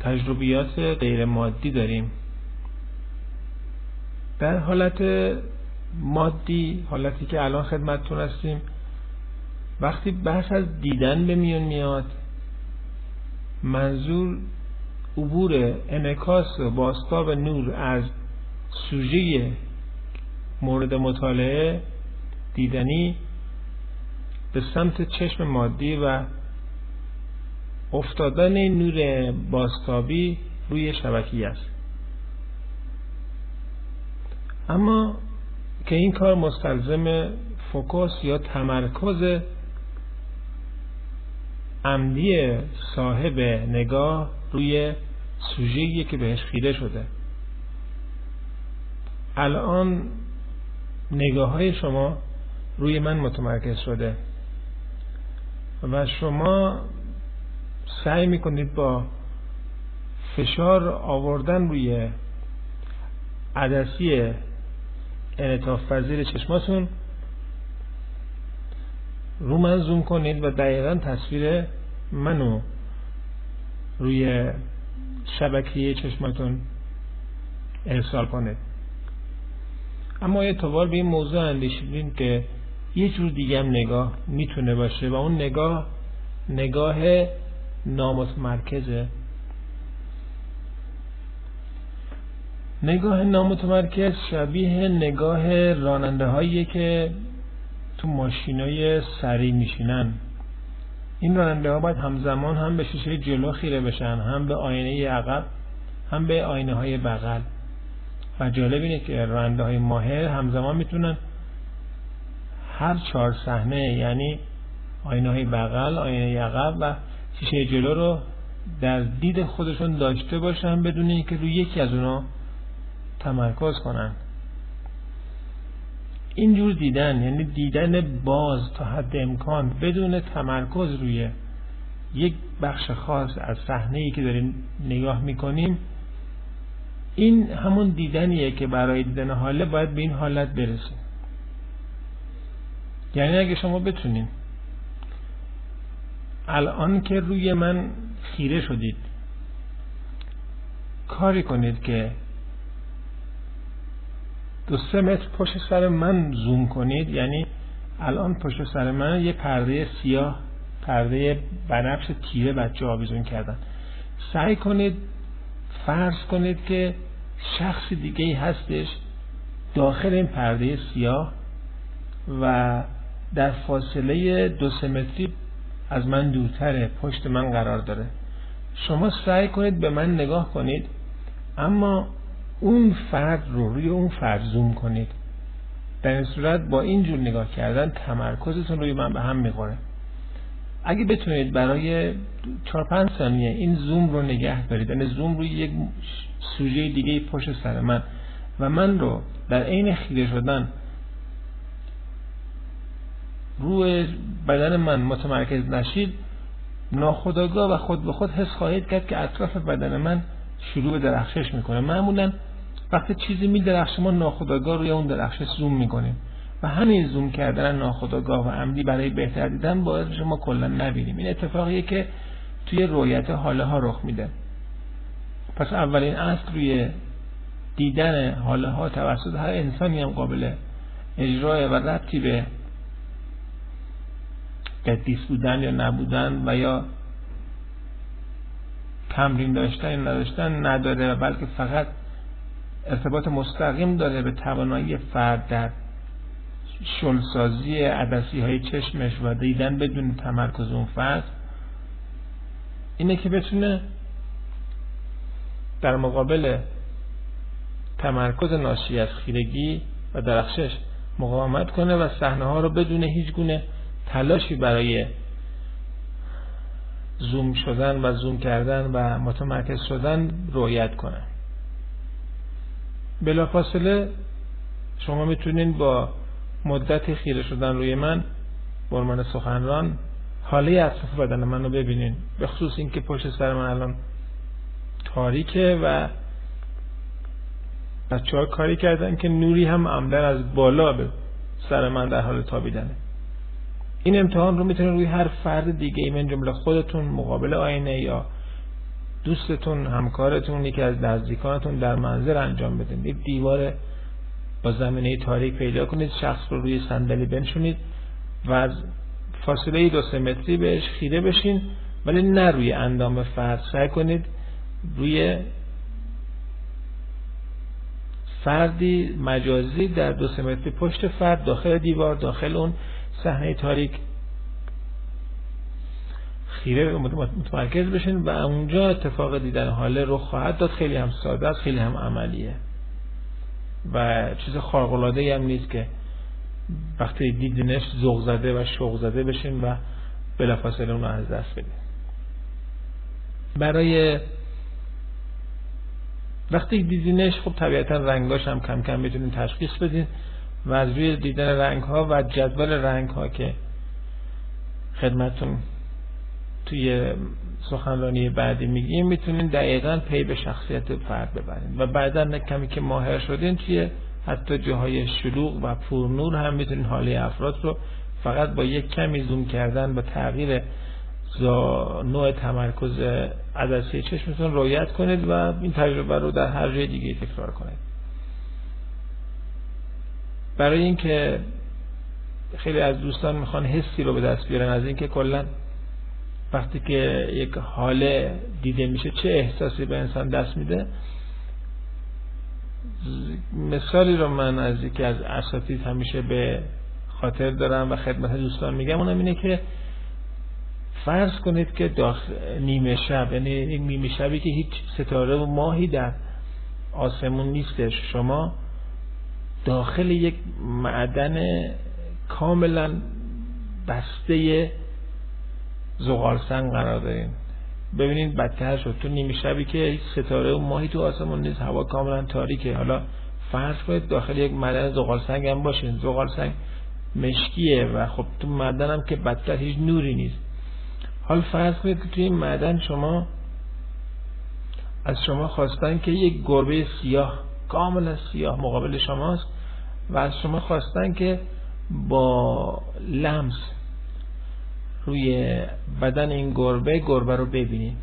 تجربیات غیر مادی داریم. در حالت مادی حالتی که الان خدمتتون هستیم وقتی بحث از دیدن به میون میاد منظور عبور انکاس و باستاب نور از سوژه مورد مطالعه دیدنی به سمت چشم مادی و افتادن نور باستابی روی شبکی است. اما که این کار مستلزم فوکوس یا تمرکز عمدی صاحب نگاه روی سوژه‌ای که بهش خیره شده. الان نگاه های شما روی من متمرکز شده. و شما سعی می‌کنید با فشار آوردن روی عدسی انعطاف پذیر چشماتون رو من زوم کنید و دقیقا تصویر منو روی شبکه چشماتون ارسال کنید. اما اعتبار به این موضوع اندیشیدیم که یه جور دیگه هم نگاه می‌تونه باشه و اون نگاه نگاه نامتمرکزه نگاه نامتمرکز شبیه نگاه راننده هایی که تو ماشینای سری میشینن. این راننده ها باید همزمان هم به شیشه جلو خیره بشن هم به آینه عقب هم به آینه های بغل. و جالب اینه که راننده های ماهر همزمان می‌تونن هر چهار صحنه یعنی آینه های بغل آینه عقب و شیشه جلو رو در دید خودشون داشته باشن بدون اینکه روی یکی از اونا تمرکز کنن. اینجور دیدن یعنی دیدن باز تا حد امکان بدون تمرکز روی یک بخش خاص از صحنه ای که داریم نگاه می‌کنیم این همون دیدنیه که برای دیدن حاله باید به این حالت برسیم یعنی اگه شما بتونین. الان که روی من خیره شدید. کاری کنید که دو سه متر پشت سر من زوم کنید. یعنی الان پشت سر من یه پرده سیاه پرده بنفش تیره بچه آویزون کردن. سعی کنید فرض کنید که شخص دیگه هستش داخل این پرده سیاه و در فاصله دو متری از من دورتره پشت من قرار داره. شما سعی کنید به من نگاه کنید اما اون فرد رو روی اون فرد زوم کنید. در این صورت با این جور نگاه کردن تمرکزتون روی من به هم می‌خوره. اگه بتونید برای 4 5 ثانیه. این زوم رو نگه دارید. یعنی زوم روی یک سوژه دیگه پشت سر من. و من رو در عین خیره شدن روی بدن من متمرکز نشید ناخداگاه و خود به خود حس خواهید کرد که اطراف بدن من شروع به درخشش می‌کنه. معمولا وقتی چیزی می درخشه ما ناخداگاه روی اون درخشش زوم می‌کنیم. و همین زوم کردن ناخداگاه و عمدی برای بهتر دیدن باعث میشه ما کلا نبینیم. این اتفاقیه که توی رویت حاله ها رخ میده. پس اولین اصل روی دیدن حاله ها توسط هر انسانی هم قابل اجرای و ربطی به قدیس بودن یا نبودن و یا تمرین داشتن یا نداشتن نداره و بلکه فقط ارتباط مستقیم داره به توانایی فرد در شلسازی عدسی های چشمش و دیدن بدون تمرکز اون فرد. اینه که بتونه در مقابل تمرکز ناشی از خیرگی و درخشش مقاومت کنه و صحنه ها رو بدون هیچ گونه تلاشی برای زوم شدن و زوم کردن و متمرکز شدن رویت کنه. بلافاصله شما می‌تونید با مدت خیره شدن روی من برمان سخنران حاله اطراف بدن من رو ببینین. به خصوص اینکه پشت سر من الان تاریکه و بچه ها کاری کردن که نوری هم عمدن از بالا به سر من در حال تابیدنه. این امتحان رو می‌تونید روی هر فرد دیگه ای من جمله خودتون مقابل آینه یا دوستتون همکارتون یکی از نزدیکانتون در منظر انجام بدین. یک دیوار با زمینه تاریک پیدا کنید شخص رو روی صندلی بنشونید و از فاصله دو متری بهش خیره بشین ولی نه روی اندام فرد. سعی کنید روی فردی مجازی در دو متری پشت فرد داخل دیوار داخل اون صحنه تاریک خیره متمرکز بشین و اونجا اتفاق دیدن حاله رو خواهد داد. خیلی هم ساده است خیلی هم عملیه. و چیز خارق هم نیست که وقتی دیدینش ذوق زده و شوق زده بشین و بلافاصله اون رو از دست بدین برای وقتی دیدینش خب طبیعتا رنگاش هم کم کم می‌تونین تشخیص بدین و از روی دیدن رنگ ها و جدول رنگ ها که خدمتون توی سخنرانی بعدی میگیم می‌تونین دقیقا پی به شخصیت فرد ببرین و بعدا کمی که ماهر شدین توی حتی جاهای شلوغ و پرنور هم می‌تونین حاله افراد رو فقط با یک کمی زوم کردن با تغییر نوع تمرکز عدسی چشمتون رویت کنید و این تجربه رو در هر جای دیگه تکرار کنید. برای اینکه خیلی از دوستان می‌خوان حسی رو به دست بیارن از اینکه کلا وقتی که یک حاله دیده میشه چه احساسی به انسان دست میده؟ مثالی رو من از یکی از اساتید همیشه به خاطر دارم و خدمت دوستان میگم. اونم اینه که فرض کنید که داخل نیمه شب یعنی نیمه شبی که هیچ ستاره و ماهی در آسمون نیستش. شما داخل یک معدن کاملا بسته زغال سنگ قرار دارین. ببینید بدتر شد. تو نیمه شبی که ستاره و ماهی تو آسمون نیست هوا کاملا تاریکه. حالا فرض کنید داخل یک معدن زغال سنگ هم باشین زغال سنگ مشکیه و خب تو معدن هم که بدتر هیچ نوری نیست. حال فرض کنید که توی این معدن شما از شما خواستن که یک گربه سیاه کاملا سیاه مقابل شماست و از شما خواستن که با لمس روی بدن این گربه گربه رو ببینید.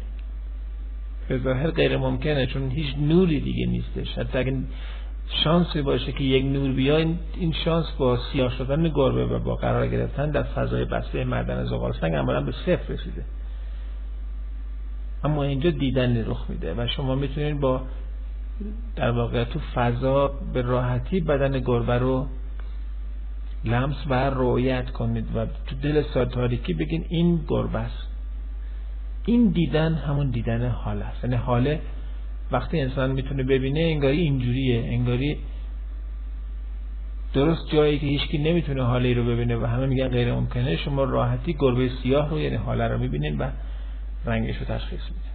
به ظاهر غیر ممکنه چون هیچ نوری دیگه نیستش. حتی اگه شانسی باشه که یک نور بیا این شانس با سیاه شدن گربه و با قرار گرفتن در فضای بسته معدن زغال سنگ عملا به صفر رسیده. اما اینجا دیدن رخ میده و شما می‌تونید با در واقع تو فضا به راحتی بدن گربه رو لمس و رویت کنید و تو دل تاریکی بگین این گربه است. این دیدن همون دیدن حال است. یعنی حاله وقتی انسان می‌تونه ببینه انگاری اینجوریه انگاری درست جایی که هیچکی نمی‌تونه حاله رو ببینه و همه میگن غیر ممکنه شما راحتی گربه سیاه رو یعنی حاله رو می‌بینین و رنگش رو تشخیص میدین.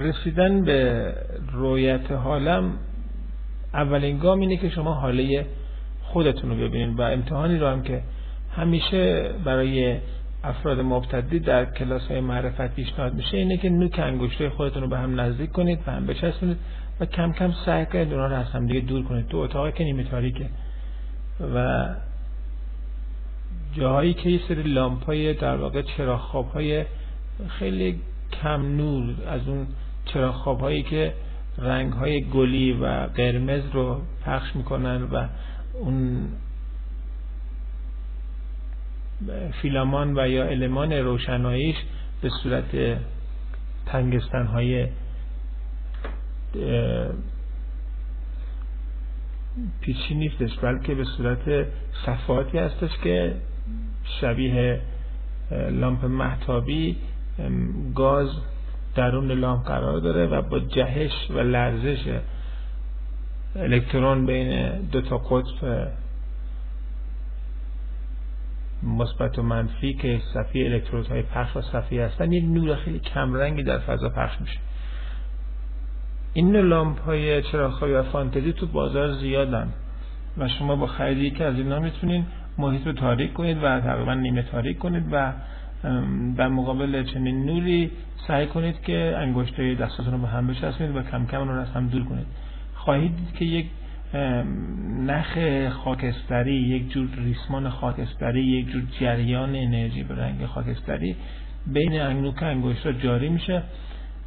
رسیدن به رویت حالم اولین گام اینه که شما حاله خودتون رو ببینید و امتحانی رو هم که همیشه برای افراد مبتدی در کلاس های معرفت پیشنهاد میشه اینه که نوک انگشته خودتون رو به هم نزدیک کنید و هم بچسبونید و کم کم سعی کنید اونها رو از هم دیگه دور کنید. تو اتاقی که نیمه تاریکه. و جاهایی که یه سری لامپ های در واقع چراغ خواب های خیلی کم نور از اون چراغ خواب هایی که رنگ های گلی و قرمز رو پخش می‌کنن و اون فیلامان و یا المان روشناییش به صورت تنگستن های پیچی نیستش بلکه به صورت صفاتی هستش که شبیه لامپ محتابی گاز درون لامپ قرار داره و با جهش و لرزش الکترون بین دو تا قطب مثبت و منفی که صفی الکترودهای پخش و صفی هستن یک نور خیلی کمرنگی در فضا پخش میشه. این لامپ های چراغ و فانتزی تو بازار زیادن و شما با خرید یکی از اینا می‌تونین محیط رو تاریک کنید و تقریبا نیمه تاریک کنید و در مقابل چنین نوری سعی کنید که انگشته دستاتون رو به هم بچسبید و کم کم اون رو از هم دور کنید. خواهید دید که یک نخ خاکستری یک جور ریسمان خاکستری یک جور جریان انرژی به رنگ خاکستری بین انگنوک انگشت جاری میشه.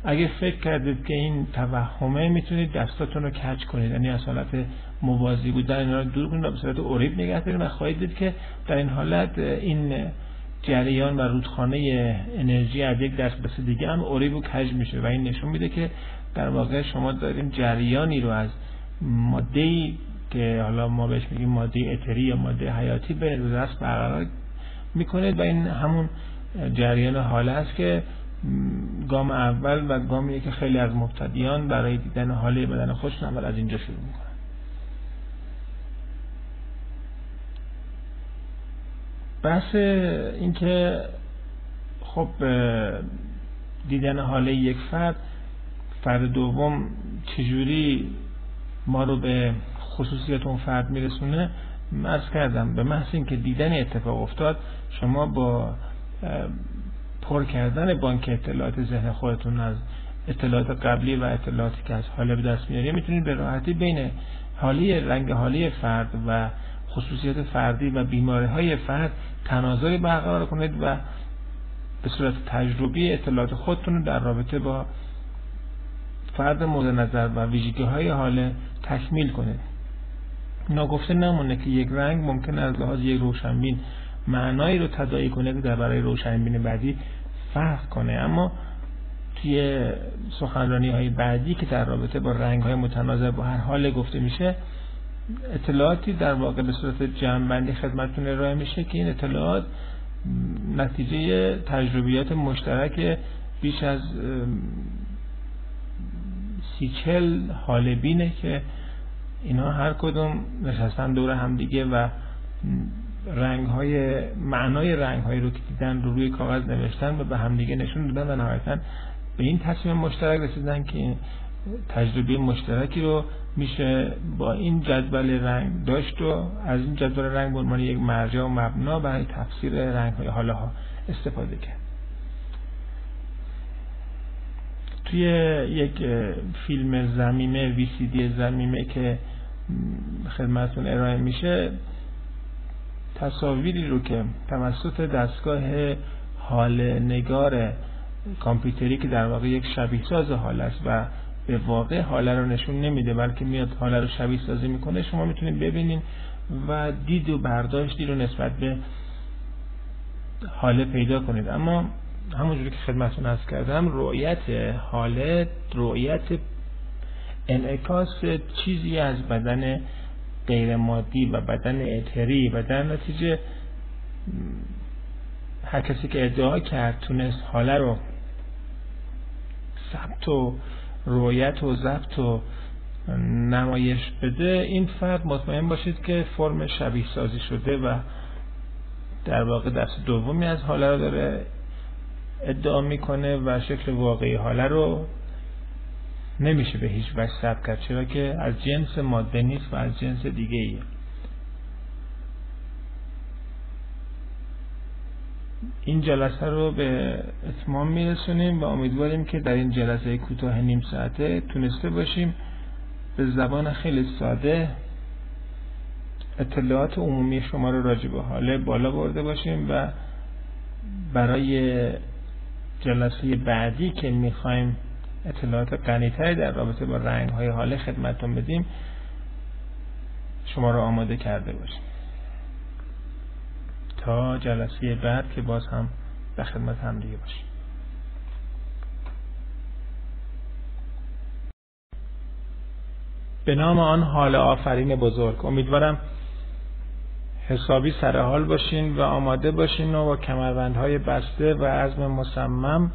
اگه فکر کردید که این توهمه می‌تونید دستاتون رو کج کنید. یعنی از حالت موازی بودن اینا رو دور کنید و به صورت اوریب نگه دارید و خواهید دید که در این حالت این جریان و رودخانه انرژی از یک دست به دیگه هم اوریب و کج میشه و این نشون میده که در واقع شما داریم جریانی رو از ماده که حالا ما بهش میگیم ماده اتری یا ماده حیاتی به دست برقرار می‌کنید و این همون جریان حاله است که گام اول و گامیه که خیلی از مبتدیان برای دیدن حاله بدن خودشون اول از اینجا شروع می‌کنن. بحث اینکه خب دیدن حاله یک فرد فرد دوم چجوری ما رو به خصوصیت اون فرد میرسونه مرز کردم به محض اینکه دیدن اتفاق افتاد شما با پر کردن بانک اطلاعات ذهن خودتون از اطلاعات قبلی و اطلاعاتی که از حاله به دست میارید می‌تونید به راحتی بین حالی رنگ حالی فرد و خصوصیت فردی و بیماری های فرد تناظری برقرار کنید و به صورت تجربی اطلاعات خودتون در رابطه با فرد مورد نظر و ویژگی های حال تکمیل کنید. ناگفته نمونه که یک رنگ ممکن از لحاظ یک روشنبین معنایی رو تدایی کنه که در برای روشنبین بعدی فرق کنه. اما توی سخنرانی های بعدی که در رابطه با رنگ های متناظر با هر حال گفته میشه اطلاعاتی در واقع به صورت جمعبندی خدمتتون ارائه میشه که این اطلاعات نتیجه تجربیات مشترک بیش از سی چل که اینا هر کدوم نشستن دور همدیگه و رنگ های معنای رنگ هایی رو که دیدن رو روی کاغذ نوشتن و به همدیگه نشون دادن و نهایتا به این تصمیم مشترک رسیدن که تجربه مشترکی رو میشه با این جدول رنگ داشت و از این جدول رنگ به عنوان یک مرجع و مبنا برای تفسیر رنگ های حالا ها استفاده کرد. توی یک فیلم زمیمه وی سی دی زمیمه که خدمتون ارائه میشه تصاویری رو که توسط دستگاه حال نگار کامپیوتری که در واقع یک شبیه ساز حال است و به واقع حاله رو نشون نمیده بلکه میاد حاله رو شبیه سازی می‌کنه. شما می‌تونید ببینین و دید و برداشتی رو نسبت به حاله پیدا کنید. اما همونجوری که خدمتون ارز کردم رؤیت حاله رؤیت انعکاس چیزی از بدن غیر مادی و بدن اتری و در نتیجه هر کسی که ادعا کرد تونست حاله رو ثبت و رویت و ضبط و نمایش بده این فرد مطمئن باشید که فرم شبیه سازی شده و در واقع دست دومی از حاله رو داره ادعا می‌کنه و شکل واقعی حاله رو نمیشه به هیچ وجه ثبت کرد چرا که از جنس ماده نیست و از جنس دیگه ایه این جلسه رو به اتمام میرسونیم و امیدواریم که در این جلسه کوتاه نیم ساعته تونسته باشیم به زبان خیلی ساده اطلاعات عمومی شما رو راجع به حاله بالا برده باشیم و برای جلسه بعدی که می‌خوایم اطلاعات غنیتری در رابطه با رنگ های حاله خدمتتون بدیم شما رو آماده کرده باشیم. تا جلسه بعد که باز هم به خدمت هم دیگه باشیم. به نام آن حال آفرین بزرگ. امیدوارم حسابی سر حال باشین و آماده باشین و با کمربندهای بسته و عزم مصمم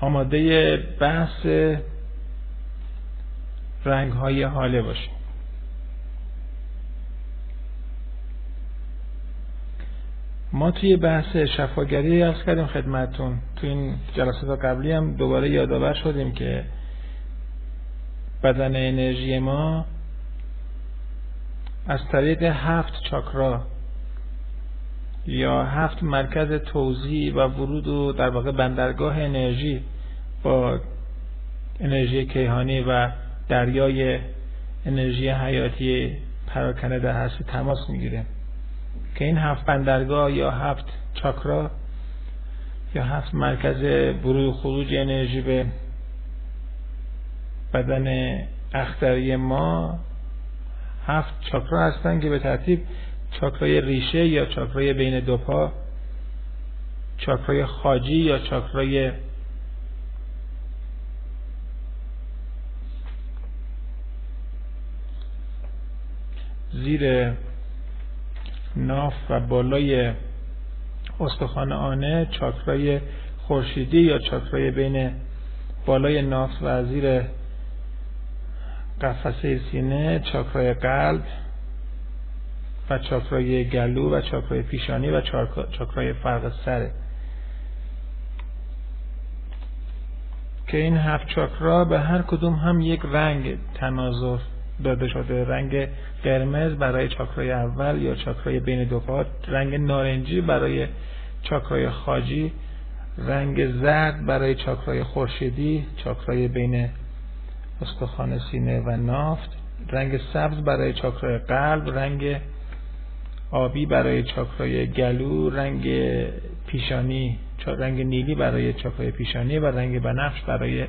آماده بحث رنگ های حاله باشین. ما توی بحث شفاگری ارز کردیم خدمتون توی این جلسات قبلی هم دوباره یادآور شدیم که بدن انرژی ما از طریق هفت چاکرا یا هفت مرکز توزیع و ورود و در واقع بندرگاه انرژی با انرژی کیهانی و دریای انرژی حیاتی پراکنه در هستی تماس می‌گیره که این هفت بندرگاه یا هفت چاکرا یا هفت مرکز و خروج انرژی به بدن اختری ما هفت چاکرا هستن که به ترتیب چاکرای ریشه یا چاکرای بین دو پا چاکرای خاجی یا چاکرای زیر ناف و بالای استخوان آنه چاکرای خورشیدی یا چاکرای بین بالای ناف و زیر قفسه سینه چاکرای قلب و چاکرای گلو و چاکرای پیشانی و چاکرای فرق سره که این هفت چاکرا به هر کدوم هم یک رنگ تناظر داده شده. رنگ قرمز برای چاکرای اول یا چاکرای بین دو پا. رنگ نارنجی برای چاکرای خاجی. رنگ زرد برای چاکرای خورشیدی چاکرای بین استخوان سینه و نافت. رنگ سبز برای چاکرای قلب. رنگ آبی برای چاکرای گلو. رنگ پیشانی رنگ نیلی برای چاکرای پیشانی و رنگ بنفش برای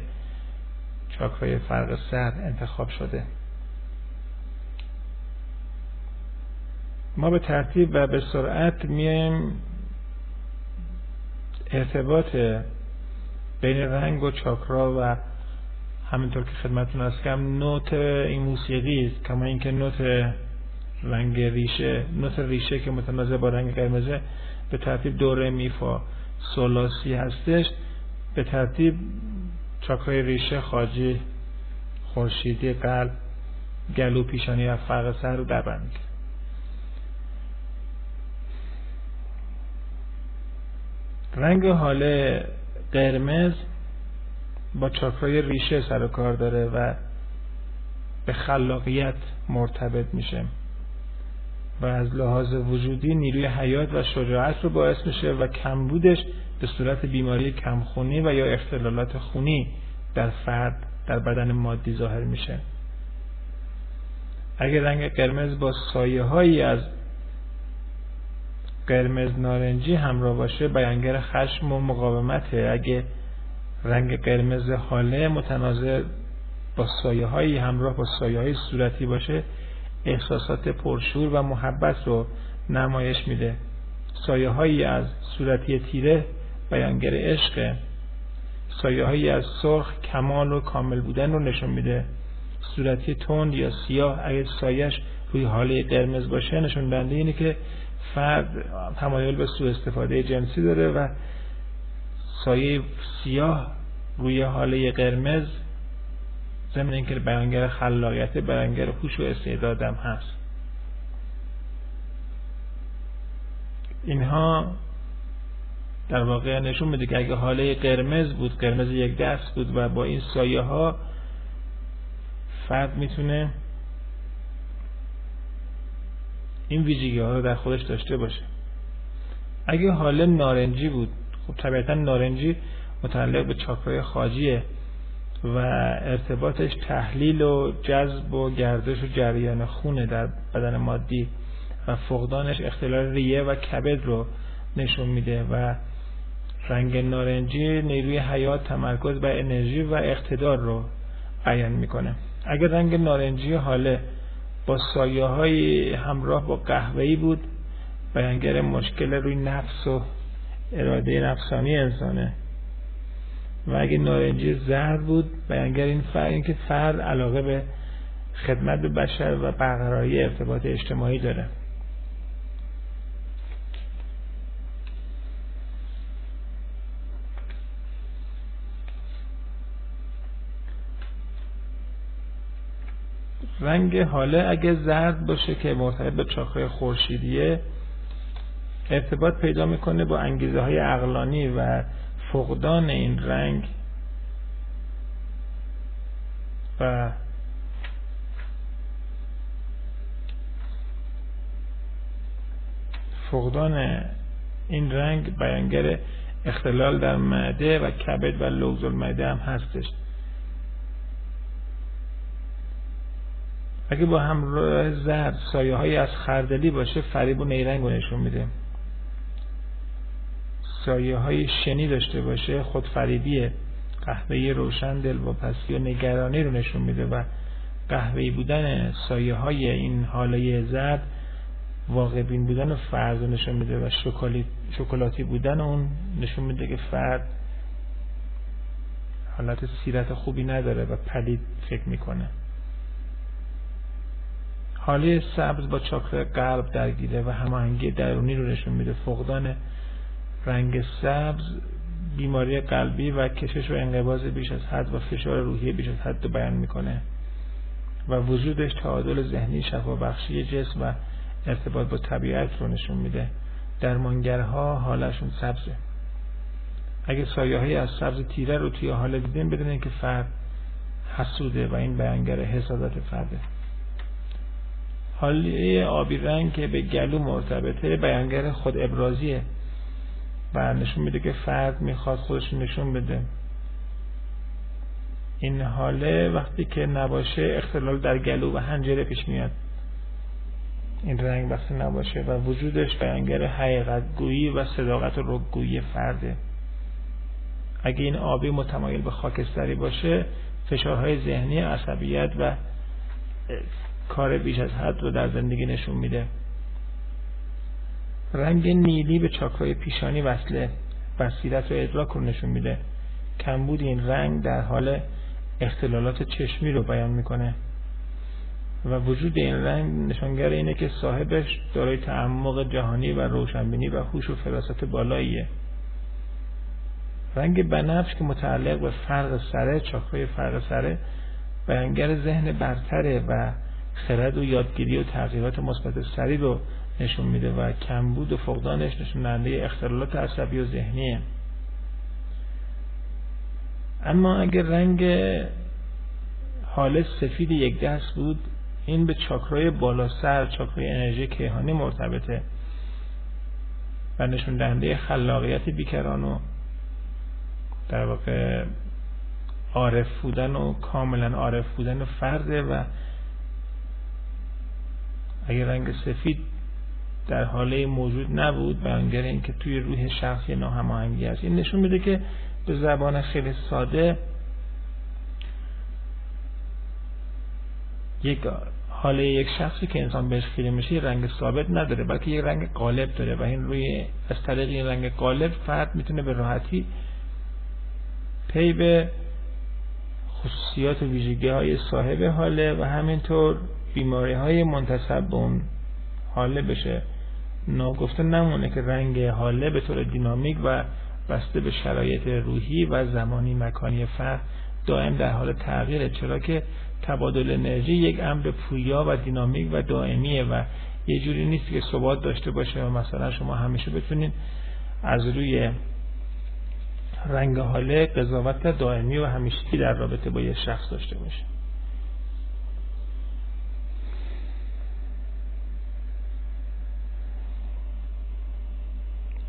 چاکرای فرق سر انتخاب شده. ما به ترتیب و به سرعت میایم ارتباط بین رنگ و چاکرا و همینطور که خدمتتون هست کم نوت این موسیقی است کما اینکه نوت رنگ ریشه نوت ریشه که متناسب با رنگ قرمزه به ترتیب دوره میفا سولاسی هستش. به ترتیب چاکرای ریشه خاجی خورشیدی قلب گلو پیشانی و فرق سر رو در رنگ حاله قرمز با چاکرای ریشه سر و کار داره و به خلاقیت مرتبط میشه و از لحاظ وجودی نیروی حیات و شجاعت رو باعث میشه و کمبودش به صورت بیماری کمخونی و یا اختلالات خونی در فرد در بدن مادی ظاهر میشه. اگر رنگ قرمز با سایه هایی از قرمز نارنجی همراه باشه بیانگر خشم و مقاومته. اگه رنگ قرمز حاله متناظر با سایه هایی همراه با سایه های صورتی باشه احساسات پرشور و محبت رو نمایش میده. سایه هایی از صورتی تیره بیانگر عشق سایه هایی از سرخ کمال و کامل بودن رو نشون میده. صورتی تند یا سیاه اگه سایش روی حاله قرمز باشه نشون دهنده اینه که فرد تمایل به سوء استفاده جنسی داره و سایه سیاه روی حاله قرمز ضمن اینکه بیانگر خلاقیت بیانگر هوش و استعدادم هست. اینها در واقع نشون میده که اگه حاله قرمز بود قرمز یک دست بود و با این سایه ها فرد می‌تونه این ویژگی ها رو در خودش داشته باشه. اگه حاله نارنجی بود خب طبیعتا نارنجی متعلق به چاکرای خاجیه و ارتباطش تحلیل و جذب و گردش و جریان خونه در بدن مادی و فقدانش اختلال ریه و کبد رو نشون میده و رنگ نارنجی نیروی حیات تمرکز و انرژی و اقتدار رو بیان می‌کنه. اگر رنگ نارنجی حاله با سایه های همراه با قهوه‌ای بود. بیانگر مشکل روی نفس و اراده نفسانی انسانه. و اگه نارنجی زرد بود بیانگر این فرد این که فرد علاقه به خدمت به بشر و برقراری ارتباط اجتماعی داره. رنگ حاله اگه زرد باشه که مرتبط به چاکرای خورشیدیه ارتباط پیدا می‌کنه با انگیزه های اقلانی و فقدان این رنگ و فقدان این رنگ بیانگر اختلال در معده و کبد و لوز المعده هم هستش. اگه با همراه زرد سایه های از خردلی باشه فریب و نیرنگ رو نشون میده. سایه های شنی داشته باشه خود فریبیه قهوه روشن دل و نگرانی رو نشون میده و قهوه بودن سایه های این حاله زرد واقع بین بودن فرد رو نشون میده و شکلاتی بودن اون نشون میده که فرد حالت سیرت خوبی نداره و پلید فکر می‌کنه. حاله سبز با چاکر قلب درگیره و هماهنگی درونی رو نشون میده. فقدان رنگ سبز بیماری قلبی و کشش و انقباض بیش از حد و فشار روحی بیش از حد بیان می‌کنه و وجودش تعادل ذهنی شفا بخشی جسم و ارتباط با طبیعت رو نشون میده. درمانگرها حالشون سبزه. اگه سایه از سبز تیره رو توی حال دیدیم بدونین که فرد حسوده و این بیانگر حسادت فرده. حالیه آبی رنگ که به گلو مرتبطه بیانگر خود ابرازیه. و نشون میده که فرد می‌خواد خودش نشون بده. این حاله وقتی که نباشه اختلال در گلو و هنجره پیش میاد. این رنگ وقتی نباشه و وجودش بیانگر حقیقت گویی و صداقت و رگویی فرده. اگه این آبی متمایل به خاکستری باشه فشارهای ذهنی عصبیت و کار بیش از حد رو در زندگی نشون میده. رنگ نیلی به چاکرای پیشانی وصله. بصیرت و ادراک رو نشون میده. کمبود این رنگ در حال اختلالات چشمی رو بیان می‌کنه. و وجود این رنگ نشانگر اینه که صاحبش دارای تعمق جهانی و روشنبینی و هوش و فراست بالاییه. رنگ بنفش که متعلق به فرق سره چاکرای فرق سره بیانگر ذهن برتره و خرد و یادگیری و تغییرات مثبت سری رو نشون میده و کمبود و فقدانش نشون دهنده اختلالات عصبی و ذهنیه اما اگر رنگ حال سفید یک دست بود این به چاکرای بالا سر چاکرای انرژی کیهانی مرتبطه و نشون دهنده خلاقیت بیکران و در واقع عارف بودن و کاملا عارف بودن فرده و اگر رنگ سفید در حاله موجود نبود بیانگر اینکه توی روح شخص یه ناهماهنگی است. این نشون میده که به زبان خیلی ساده یک حاله یک شخصی که انسان بهش خیره میشه رنگ ثابت نداره بلکه یه رنگ قالب داره و این روی از طریق این رنگ قالب فرد می‌تونه به راحتی پی به خصوصیات ویژگی های صاحب حاله و همینطور بیماری های منتصب به اون حاله بشه. ناگفته نمونه که رنگ حاله به طور دینامیک و بسته به شرایط روحی و زمانی مکانی فرد دائم در حال تغییره. چرا که تبادل انرژی یک امر پویا و دینامیک و دائمیه و یه جوری نیست که ثبات داشته باشه و مثلا شما همیشه بتونید از روی رنگ حاله قضاوت دائمی و همیشگی در رابطه با یه شخص داشته باشه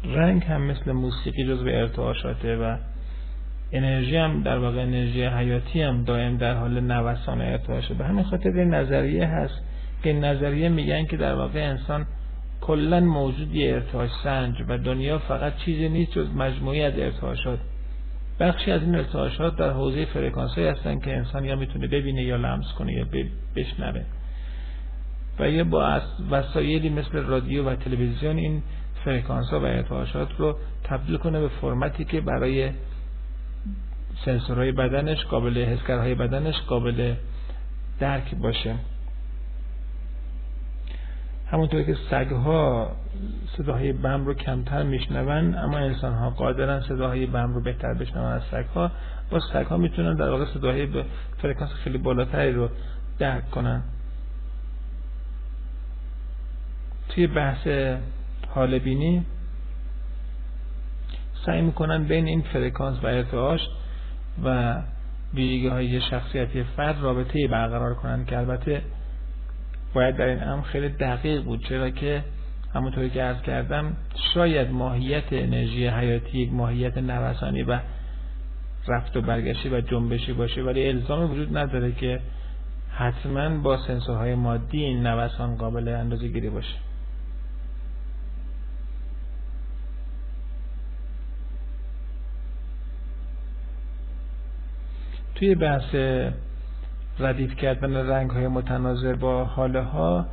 رنگ هم مثل موسیقی جزو ارتعاشاته و انرژی هم در واقع انرژی حیاتی هم دائم در حال نوسان ارتعاشه به همین خاطر این نظریه هست که نظریه میگن که در واقع انسان کلا موجودی ارتعاش سنج و دنیا فقط چیزی نیست جز مجموعی از ارتعاشات. بخشی از این ارتعاشات در حوزه فرکانس هستن که انسان یا می‌تونه ببینه یا لمس کنه یا بشنوه. و یا با وسایلی مثل رادیو و تلویزیون این فرکانس ها و ارتعاشات رو تبدیل کنه به فرمتی که برای سنسورهای بدنش قابل حسگرهای بدنش قابل درک باشه. همونطور که سگها صداهای بم رو کمتر میشنون اما انسان ها قادرن صداهای بم رو بهتر بشنون از سگها با سگها می‌تونن در واقع صداهای به فرکانس خیلی بالاتری رو درک کنن. توی بحث حال بینی. سعی می‌کنن بین این فرکانس و ارتعاش و ویژگی های شخصیتی فرد رابطه برقرار کنند که البته باید در این امر خیلی دقیق بود چرا که همونطوری که عرض کردم شاید ماهیت انرژی حیاتی یک ماهیت نوسانی و رفت و برگشتی و جنبشی باشه ولی الزام وجود نداره که حتما با سنسورهای مادی این نوسان قابل اندازه گیری باشه. توی بحث ردیف کردن رنگ های متناظر با حاله ها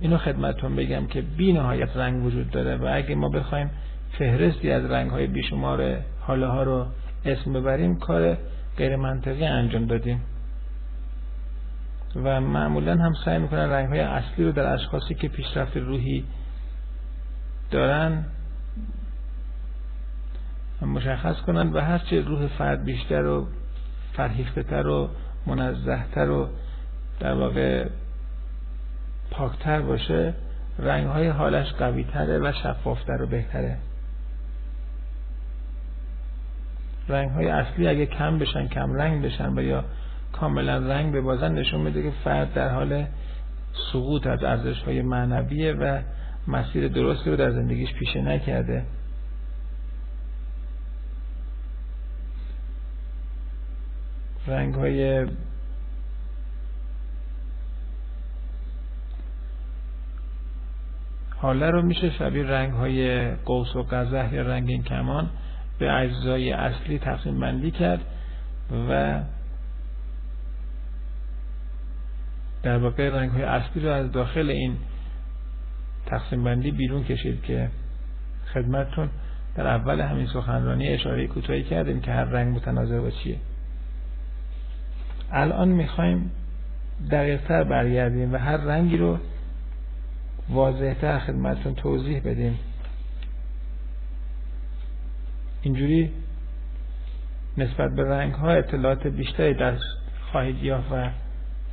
اینو خدمتون بگم که بی نهایت رنگ وجود داره و اگه ما بخوایم فهرستی از رنگ های بیشمار حاله ها رو اسم ببریم کار غیر منطقی انجام دادیم. و معمولا هم سعی می‌کنن رنگ های اصلی رو در اشخاصی که پیشرفت روحی دارن مشخص کنن و هرچه روح فرد بیشتر و فرهیخته و منزهتر و در واقع پاکتر باشه رنگ های حالش قوی تره و شفافتر و بهتره. رنگ های اصلی اگه کم بشن کم رنگ بشن و یا کاملا رنگ ببازن نشون میده که فرد در حال سقوط از ارزش های معنویه و مسیر درستی رو در زندگیش پیشه نکرده. رنگ های حاله رو میشه شبیه رنگ های قوس و قزح یا رنگین کمان به اجزای اصلی تقسیم بندی کرد و در واقع رنگ های اصلی رو از داخل این تقسیم بندی بیرون کشید که خدمتتون در اول همین سخنرانی اشاره کوتاهی کردیم که هر رنگ متناظر با چیه. الان می‌خوایم دقیقتر برگردیم و هر رنگی رو واضحتر خدمتتون توضیح بدیم. اینجوری نسبت به رنگ ها اطلاعات بیشتری دست خواهید یافت و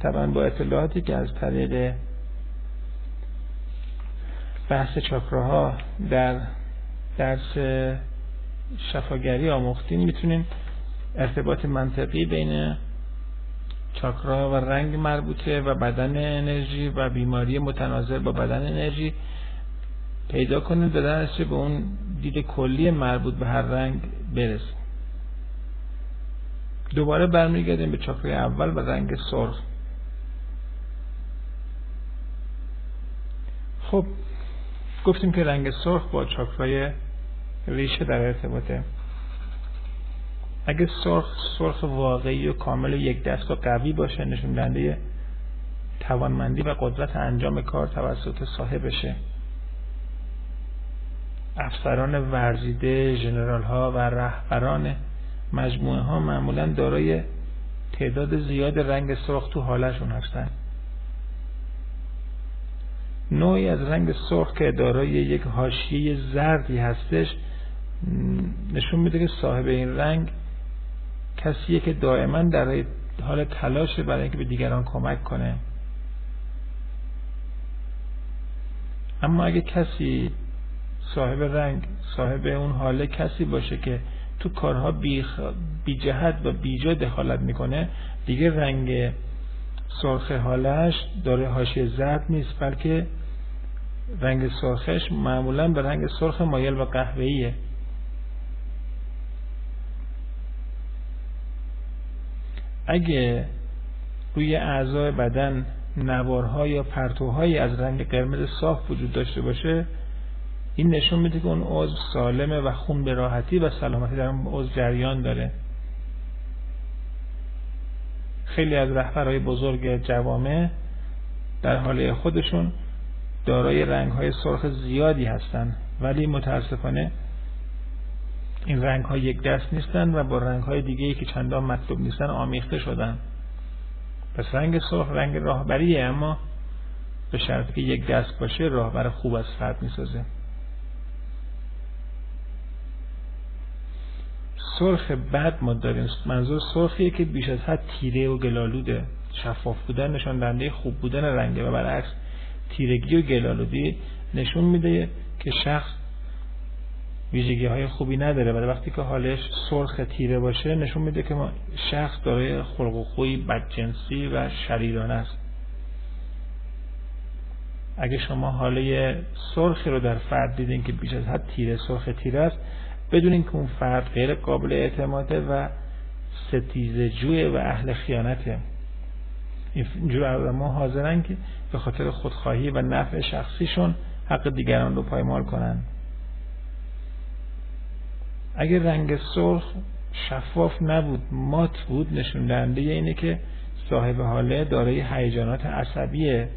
طبعا با اطلاعاتی که از طریق بحث چاکراها در درس شفاگری آموختین می‌تونین ارتباط منطقی بین چاکرا و رنگ مربوطه و بدن انرژی و بیماری متناظر با بدن انرژی پیدا کنید و در به اون دید کلی مربوط به هر رنگ برسیم دوباره برمیگردیم به چاکرای اول و رنگ سرخ. خب گفتیم که رنگ سرخ با چاکرای ریشه در ارتباطه. اگه سرخ سرخ واقعی و کامل یک دست و قوی باشه نشون دهنده توانمندی و قدرت انجام کار توسط صاحبشه. افسران ورزیده ژنرال ها و رهبران مجموعه ها معمولا دارای تعداد زیاد رنگ سرخ تو حالشون هستن. نوعی از رنگ سرخ که دارای یک حاشیه زردی هستش نشون میده که صاحب این رنگ کسیه که دائما در حال تلاش برای اینکه به دیگران کمک کنه. اما اگه کسی صاحب رنگ صاحب اون حاله کسی باشه که تو کارها بی, بی جهت و بیجا دخالت می‌کنه دیگه رنگ سرخ حالش داره حاشیه زرد نیست بلکه رنگ سرخش معمولا به رنگ سرخ مایل و قهوه‌ایه. اگه روی اعضای بدن نوارها یا پرتوهایی از رنگ قرمز صاف وجود داشته باشه این نشون میده که اون عضو سالمه و خون به راحتی و سلامتی در اون عضو جریان داره. خیلی از رهبرهای بزرگ جوامع در حاله خودشون دارای رنگ های سرخ زیادی هستند ولی متاسفانه این رنگ ها یک دست نیستند و با رنگ های دیگه ای که چندان مطلوب نیستن آمیخته شدن. پس رنگ سرخ رنگ راهبریه اما به شرطی که یک دست باشه راهبر خوب از فرد می‌سازه. سرخ بد ما داریم. منظور سرخیه که بیش از حد تیره و گلالوده. شفاف بودن نشان دهنده خوب بودن رنگه و برعکس تیرگی و گلالودی نشون میده که شخص ویژگی های خوبی نداره ولی وقتی که حالش سرخ تیره باشه نشون میده که ما شخص داره خلق و خوی بدجنسی و شریرانه است. اگه شما حاله سرخی رو در فرد دیدین که بیش از حد تیره سرخ تیره است بدونین که اون فرد غیر قابل اعتماده و ستیزه جوی و اهل خیانته. اینجور آدم ها حاضرن که به خاطر خودخواهی و نفع شخصیشون حق دیگران رو پایمال کنن. اگر رنگ سرخ شفاف نبود مات بود نشون دهنده اینه که صاحب حاله دارای هیجانات عصبیه.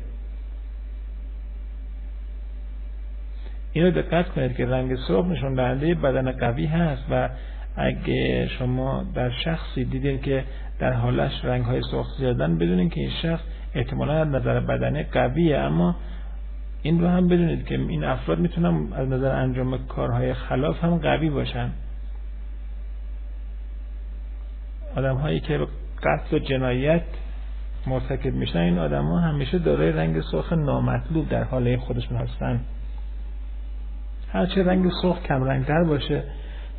اینو دقت کنید که رنگ سرخ نشون دهنده بدن قوی هست و اگه شما در شخصی دیدید که در حالش رنگ های سرخ زیادن بدونید که این شخص احتمالا از نظر بدنه قویه. اما این رو هم بدونید که این افراد می‌تونن از نظر انجام کارهای خلاف هم قوی باشن. آدم هایی که قتل و جنایت مرتکب میشن این آدم ها همیشه دارای رنگ سرخ نامطلوب در حاله خودشون هستن. هرچه رنگ سرخ کمرنگتر باشه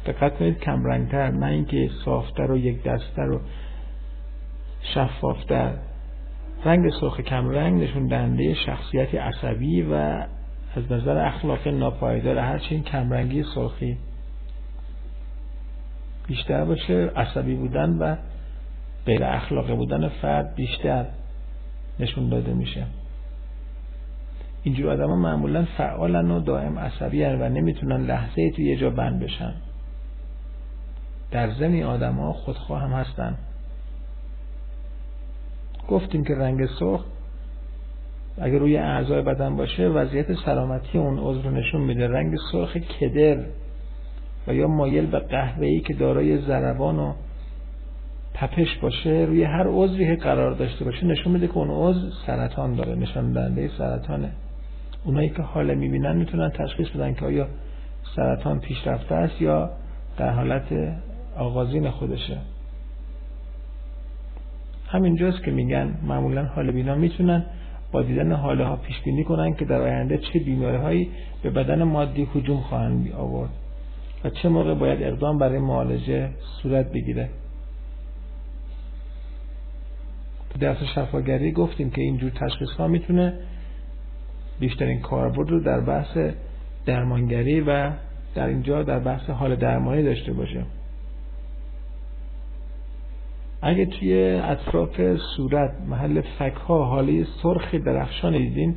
دقت کنید کمرنگتر نه اینکه صافتر و یک دستتر و شفافتر. رنگ سرخ کمرنگ نشون دهنده شخصیت عصبی و از نظر اخلاق ناپایدار هرچه این کمرنگی سرخی. بیشتر باشه عصبی بودن و غیر اخلاقی بودن فرد بیشتر نشون داده میشه. اینجور آدم ها معمولا فعالن و دائم عصبی هن و نمی‌تونن لحظه توی یه جا بند بشن. در زنی آدم ها خودخواه هم هستن. گفتیم که رنگ سرخ اگر روی اعضای بدن باشه وضعیت سلامتی اون عضو نشون میده. رنگ سرخ کدر و یا مایل به قهوه‌ای که دارای ضربان و تپش باشه روی هر عضوی قرار داشته باشه نشون میده که اون عضو سرطان داره. نشان دهنده سرطانه. اونایی که حال می‌بینن می‌تونن تشخیص بدن که آیا سرطان پیشرفته است یا در حالت آغازین خودشه. همینجاست که میگن معمولا حال بینا می‌تونن با دیدن حاله ها پیش بینی کنن که در آینده چه بیماری هایی به بدن مادی هجوم خواهند آورد. و چه موقع باید اقدام برای معالجه صورت بگیره؟ تو درس شفاگری گفتیم که اینجور تشخیص ها می‌تونه بیشترین کاربرد رو در بحث درمانگری و در اینجا در بحث حال درمانی داشته باشه. اگه توی اطراف صورت محل فک ها حاله سرخ درخشان دیدین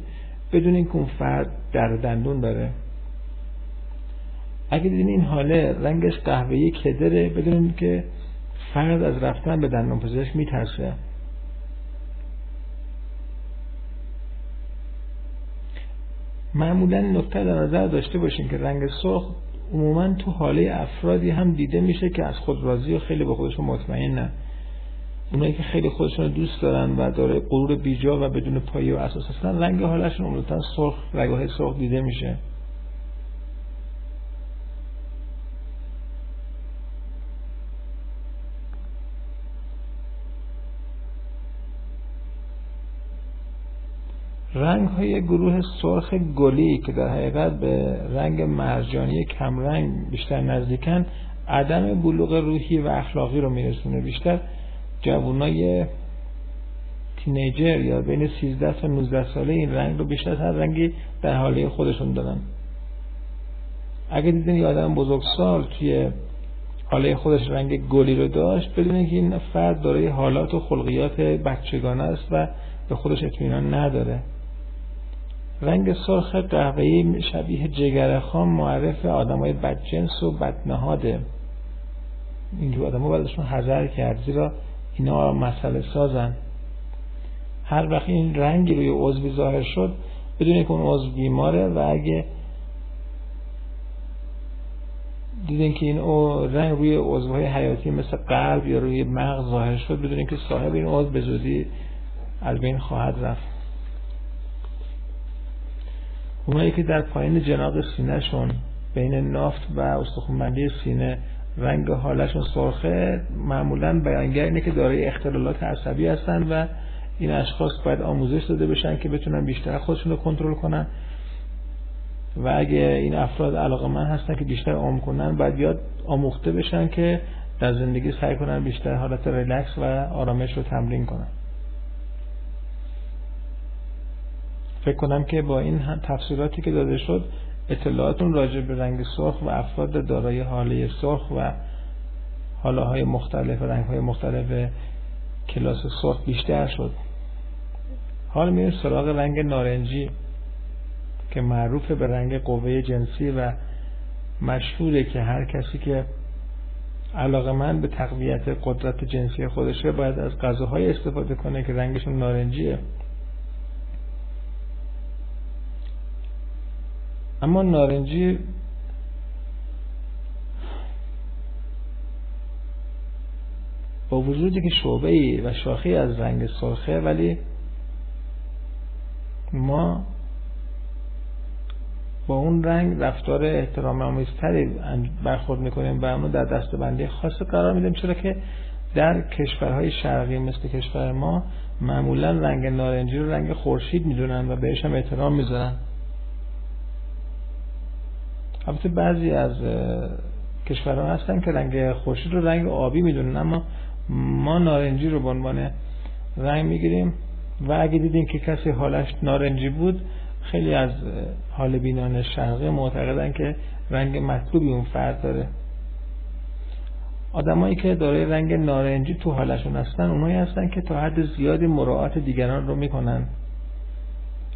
بدونین که اون فرد در دندون داره. اگه دیدین این حاله رنگش قهوه‌ای کدره بدونین که فرد از رفتن به دندان پزشک میترسه. معمولا نکته در نظر داشته باشین که رنگ سرخ عموما تو حاله افرادی هم دیده میشه که از خود راضی و خیلی به خودشون مطمئنن اونایی که خیلی خودشون دوست دارن و داره غرور بیجا و بدون پایه و اساس هستن رنگ حالشون عموما سرخ رگاه سرخ دیده میشه. رنگ های گروه سرخ گلی که در حقیقت به رنگ مرجانی کمرنگ بیشتر نزدیکن عدم بلوغ روحی و اخلاقی رو میرسونه. بیشتر جوانای تینیجر یا بین 13 تا 19 ساله این رنگ رو بیشتر هر رنگی در حاله خودشون دارن. اگه دیدین یه آدم بزرگسال توی حاله خودش رنگ گلی رو داشت بدونید که این فرد دارای حالات و خلقیات بچگانه است و به خودش اطمینان نداره. رنگ سرخ قهوه‌ای شبیه جگر خام معرف آدمای بدجنس و بدنهاده. اینجور آدم ها بایدشون حذر کرد زیرا اینا مسئله سازن. هر وقت این رنگی روی عضوی ظاهر شد بدونی که اون عضو بیماره و اگه دیدین که این رنگ روی عضوهای حیاتی مثل قلب یا روی مغز ظاهر شد بدونین که صاحب این عضو به زودی از بین خواهد رفت. اونایی که در پایین جناق شون بین نافت و استخوانبندی سینه رنگ حالشون سرخه معمولا بیانگر اینه که دارای اختلالات عصبی هستن و این اشخاص باید آموزش داده بشن که بتونن بیشتر خودشون رو کنترل کنن. و اگه این افراد علاقه من هستن که بیشتر آم کنن باید یاد آموخته بشن که در زندگی سعی کنن بیشتر حالت ریلکس و آرامش رو تمرین کنن. فکر کنم که با این تفسیراتی که داده شد اطلاعاتون راجع به رنگ سرخ و افراد دارای حاله سرخ و حاله های مختلف رنگ های مختلف کلاس سرخ بیشتر شد. حال میریم سراغ رنگ نارنجی که معروف به رنگ قوه جنسی و مشهوره که هر کسی که علاقه من به تقویت قدرت جنسی خودشه باید از غذاهای استفاده کنه که رنگشون نارنجیه. اما نارنجی با وجودی که شعبه ای و شاخی از رنگ سرخه ولی ما با اون رنگ رفتار احترام آمیزتری برخورد می‌کنیم و اونو در دستبندی خاص قرار میدیم چرا که در کشورهای شرقی مثل کشور ما معمولا رنگ نارنجی رو رنگ خورشید می‌دونن و بهش هم احترام می‌ذارن. البته بعضی از کشورها هستن که رنگ خورشید رو رنگ آبی می‌دونن اما ما نارنجی رو به عنوان رنگ می‌گیریم و اگه دیدیم که کسی حالش نارنجی بود خیلی از حال بینان شرقی معتقدن که رنگ مطلوبی اون فرد داره. آدمایی که دارای رنگ نارنجی تو حالشون هستن اونایی هستن که تا حد زیادی مراعات دیگران رو می‌کنن.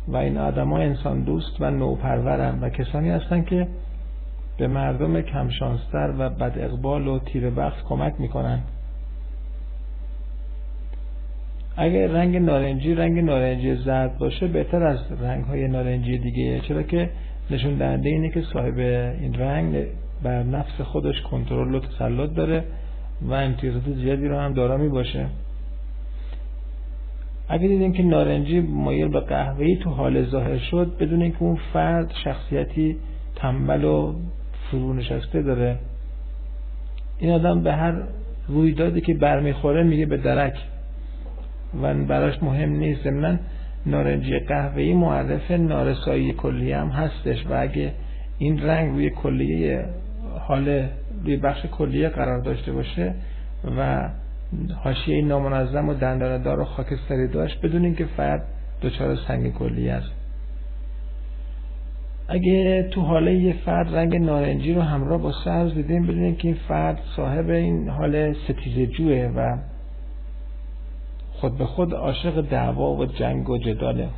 و این آدما انسان دوست و نوپرورن و کسانی هستن که به مردم کمشانستر و بد اقبال و تیر بخت کمک می‌کنن اگر رنگ نارنجی رنگ نارنجی زرد باشه بهتر از رنگ های نارنجی دیگه. چرا که نشون دهنده اینه که صاحب این رنگ بر نفس خودش کنترل و تسلط داره و امتیازات زیادی رو هم دارا می باشه اگه دیدیم که نارنجی مایل به قهوه‌ای تو حال ظاهر شد بدون اینکه اون فرد شخصیتی تنبل و فرو نشسته داره. این آدم به هر رویدادی که برمیخوره میگه به درک. و براش مهم نیست. ضمن نارنجی قهوه‌ای معرف نارسایی کلی هم هستش. و اگه این رنگ روی کلیه حال روی بخش کلیه قرار داشته باشه و حاشیه نامنظم و دنداندار و خاکستری داشت بدون اینکه فرد دچار سنگ کلی است. اگه تو حاله یه فرد رنگ نارنجی رو همراه با سبز دیدیم بدونیم که این فرد صاحب این حال ستیز جوه و خود به خود عاشق دعوا و جنگ و جداله.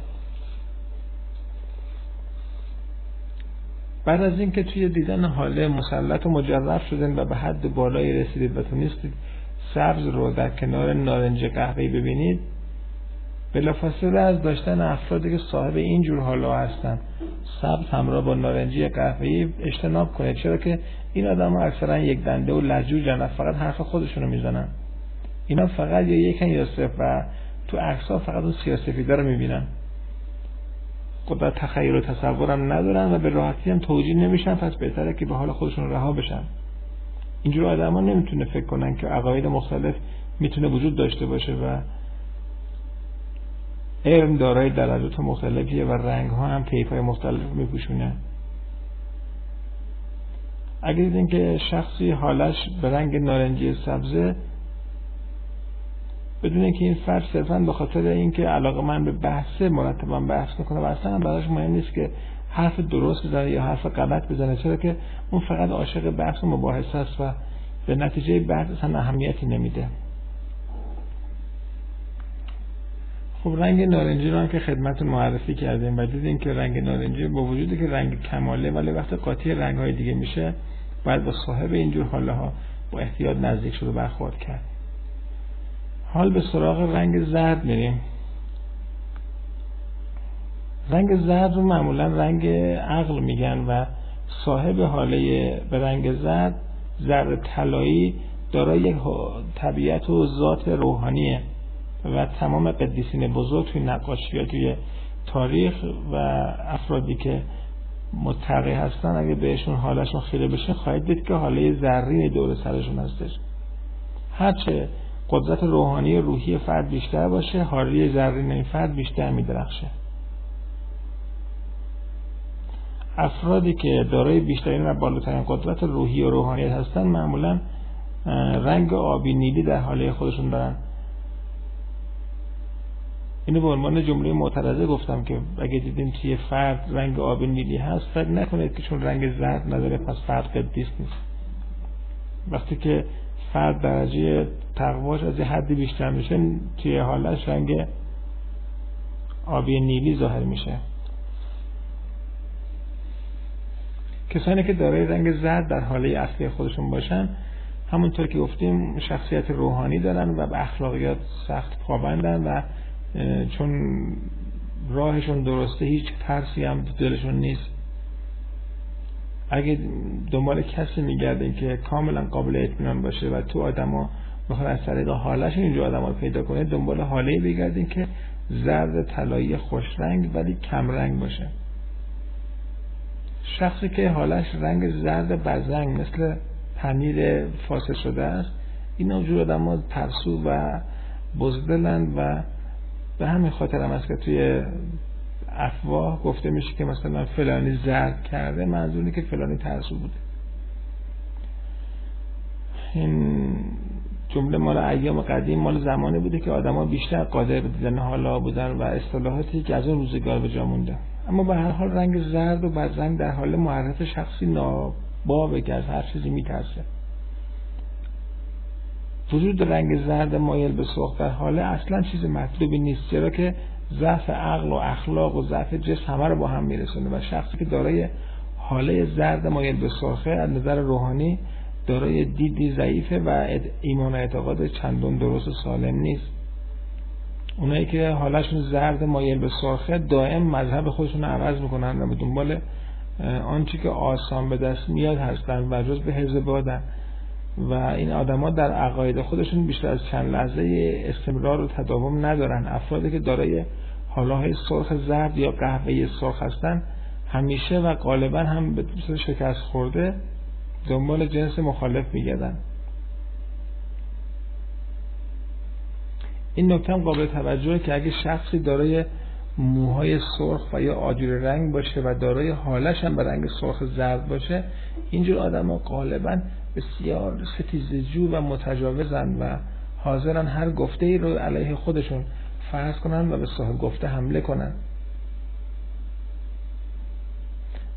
بعد از اینکه توی دیدن حاله مسلط و مجرب شدن و به حد بالایی رسیدید و تونستید سبز رو در کنار نارنج قهوه‌ای ببینید بلافاصله از داشتن افرادی که صاحب این جور حالا هستن سبز همراه با نارنجی قهوه‌ای اجتناب کنید. چرا که این آدم ها اکثرا یک دنده و لجوجن فقط حرف خودشونو می‌زنن. اینا فقط یا یکن یا صفر و تو عکس فقط اون سیاسفیدا رو می‌بینن. قدرت تخیل و تصورم ندارن و به راحتی هم توجیه نمیشن پس بهتره که به حال خودشون رها بشن. اینجور آدم ها نمی‌تونه فکر کنن که عقاید مختلف می‌تونه وجود داشته باشه و علم دارای درجات مختلفیه و رنگ ها هم طیف های مختلف میپوشونه. اگر دیدین که شخصی حالش به رنگ نارنجی سبزه بدون که این فرد صرفا به خاطر اینکه علاقه من به بحث مرتبا بحث می‌کنه و اصلا براش مهم نیست که حرف درست بزنه یا حرف غلط بزنه چرا که اون فقط عاشق بحث و مباحثه است و به نتیجه بحث اصلا اهمیتی نمیده. خب رنگ نارنجی رو هم که خدمت معرفی کردیم و دیدیم که رنگ نارنجی با وجودی که رنگ کماله ولی وقت قاطی رنگ های دیگه میشه باید با صاحب اینجور حاله ها با احتیاط نزدیک شده برخورد کرد. حال به سراغ رنگ زرد میریم. رنگ زرد رو معمولا رنگ عقل میگن و صاحب حاله به رنگ زرد زرد طلایی دارای یک طبیعت و ذات روحانیه. و تمام قدیسین بزرگ توی نقاشی یا توی تاریخ و افرادی که متقی هستن اگه بهشون حالشون خیره بشه خواهید دید که حاله زرین دور سرشون هستش. هرچه قدرت روحانی روحی فرد بیشتر باشه حالی زرین این فرد بیشتر میدرخشه. افرادی که دارای بیشترین و بالاترین قدرت روحی و روحانیت هستن معمولا رنگ آبی نیلی در حاله خودشون دارن. اینو به عنوان جمله معترضه گفتم که اگه دیدیم توی فرد رنگ آبی نیلی هست فکر نکنید که چون رنگ زرد نداره پس فرد قدیس نیست. وقتی که فرد درجه تقواش از یه حدی بیشتر میشه توی حالش رنگ آبی نیلی ظاهر میشه. کسانی که دارای رنگ زرد در حاله اصلی خودشون باشن همونطور که گفتیم شخصیت روحانی دارن و به اخلاقیات سخت پابندن و چون راهشون درسته هیچ ترسی هم دلشون نیست. اگه دنبال کسی میگردین که کاملا قابل اطمینان باشه و تو آدما بخواد از طریق حالش اینجا آدم رو پیدا کنه دنبال حاله بگردین که زرد طلایی خوش رنگ ولی کم رنگ باشه. شخصی که حالش رنگ زرد بزنگ مثل پنیر فاسد شده است این اونجور آدم ترسو و بزدلند و به همین خاطر هم است که توی افواه گفته میشه که مثلا فلانی زرد کرده منظور که فلانی ترسو بوده. این جمله مال ایام قدیم مال زمانی بوده که آدما بیشتر قادر به دیدن حالا بودن و اصطلاحاتی که از اون روزگار به جا مونده اما به هر حال رنگ زرد و بدرنگ در حال معرف شخصی نابابه که از هر چیزی میترسه. وجود رنگ زرد مایل به سرخ در حاله اصلا چیز مطلوبی نیست چرا که ضعف عقل و اخلاق و ضعف جسم همه رو با هم میرسونه و شخصی که دارای حاله زرد مایل به سرخه از نظر روحانی دارای دیدی ضعیفه و ایمان و اعتقاد چندون درست و سالم نیست. اونایی که حالشون زرد مایل به سرخه دائم مذهب خودشون عوض می‌کنن و به دنبال آنچه که آسان به دست میاد هستن و جز به حزب بادن. و این آدما در عقاید خودشون بیشتر از چند لحظه استمرار و تداوم ندارن. افرادی که دارای حالاهای سرخ زرد یا قهوه سرخ هستن همیشه و غالبا هم به شکست خورده دنبال جنس مخالف میگردن. این نکته هم قابل توجهه که اگه شخصی دارای موهای سرخ و یا آجور رنگ باشه و دارای حالش هم به رنگ سرخ زرد باشه اینجور آدم ها غالبا بسیار ستیزجو و متجاوزن و حاضرن هر گفته ای رو علیه خودشون فرض کنن و به صاحب گفته حمله کنن.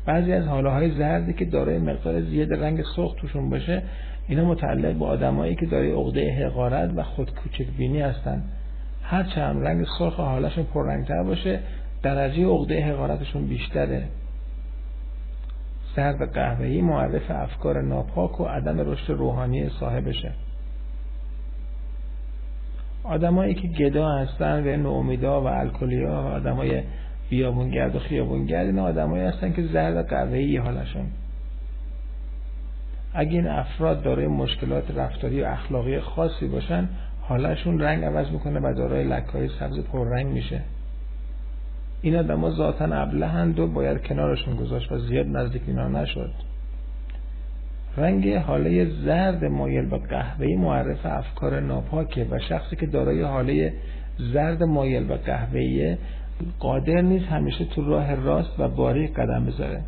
بعضی از حاله های زردی که دارای مقدار زیاد رنگ سرخ توشون باشه اینا متعلق به آدمایی که دارای عقده حقارت و خود کوچک بینی هستن. هر چند رنگ سرخ حالشون پررنگتر باشه درجه عقده حقارتشون بیشتره. زرد قهوه‌ای معرف افکار ناپاک و عدم رشد روحانی صاحبشه. آدمایی که گدا هستن و نومیدا و الکلیا و آدمای بیابونگرد و خیابونگرد این آدمایی هستن که زرد قهوه‌ای حالشون. اگه این افراد دارای مشکلات رفتاری و اخلاقی خاصی باشن حالشون رنگ عوض می‌کنه و دارای لکهای سبز پررنگ میشه. این آدما ذاتا ابلهند و باید کنارشون گذاشت و زیاد نزدیک اینا نشد. رنگ حاله زرد مایل به قهوه‌ای معرف افکار ناپاکه و شخصی که دارای حاله زرد مایل به قهوه‌ای قادر نیست همیشه تو راه راست و باریک قدم بذاره.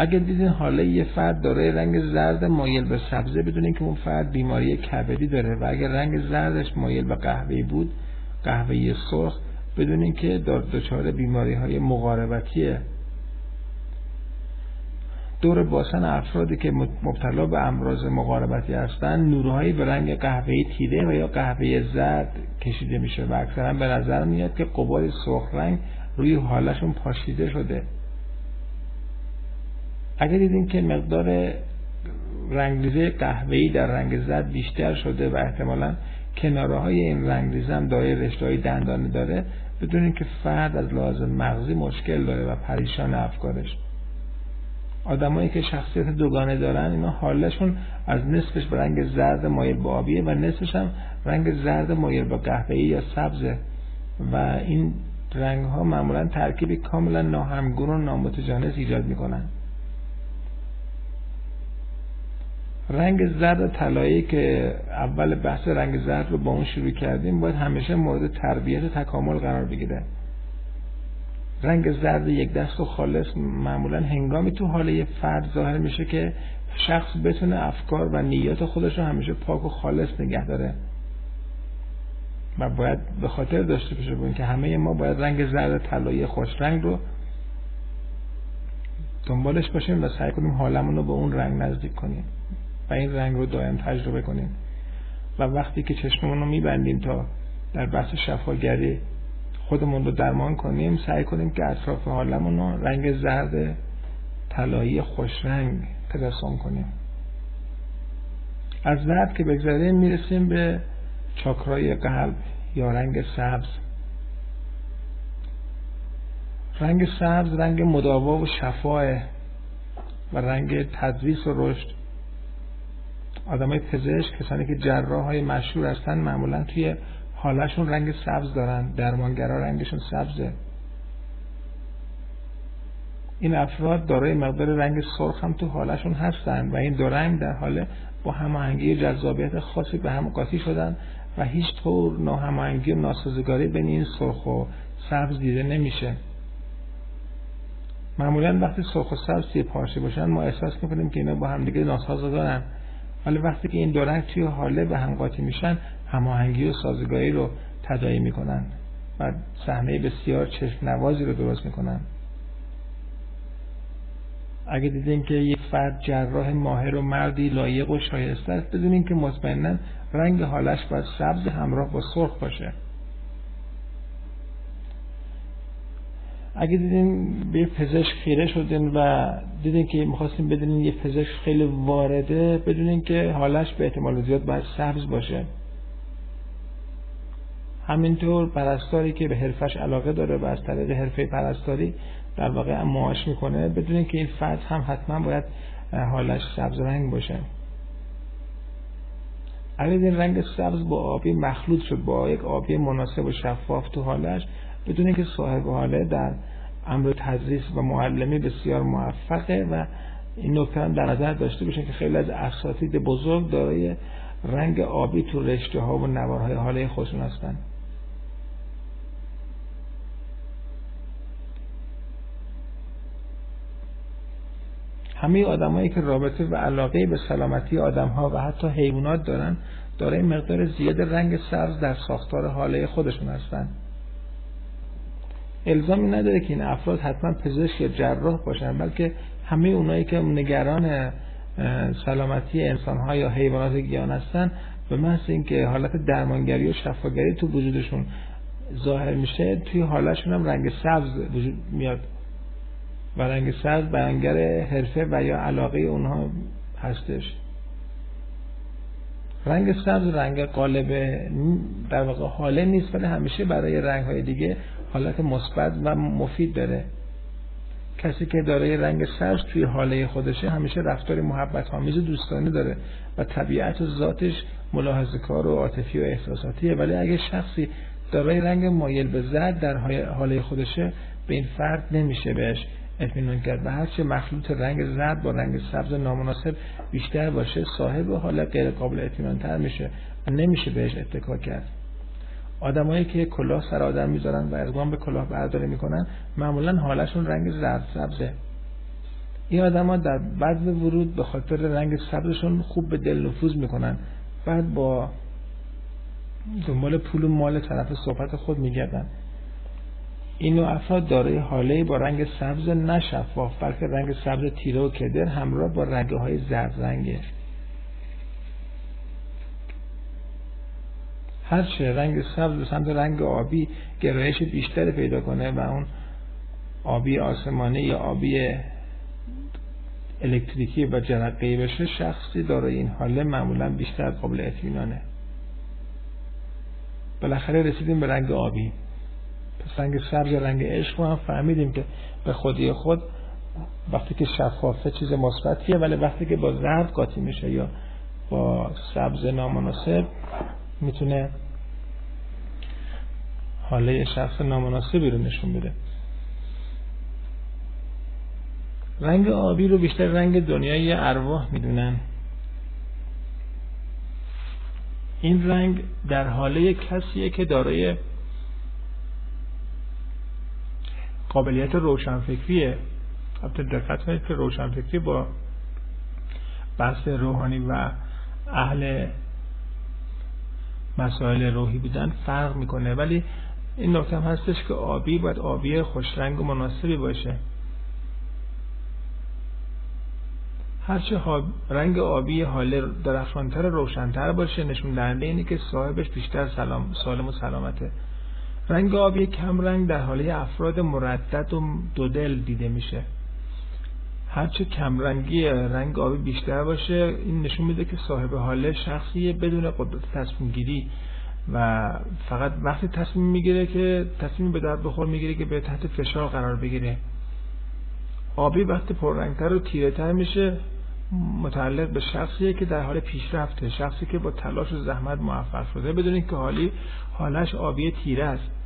اگر دیدین حالا یه فرد داره رنگ زرد مایل به سبزه بدونین که اون فرد بیماری کبدی داره و اگر رنگ زردش مایل به قهوه‌ای بود قهوه‌ای سرخ بدونین که دچار بیماری های مقاربتیه دور باسن افرادی که مبتلا به امراض مقاربتی هستند نورهایی به رنگ قهوه‌ای تیره و یا قهوه زرد کشیده میشه و اکثرا به نظر میاد که قبار سرخ رنگ روی حالشون پاشیده شده. اگر دیدین که مقدار رنگریزه قهوه‌ای در رنگ زرد بیشتر شده و احتمالا کناره های این رنگریزه هم دارای رشته دندانه داره بدونین که فرد از لحاظ مغزی مشکل داره و پریشان افکارش. آدمایی که شخصیت دوگانه دارن اینا حالشون از نصفش به رنگ زرد مایل به آبیه و نصفش هم رنگ زرد مایل به قهوه‌ای یا سبزه و این رنگ ها معمولا ترکیبی کاملا ناهمگون و نامتجانس ایجاد می‌کنن. رنگ زرد طلایی که اول بحث رنگ زرد رو با اون شروع کردیم باید همیشه مورد تربیت تکامل قرار بگیره. رنگ زرد یک دست و خالص معمولا هنگامی تو حاله فرد ظاهر میشه که شخص بتونه افکار و نیات خودش رو همیشه پاک و خالص نگه داره. و باید به خاطر داشته باشه که همه ما باید رنگ زرد طلایی خوش رنگ رو دنبالش باشیم و سعی کنیم حالمون رو به اون رنگ نزدیک کنیم. و این رنگ رو دائم تجربه کنیم. و وقتی که چشممون رو میبندیم تا در بحث شفاگری خودمون رو درمان کنیم سعی کنیم که اطراف حالمون رو رنگ زرد طلایی خوش رنگ ترسم کنیم. از زرد که بگذاریم می‌رسیم به چاکرای قلب یا رنگ سبز. رنگ سبز رنگ مداوا و شفاه و رنگ تدریس و رشد. آدمای پزشک کسانی که جراح های مشهور هستن معمولا توی حالشون رنگ سبز دارن درمانگرا رنگشون سبزه. این افراد دارای مقدار رنگ سرخ هم تو حالشون هستن و این دو رنگ در حال با هماهنگی جذابیت خاصی به هم قاطی شدن و هیچ طور ناهماهنگی و ناسازگاری بین این سرخ و سبز دیده نمیشه. معمولا وقتی سرخ و سبز توی پارچه باشن ما احساس می‌کنیم که اینا با همدیگه ناسازگارن. ولی وقتی که این دو رنگ توی حاله به هم قاطی میشن هماهنگی و سازگاری رو تداعی می‌کنن و صحنه بسیار چشم نوازی رو درست می‌کنن. اگه دیدین که یک فرد جراح ماهر و مردی لایق و شایسته است بدونین که مطمئنا رنگ حالش باید سبز همراه با سرخ باشه. اگه دیدین به پزشک خیره شدین و دیدین که می‌خواستین بدونین یه پزشک خیلی وارده بدونین که حالش به احتمال زیاد باید سبز باشه. همینطور پرستاری که به حرفش علاقه داره و از طریق حرفه پرستاری در واقع معاش می‌کنه بدونین که این فرد هم حتما باید حالش سبز رنگ باشه. اگر این رنگ سبز با آبی مخلوط شد با یک آبی مناسب و شفاف تو حالش بدونین که صاحب حاله در امر تدریس و معلمی بسیار موفقه و این نکته هم در نظر داشته باشین که خیلی از اساتید بزرگ دارای رنگ آبی تو رشته ها و نوارهای حاله خودشون هستند همه آدمایی که رابطه و علاقه به سلامتی آدم ها و حتی حیوانات دارن دارای مقدار زیاد رنگ سبز در ساختار حاله خودشون هستند الزامی نداره که این افراد حتما پزشک یا جراح باشن بلکه همه اونایی که نگران سلامتی انسان ها یا حیوانات گیان هستن به محض اینکه حالت درمانگری و شفاگری تو وجودشون ظاهر میشه توی حالشون هم رنگ سبز وجود میاد. و رنگ سبز بیانگر حرفه و یا علاقه اونها هستش. رنگ سبز رنگ قالب در واقع حاله نیست ولی همیشه برای رنگ های دیگه حالت مثبت و مفید داره. کسی که دارای رنگ سبز توی حاله خودشه همیشه رفتار محبت آمیز و دوستانه داره و طبیعت و ذاتش ملاحظه کار و عاطفی و احساساتیه. ولی اگه شخصی دارای رنگ مایل به زرد در حاله خودشه به این فرد نمیشه بهش اطمینان کرد. و هرچه مخلوط رنگ زرد با رنگ سبز نامناسب بیشتر باشه صاحب حال غیر قابل اطمینان تر میشه و نمیشه بهش اتکا کرد. آدمایی که کلاه سر آدم می‌ذارن و اقدام به کلاه برداری می‌کنن معمولا حالشون رنگ زرد سبزه. این آدما در بعد ورود به خاطر رنگ سبزشون خوب به دل نفوذ می‌کنن. بعد با دنبال پول و مال طرف صحبت خود میگردن. این نوع افراد دارای حاله با رنگ سبز نشفاف بلکه رنگ سبز تیره و کدر همراه با رنگ های زرد رنگه هرچه رنگ سبز به سمت رنگ آبی گرایش بیشتر پیدا کنه و اون آبی آسمانی یا آبی الکتریکی و جرقه‌ای بشه شخصی دارای این حاله معمولا بیشتر قابل اطمینانه. بالاخره رسیدیم به رنگ آبی. رنگ سبز رنگ عشق رو هم فهمیدیم که به خودی خود وقتی که شفافه چیز مثبتیه ولی وقتی که با زرد قاطی میشه یا با سبز نامناسب می‌تونه حاله شخص نامناسبی رو نشون بده. رنگ آبی رو بیشتر رنگ دنیای ارواح می‌دونن. این رنگ در حاله کسیه که دارای قابلیت روشنفکریه. البته دقت کنید که روشنفکری با بحث روحانی و اهل مسائل روحی بودن فرق می‌کنه. ولی این نکته هم هستش که آبی باید آبی خوش رنگ و مناسبی باشه. هرچه رنگ آبی حال درخشانتر روشنتر باشه نشون دهنده اینه که صاحبش بیشتر سلام سالم و سلامته. رنگ آبی کم رنگ در حاله افراد مردد و دودل دیده میشه. هرچه کمرنگی رنگ آبی بیشتر باشه این نشون میده که صاحب حاله شخصیه بدون قدرت تصمیم گیری و فقط وقتی تصمیم می‌گیره که تصمیم به درد بخور می‌گیره که به تحت فشار قرار بگیره. آبی وقتی پررنگتر و تیره تر میشه متعلق به شخصیه که در حال پیشرفته شخصی که با تلاش و زحمت موفق شده بدونید که حالی حالش آبی تیره است.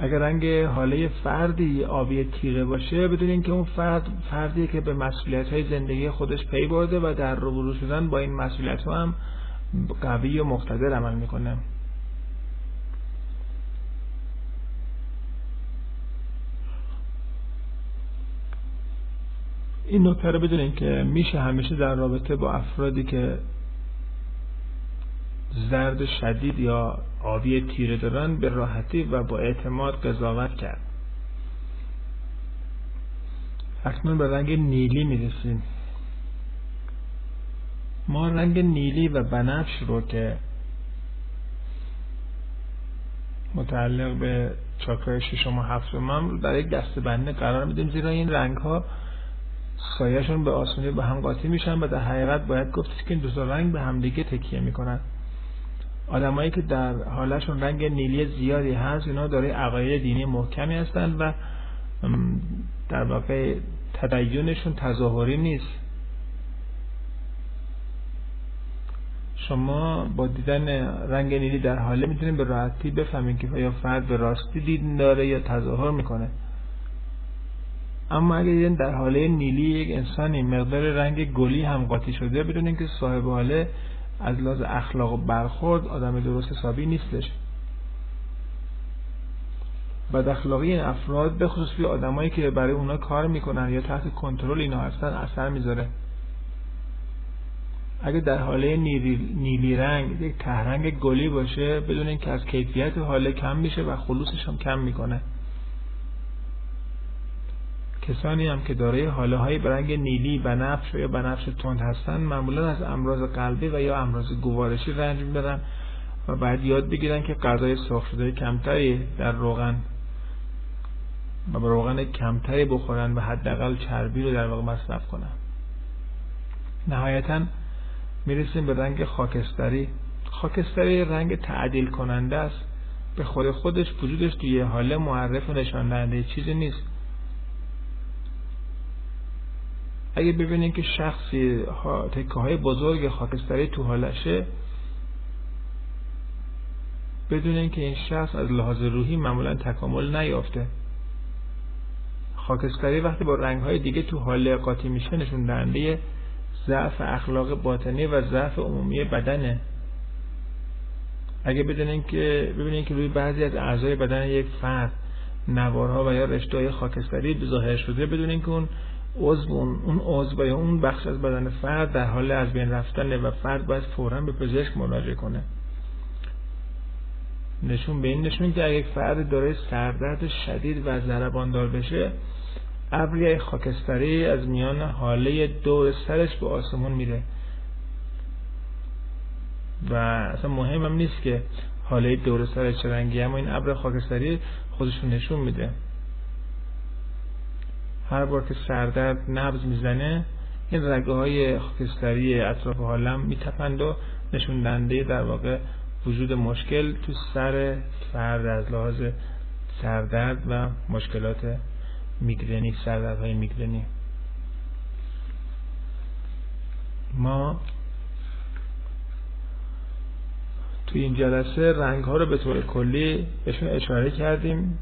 اگر رنگ حاله فردی آبی تیره باشه بدونین که اون فرد فردیه که به مسئولیت های زندگی خودش پی برده و در روبرو شدن با این مسئولیت ها هم قوی و مقتدر عمل می‌کنه. این نکته رو بدونین که میشه همیشه در رابطه با افرادی که زرد شدید یا آبی تیره دارن به راحتی و با اعتماد قضاوت کرد. اکنون به رنگ نیلی می‌رسیم. ما رنگ نیلی و بنفش رو که متعلق به چاکرای ششم و هفتم هم در یک دسته بنده قرار میدیم. زیرا این رنگ ها سایهشون به آسانی به هم قاطی میشن و در حقیقت باید گفت که این دو رنگ به همدیگه تکیه می‌کنن. آدمایی که در حالشون رنگ نیلی زیادی هست اینا داره عقاید دینی محکمی هستند و در واقع تدینشون تظاهری نیست. شما با دیدن رنگ نیلی در حاله می‌تونید به راحتی بفهمید که یا فرد به راستی دین داره یا تظاهر می‌کنه. اما اگر دیدن در حاله نیلی یک انسانی مقدار رنگ گلی هم قاطی شده بدونید که صاحب حاله از لحاظ اخلاق و برخورد آدم درست حسابی نیستش. بد اخلاقی این افراد به خصوص آدمایی که برای اونا کار می‌کنن یا تحت کنترل اینا هستن اثر می‌ذاره. اگه در حاله نیلی, نیلی رنگ یک تهرنگ گلی باشه بدون که از کیفیت حاله کم میشه و خلوصش هم کم می‌کنه. کسانی هم که دارای حاله برنگ نیلی بنفش یا بنفش تند هستن معمولا از امراض قلبی و یا امراض گوارشی رنج می‌برن و بعد یاد بگیرن که غذای سرخ شده کمتری در روغن و روغن کمتری بخورن و حداقل چربی رو در واقع مصرف کنن. نهایتا می‌رسیم به رنگ خاکستری. خاکستری رنگ تعدیل کننده است. به خود خودش وجودش توی حاله معرف و نشان چیزی نیست. اگه ببینید که شخصی تکه های بزرگ خاکستری تو حالشه بدونین که این شخص از لحاظ روحی معمولا تکامل نیافته. خاکستری وقتی با رنگ های دیگه تو حاله قاطی میشه نشون دهنده ضعف اخلاق باطنی و ضعف عمومی بدنه. اگه بدونین که ببینین که روی بعضی از اعضای بدن یک فرد نوارها و یا رشته خاکستری ظاهر شده بدونین که اون عضو اون عضو یا اون بخش از بدن فرد در حال از بین رفتن و فرد باید فورا به پزشک مراجعه کنه. نشون به این نشون که اگه فرد داره سردرد شدید و ضرباندار بشه ابری خاکستری از میان حاله دور سرش به آسمون میره. و اصلا مهم هم نیست که حاله دور سرش چه رنگی اما این ابر خاکستری خودشون نشون میده. هر بار که سردرد نبز می‌زنه این رگه های خاکستری اطراف حالم میتپند و نشون دنده در واقع وجود مشکل تو سر فرد از لحاظ سردرد و مشکلات میگرنی های میگرنی. ما توی این جلسه رنگ ها رو به طور کلی بهشون اشاره کردیم.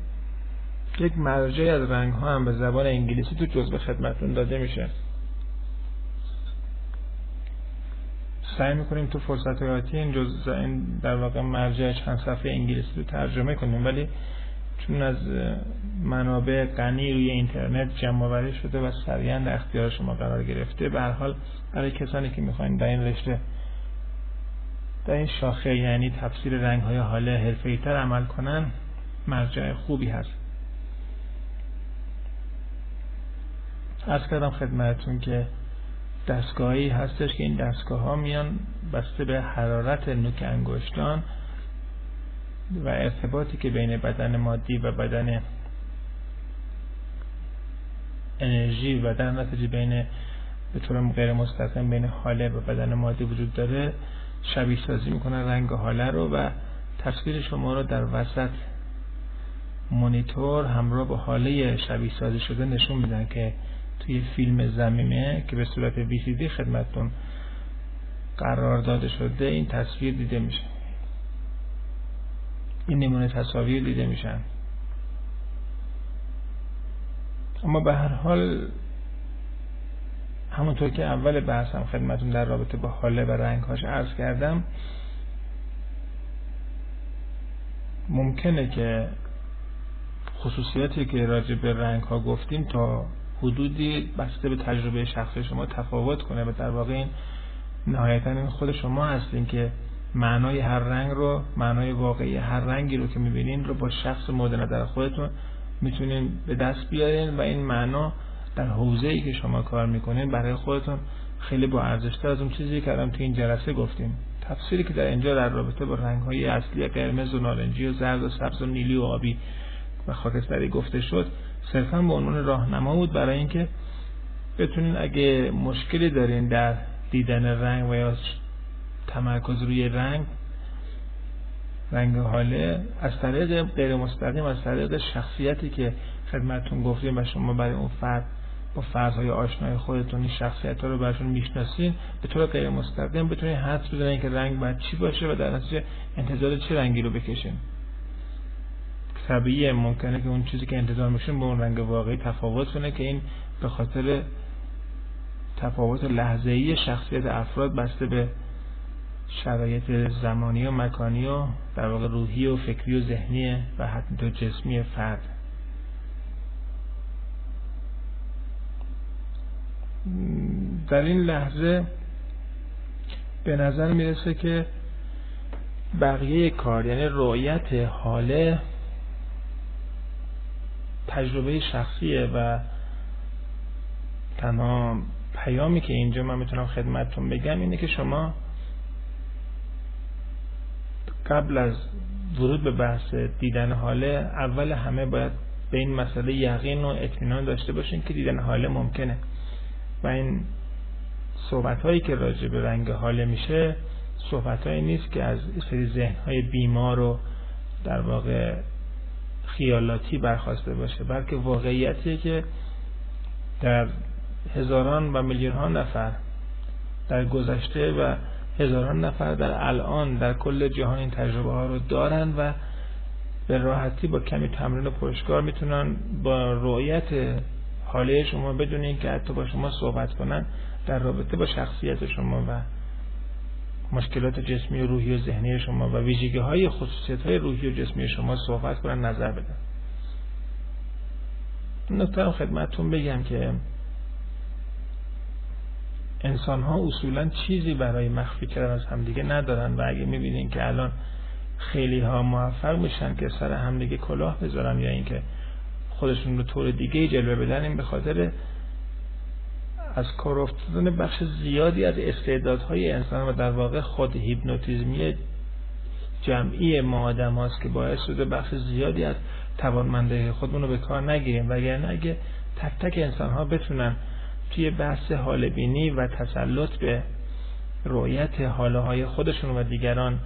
یک مرجعی از رنگ ها هم به زبان انگلیسی تو جزء خدمتون داده میشه. سعی می‌کنیم تو فرصت آتی این جزء این در واقع مرجع چند صفحه انگلیسی رو ترجمه کنیم ولی چون از منابع غنی روی اینترنت جمع آوری شده و سریعا در اختیار شما قرار گرفته به هر حال برای کسانی که می‌خواین در این رشته در این شاخه یعنی تفسیر رنگ های حاله حرفه‌ای تر عمل کنن مرجع خوبی هست. از کردم خدمتتون که دستگاهی هستش که این دستگاه ها میان بسته به حرارت نوک انگشتان و ارتباطی که بین بدن مادی و بدن انرژی و در نتیجه بین به طور غیر مستقیم بین حاله و بدن مادی وجود داره شبیه سازی می‌کنن رنگ حاله رو و تصویر شما رو در وسط مونیتور همراه با حاله شبیه سازی شده نشون میدن که توی فیلم زمینه که به صورت وی خدمتتون قرار داده شده این تصویر دیده میشه. این نمونه تصاویر دیده میشن اما به هر حال همونطور که اول بحثم خدمتون در رابطه با حاله و رنگهاش عرض کردم ممکنه که خصوصیاتی که راجع به رنگ ها گفتیم تا حدودی بسته به تجربه شخصی شما تفاوت کنه و در واقع این نهایتا این خود شما هستین که معنای هر رنگ رو معنای واقعی هر رنگی رو که می‌بینین رو با شخص مورد نظر خودتون می‌تونین به دست بیارین و این معنا در حوزه ای که شما کار می‌کنین برای خودتون خیلی با ارزشتر از اون چیزی که الان تو این جلسه گفتیم. تفسیری که در اینجا در رابطه با رنگ های اصلی قرمز و نارنجی و زرد و سبز و نیلی و آبی و خاکستری گفته شد صرفا به عنوان راهنما بود برای اینکه بتونین اگه مشکلی دارین در دیدن رنگ و یا تمرکز روی رنگ رنگ حاله از طریق غیر مستقیم از طریق شخصیتی که خدمتون گفتیم و شما برای اون فرد با فرضهای آشنای خودتون این شخصیت ها رو برشون می‌شناسین به طور غیر مستقیم بتونین حدس بزنین که رنگ باید چی باشه و در نتیجه انتظار چه رنگی رو بکشین. طبیعیه. ممکنه که اون چیزی که انتظار میشین با اون رنگ واقعی تفاوت کنه که این به خاطر تفاوت لحظه‌ای شخصیت افراد بسته به شرایط زمانی و مکانی و در واقع روحی و فکری و ذهنی و حتی جسمی فرد. در این لحظه به نظر می‌رسه که بقیه کار یعنی رؤیت حاله تجربه شخصیه و تنها پیامی که اینجا من می‌تونم خدمتتون بگم اینه که شما قبل از ورود به بحث دیدن حاله اول همه باید به این مسئله یقین و اطمینان داشته باشین که دیدن حاله ممکنه. و این صحبت هایی که راجع به رنگ حاله میشه صحبت هایی نیست که از سری ذهن های بیمار و در واقع خیالاتی برخواسته باشه بلکه واقعیتیه که در هزاران و میلیون ها نفر در گذشته و هزاران نفر در الان در کل جهان این تجربه ها رو دارن و به راحتی با کمی تمرین و پشتکار می‌تونن با رؤیت حاله شما بدون اینکه حتی با شما صحبت کنن در رابطه با شخصیت شما و مشکلات جسمی و روحی و ذهنی شما و ویژگی های خصوصیت های روحی و جسمی شما صحبت کنن نظر بدن. نکته خدمتتون بگم که انسان ها اصولا چیزی برای مخفی کردن از همدیگه ندارن و اگه می‌بینین که الان خیلی ها موفق میشن که سر همدیگه کلاه بذارن یا اینکه خودشون رو طور دیگه جلوه بدن این به خاطر از کار افتادن بخش زیادی از استعدادهای انسان و در واقع خود هیپنوتیزمی جمعی ما آدم هاست که باعث شده بخش زیادی از توانمنده خودمون رو به کار نگیریم. وگرنه اگه تک تک انسان ها بتونن توی بحث حال بینی و تسلط به رویت حاله های خودشون و دیگران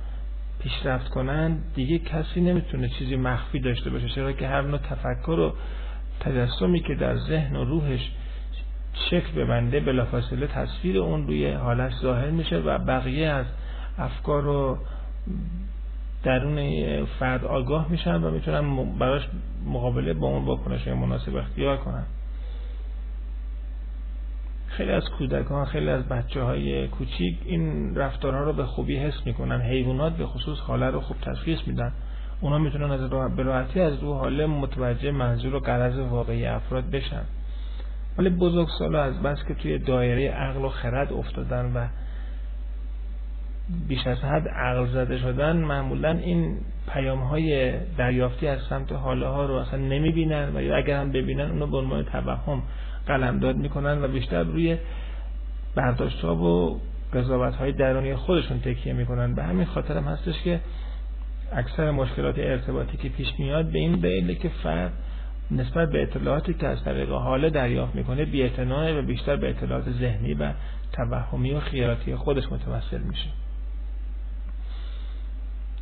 پیشرفت کنن دیگه کسی نمی‌تونه چیزی مخفی داشته باشه. چرا که هر نوع تفکر و تجسمی که در ذهن و روحش شکل ببنده بلافاصله تصویر اون روی حالش ظاهر میشه و بقیه از افکار و درون فرد آگاه میشن و می‌تونن براش مقابله با اون واکنش مناسب اختیار کنن. خیلی از کودکان خیلی از بچه های کوچیک این رفتارها رو به خوبی حس می‌کنن. حیوانات به خصوص حاله رو خوب تشخیص میدن. اونا می‌تونن از راحتی از رو حاله متوجه منظور و قرض واقعی افراد بشن. ولی بزرگ سالا از بس که توی دایره عقل و خرد افتادن و بیش از حد عقل زده شدن معمولا این پیام های دریافتی از سمت حاله ها رو اصلا نمی بینن و یا اگر هم ببینن اونو به عنوان توهم قلمداد می‌کنن و بیشتر روی برداشت ها و قضاوت های درونی خودشون تکیه می‌کنن. به همین خاطر هم هستش که اکثر مشکلات ارتباطی که پیش میاد به این دلیله که فرد نسبت به اطلاعاتی که از طریق حاله دریافت می‌کنه بی و بیشتر به اطلاعات ذهنی و توهمی و خیالاتی خودش متوسل میشه.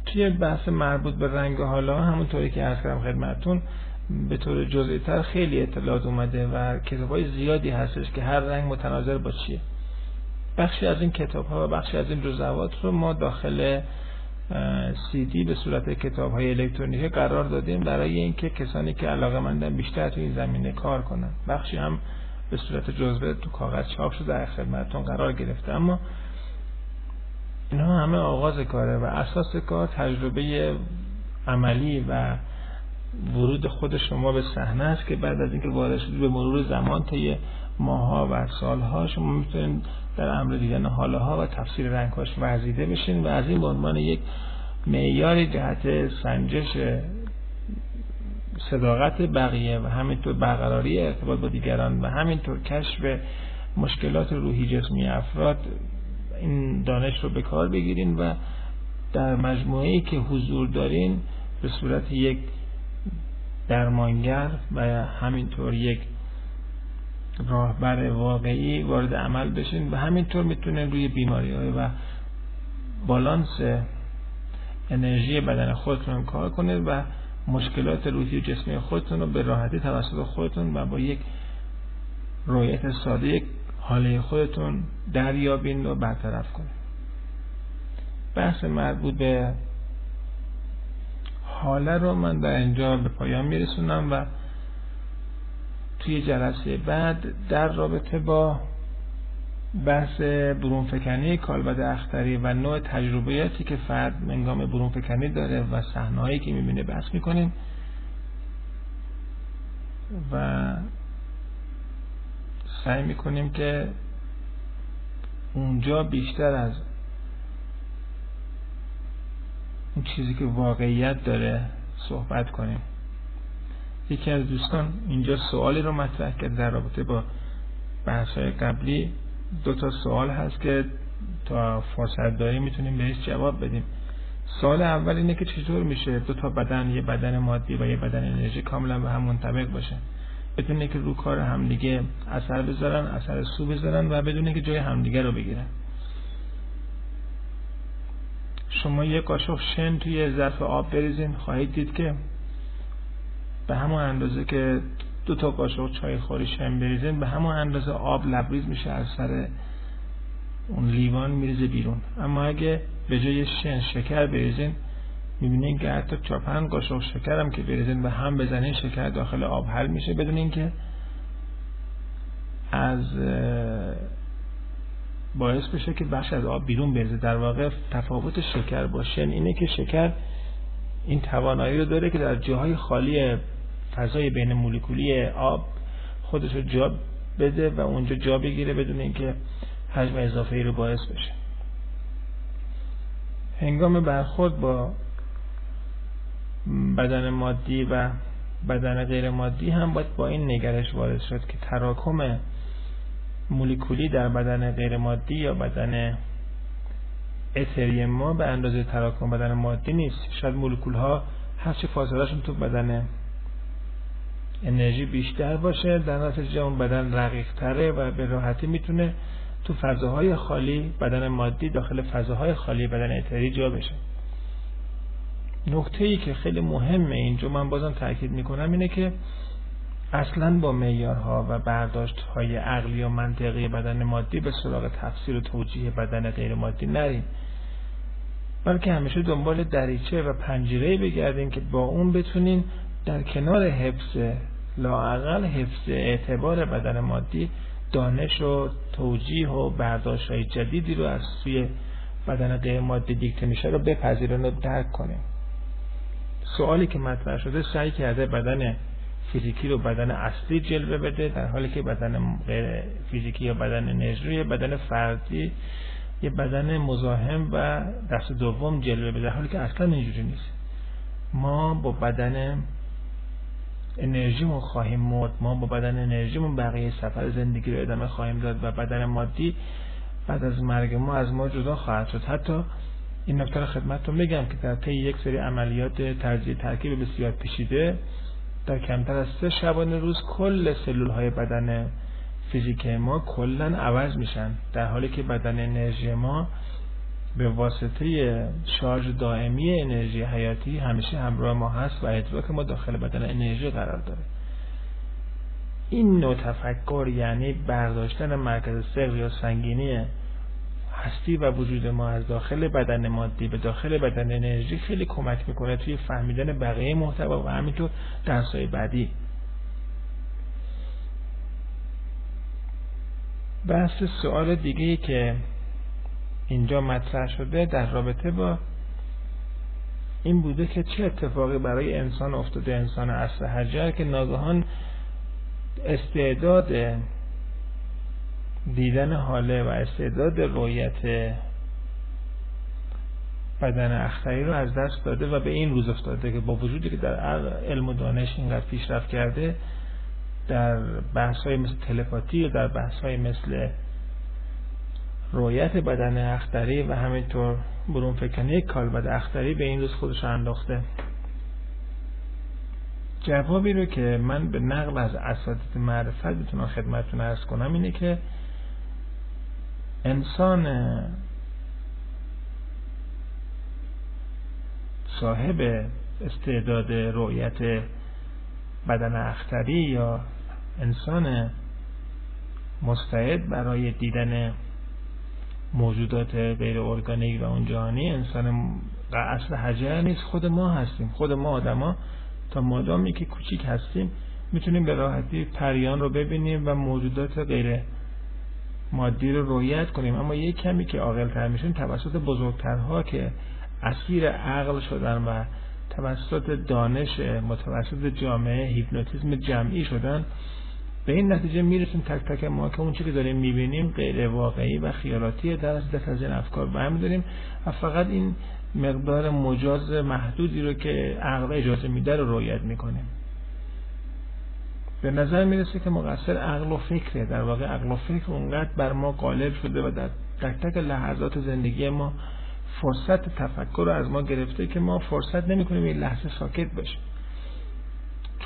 توی بحث مربوط به رنگ حالا همونطوری که عرض کردم خدمتتون به طور جزئی تر خیلی اطلاعات اومده و کتاب های زیادی هستش که هر رنگ متناظر با چیه. بخشی از این کتاب ها و بخشی از این جزوات رو ما داخل سی دی به صورت کتاب های الکترونیکی قرار دادیم. برای اینکه کسانی که علاقه مندن بیشتر تو این زمینه کار کنن. بخشی هم به صورت جزوه تو کاغذ چاپ شده در خدمتتون قرار گرفته. اما اینها همه آغاز کاره و اساس کار تجربه عملی و ورود خود شما به صحنه است که بعد از اینکه وارد شدید به مرور زمان طی ماها و سالها شما می‌تونید در امر دیدن حاله ها و تفسیر رنگهاش ورزیده بشین و از این عنوان یک معیاری جهت سنجش صداقت بقیه و همینطور برقراری ارتباط با دیگران و همینطور کشف مشکلات روحی جسمی افراد این دانش رو به کار بگیرین و در مجموعه که حضور دارین به صورت یک درمانگر و همینطور یک راهبر واقعی وارد عمل بشین و همینطور می‌تونه روی بیماری های و بالانس انرژی بدن خودتون کار کنید و مشکلات روحی و جسمی خودتون رو به راحتی توسط خودتون و با یک رویت ساده یک حاله خودتون دریابین و برطرف کنید بحث مربوط به حاله رو من در اینجا به پایان میرسونم و توی جلسه بعد در رابطه با بحث برون فکنی کالبد اختری و نوع تجربیاتی که فرد منگام برون فکنی داره و صحنه‌هایی که می‌بینه بحث می‌کنیم و سعی می‌کنیم که اونجا بیشتر از اون چیزی که واقعیت داره صحبت کنیم. یکی از دوستان اینجا سوالی رو مطرح کرد در رابطه با بحث های قبلی. دو تا سوال هست که تا فرصت داریم می‌تونیم بهش جواب بدیم. سوال اول اینه که چطور میشه دو تا بدن یه بدن مادی و یه بدن انرژی کاملا به هم منطبق باشه؟ بدونه که رو کار همدیگه اثر بذارن اثر سو بذارن و بدونه که جای همدیگه رو بگیرن. شما یه قاشق شن توی ظرف آب بریزین خواهید دید که به همون اندازه که دو تا قاشق چای خوری شن بریزین به همون اندازه آب لبریز میشه از سر اون لیوان میریزه بیرون. اما اگه به جای شن شکر بریزین می‌بینین که حتی چاپن قاشق شکر هم که بریزین و هم بزنین شکر داخل آب حل میشه بدون اینکه از باعث بشه که بخش از آب بیرون بریزه. در واقع تفاوت شکر با شن اینه که شکر این توانایی رو داره که در جاهای خالی فضای بین مولکولی آب خودش رو جا بده و اونجا جا بگیره بدون اینکه حجم اضافه ای رو باعث بشه. هنگام برخورد با بدن مادی و بدن غیر مادی هم باید با این نگرش وارد شد که تراکم مولکولی در بدن غیر مادی یا بدن اتری ما به اندازه تراکم بدن مادی نیست. شاید مولکول ها هرچی فاصلهشون تو بدن انرژی بیشتر باشه در نتیجه اون بدن رقیق تره و به راحتی می‌تونه تو فضاهای خالی بدن مادی داخل فضاهای خالی بدن اتری جا بشه. نکته ای که خیلی مهمه اینجا من بازم تاکید می‌کنم اینه که اصلا با معیارها و برداشت های عقلی و منطقی بدن مادی به سراغ تفسیر و توجیه بدن غیر مادی نریم. بلکه همیشه دنبال دریچه و پنجره بگردین که با اون بتونین در کنار حفظ لاعقل حفظ اعتبار بدن مادی دانش و توجیه و برداشت های جدیدی رو از سوی بدن غیر مادی دیکته میشه رو بپذیرن و درک کنیم. سوالی که مطرح شده سعی کرده بدن فیزیکی رو بدن اصلی جلوه بده در حالی که بدن غیر فیزیکی یا بدن انرژی بدن فردی یه بدن مزاحم و دست دوم جلوه بده در حالی که اصلا اینجوری نیست. ما با بدن انرژیمون خواهیم مرد. ما با بدن انرژیمون بقیه سفر زندگی رو ادامه خواهیم داد و بدن مادی بعد از مرگ ما از ما جدا خواهد شد. حتی این نکته رو خدمتتون بگم که در طی یک سری عملیات ترجیح ترکیب بسیار پیچیده در کمتر از سه شبانه روز کل سلول های بدن فیزیک ما کلا عوض میشن در حالی که بدن انرژی ما به واسطه شارژ دائمی انرژی حیاتی همیشه همراه ما هست و ادراک ما داخل بدن انرژی قرار داره. این نوع تفکر یعنی برداشتن مرکز سر یا سنگینی هستی و وجود ما از داخل بدن مادی به داخل بدن انرژی خیلی کمک می‌کنه توی فهمیدن بقیه محتوا و همینطور درسای بعدی. بحث سوال دیگه که اینجا مطرح شده در رابطه با این بوده که چه اتفاقی برای انسان افتاده انسان اصل حجر که ناگهان استعداد دیدن حاله و استعداد رویت بدن اختری رو از دست داده و به این روز افتاده که با وجودی که در علم و دانش اینقدر پیشرفت کرده در بحث های مثل تلپاتی و در بحث های مثل رویت بدن اختری و همینطور برون فکنی کالبد اختری به این روز خودش انداخته. جوابی رو که من به نقل از اساتید معرفت بتونم خدمتتون ارز کنم اینه که انسان صاحب استعداد رؤیت بدن اختری یا انسان مستعد برای دیدن موجودات غیر ارگانیک و اون جهانی انسان اصل حجر نیست. خود ما هستیم. خود ما آدما تا مادامی که کوچیک هستیم می‌تونیم به راحتی پریان رو ببینیم و موجودات غیر مادی رو رویت کنیم. اما یک کمی که عاقل تر میشیم توسط بزرگترها که اسیر عقل شدن و توسط دانش متوسط جامعه هیپنوتیزم جمعی شدن به این نتیجه می‌رسیم تک تک ما که اون چی که داریم می‌بینیم غیر واقعی و خیالاتیه در دست از این افکار برمی داریم و فقط این مقدار مجاز محدودی رو که عقل اجازه میده رو رویت می‌کنیم. به نظر می‌رسه که مقصر عقل و فکره. در واقع عقل و فکر اونقدر بر ما غالب شده و در تک تک لحظات زندگی ما فرصت تفکر رو از ما گرفته که ما فرصت نمی‌کنیم این لحظه ساکت باشیم.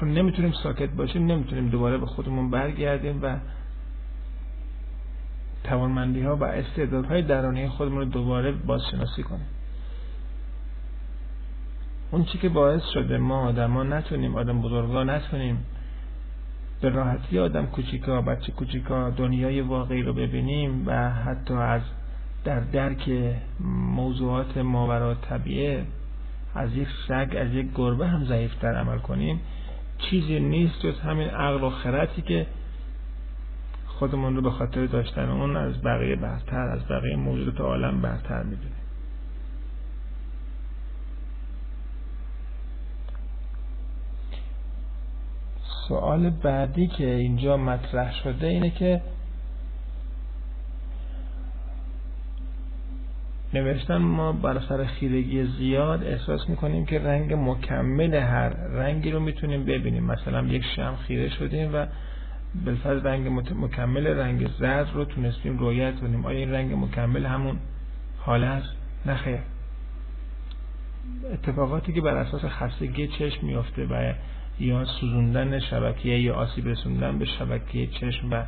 چون نمی‌تونیم ساکت باشیم نمی‌تونیم دوباره به خودمون برگردیم و توانمندی ها و استعدادهای درونی خودمون رو دوباره بازشناسی کنیم. اون چی که باعث شده ما آدما نتونیم آدم بزرگا نتونیم به راحتی آدم کوچیکا بچه کوچیکا دنیای واقعی رو ببینیم و حتی از در درک موضوعات ماورا طبیعه از یک سگ از یک گربه هم ضعیفتر عمل کنیم. چیزی نیست جز همین عقل و خردی که خودمون رو به خاطر داشتن اون از بقیه برتر از بقیه موجودات عالم برتر می‌دونیم سوال بعدی که اینجا مطرح شده اینه که نوشتن ما بر سر خیرگی زیاد احساس می‌کنیم که رنگ مکمل هر رنگی رو می‌تونیم ببینیم. مثلا یک شم خیره شدیم و بالفرض رنگ مکمل رنگ زرد رو تونستیم رویت کنیم. آیا این رنگ مکمل همون حاله است؟ نخیر اتفاقاتی که بر اساس خستگی چشم میافته و یا سوزوندن شبکه یا آسیب رسوندن به شبکه چشم و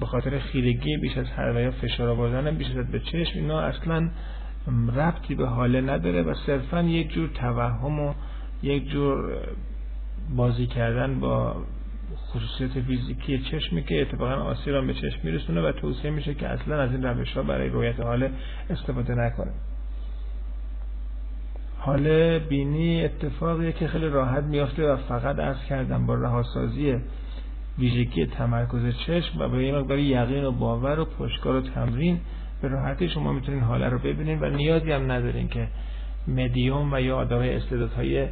به خاطر خیرگی بیش از هر و یا فشار آوردن بیش از به چشم اینا اصلا ربطی به حاله نداره و صرفا یک جور توهم و یک جور بازی کردن با خصوصیت فیزیکی چشمی که اتفاقا آسیب به چشم میرسونه و توصیه میشه که اصلا از این روش ها برای رویت حاله استفاده نکنه. حاله بینی اتفاقیه که خیلی راحت میافته و فقط از کردم با رهاسازی ویژگی تمرکز چشم و به یه مقدار یقین و باور و پشتکار و تمرین به راحتی شما می‌تونین حاله رو ببینین و نیازی هم ندارین که مدیوم و یا آدمای استعدادهای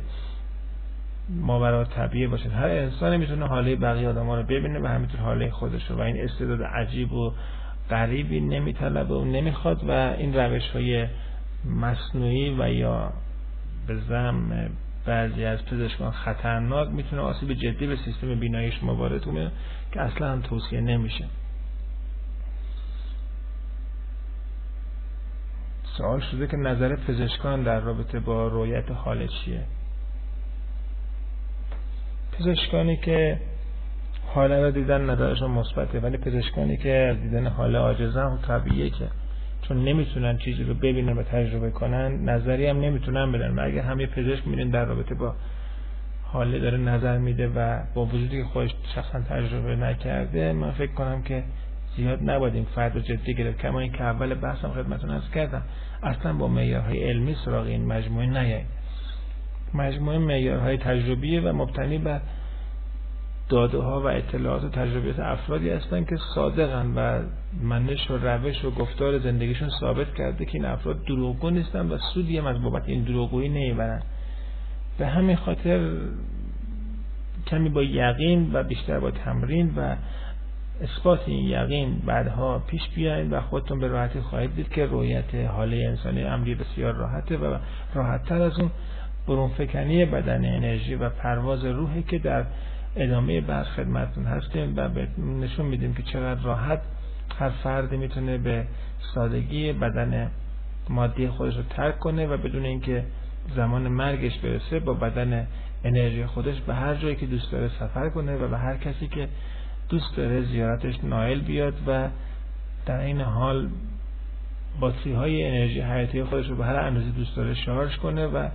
ماورا طبیعه باشد هر انسانی می‌تونه حاله بقیه آدم رو ببینه و همینطور حاله خودش رو. و این استعداد عجیب و غریبی نمیطلبه و نمی‌خواد و این روش های مصنوعی و یا به زم بعضی از پزشکان خطرناک می‌تونه آسیب جدی به سیستم بینایی شما وارد کنه که اصلا هم توصیه نمیشه. سوال شده که نظر پزشکان در رابطه با رویت حال چیه؟ پزشکانی که حاله رو دیدن نظرشون مثبته ولی پزشکانی که دیدن حاله عاجزن طبیعیه که چون نمی‌تونن چیزی رو ببینن و تجربه کنن نظری هم نمی‌تونن بدن. و اگه همه پزشک میرین در رابطه با حاله داره نظر میده و با وجودی که خودش شخصا تجربه نکرده من فکر کنم که زیاد نباید فرد رو جدی گرفت. کما این که اول بحثم خدمتتون از کردم اصلا با معیارهای علمی سراغ این مجموعه نیایید. مجموعه معیارهای تجربیه و مبتنی بر داده ها و اطلاعات و تجربیات افرادی هستند که صادقن و منش و روش و گفتار زندگیشون ثابت کرده که این افراد دروغگو نیستن و سودی هم از بابت این دروغگویی نمی‌برن به همین خاطر کمی با یقین و بیشتر با تمرین و اثبات این یقین بعدها پیش بیاین و خودتون به راحتی خواهید دید که رویت حاله انسانی امری بسیار راحته و راحتتر از اون برونفکنی بدن انرژی و پرواز روحی که در ادامه بحث خدمتتون هستیم و نشون میدیم که چقدر راحت هر فردی می‌تونه به سادگی بدن مادی خودش رو ترک کنه و بدون اینکه زمان مرگش برسه با بدن انرژی خودش به هر جایی که دوست داره سفر کنه و به هر کسی که دوست داره زیارتش نایل بیاد و در این حال باتری های انرژی حیاتی خودش رو به هر اندازه دوست داره شارژ کنه و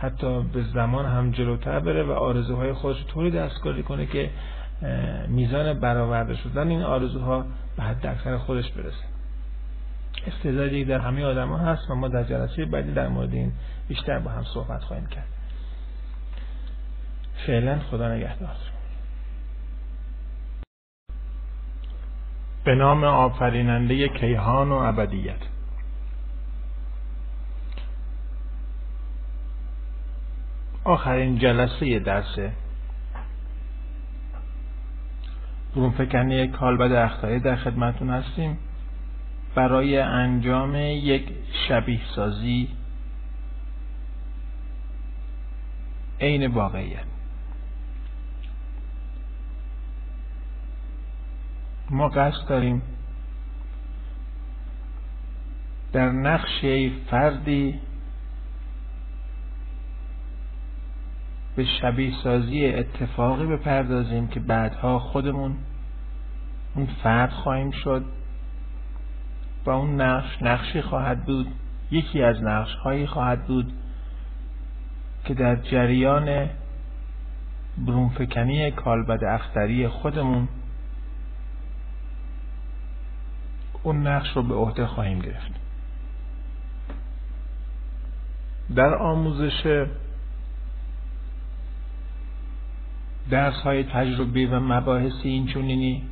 حتی به زمان هم جلوتر بره و آرزوهای خودش طوری دستکاری کنه که میزان برآورده شدن این آرزوها به حد اکثر خودش برسه. استعدادی در همه آدم ها هست و ما در جلسه بعدی در مورد این بیشتر با هم صحبت خواهیم کرد. فعلا خدا نگهدار. به نام آفریننده کیهان و ابدیت. آخرین جلسه درسه. برونفکنی کالبد اختایی در خدمتون هستیم. برای انجام یک شبیه سازی عین واقعیت. ما قصد داریم در نقش فردی به شبیه سازی اتفاقی بپردازیم که بعدها خودمون اون فرد خواهیم شد و اون نقش نقشی خواهد بود یکی از نقش هایی خواهد بود که در جریان برونفکنی کالبد اختری خودمون اون نقش رو به عهده خواهیم گرفت. در آموزش درس های تجربی و مباحث اینچنینی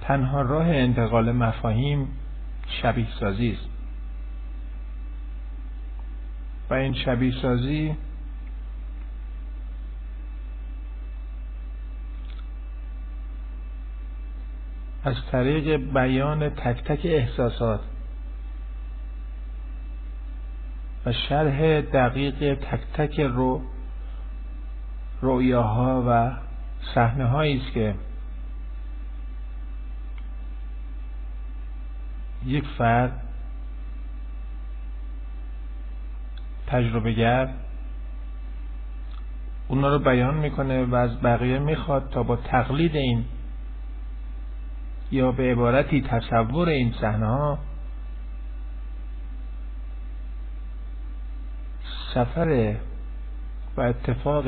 تنها راه انتقال مفاهیم شبیه سازی است. و این شبیه سازی از طریق بیان تک تک احساسات و شرح دقیق تک تک رو رؤیاها و صحنه هایی است که یک فرد تجربه گر اونا رو بیان می‌کنه و از بقیه می‌خواد تا با تقلید این یا به عبارتی تصور این صحنه ها سفر و اتفاق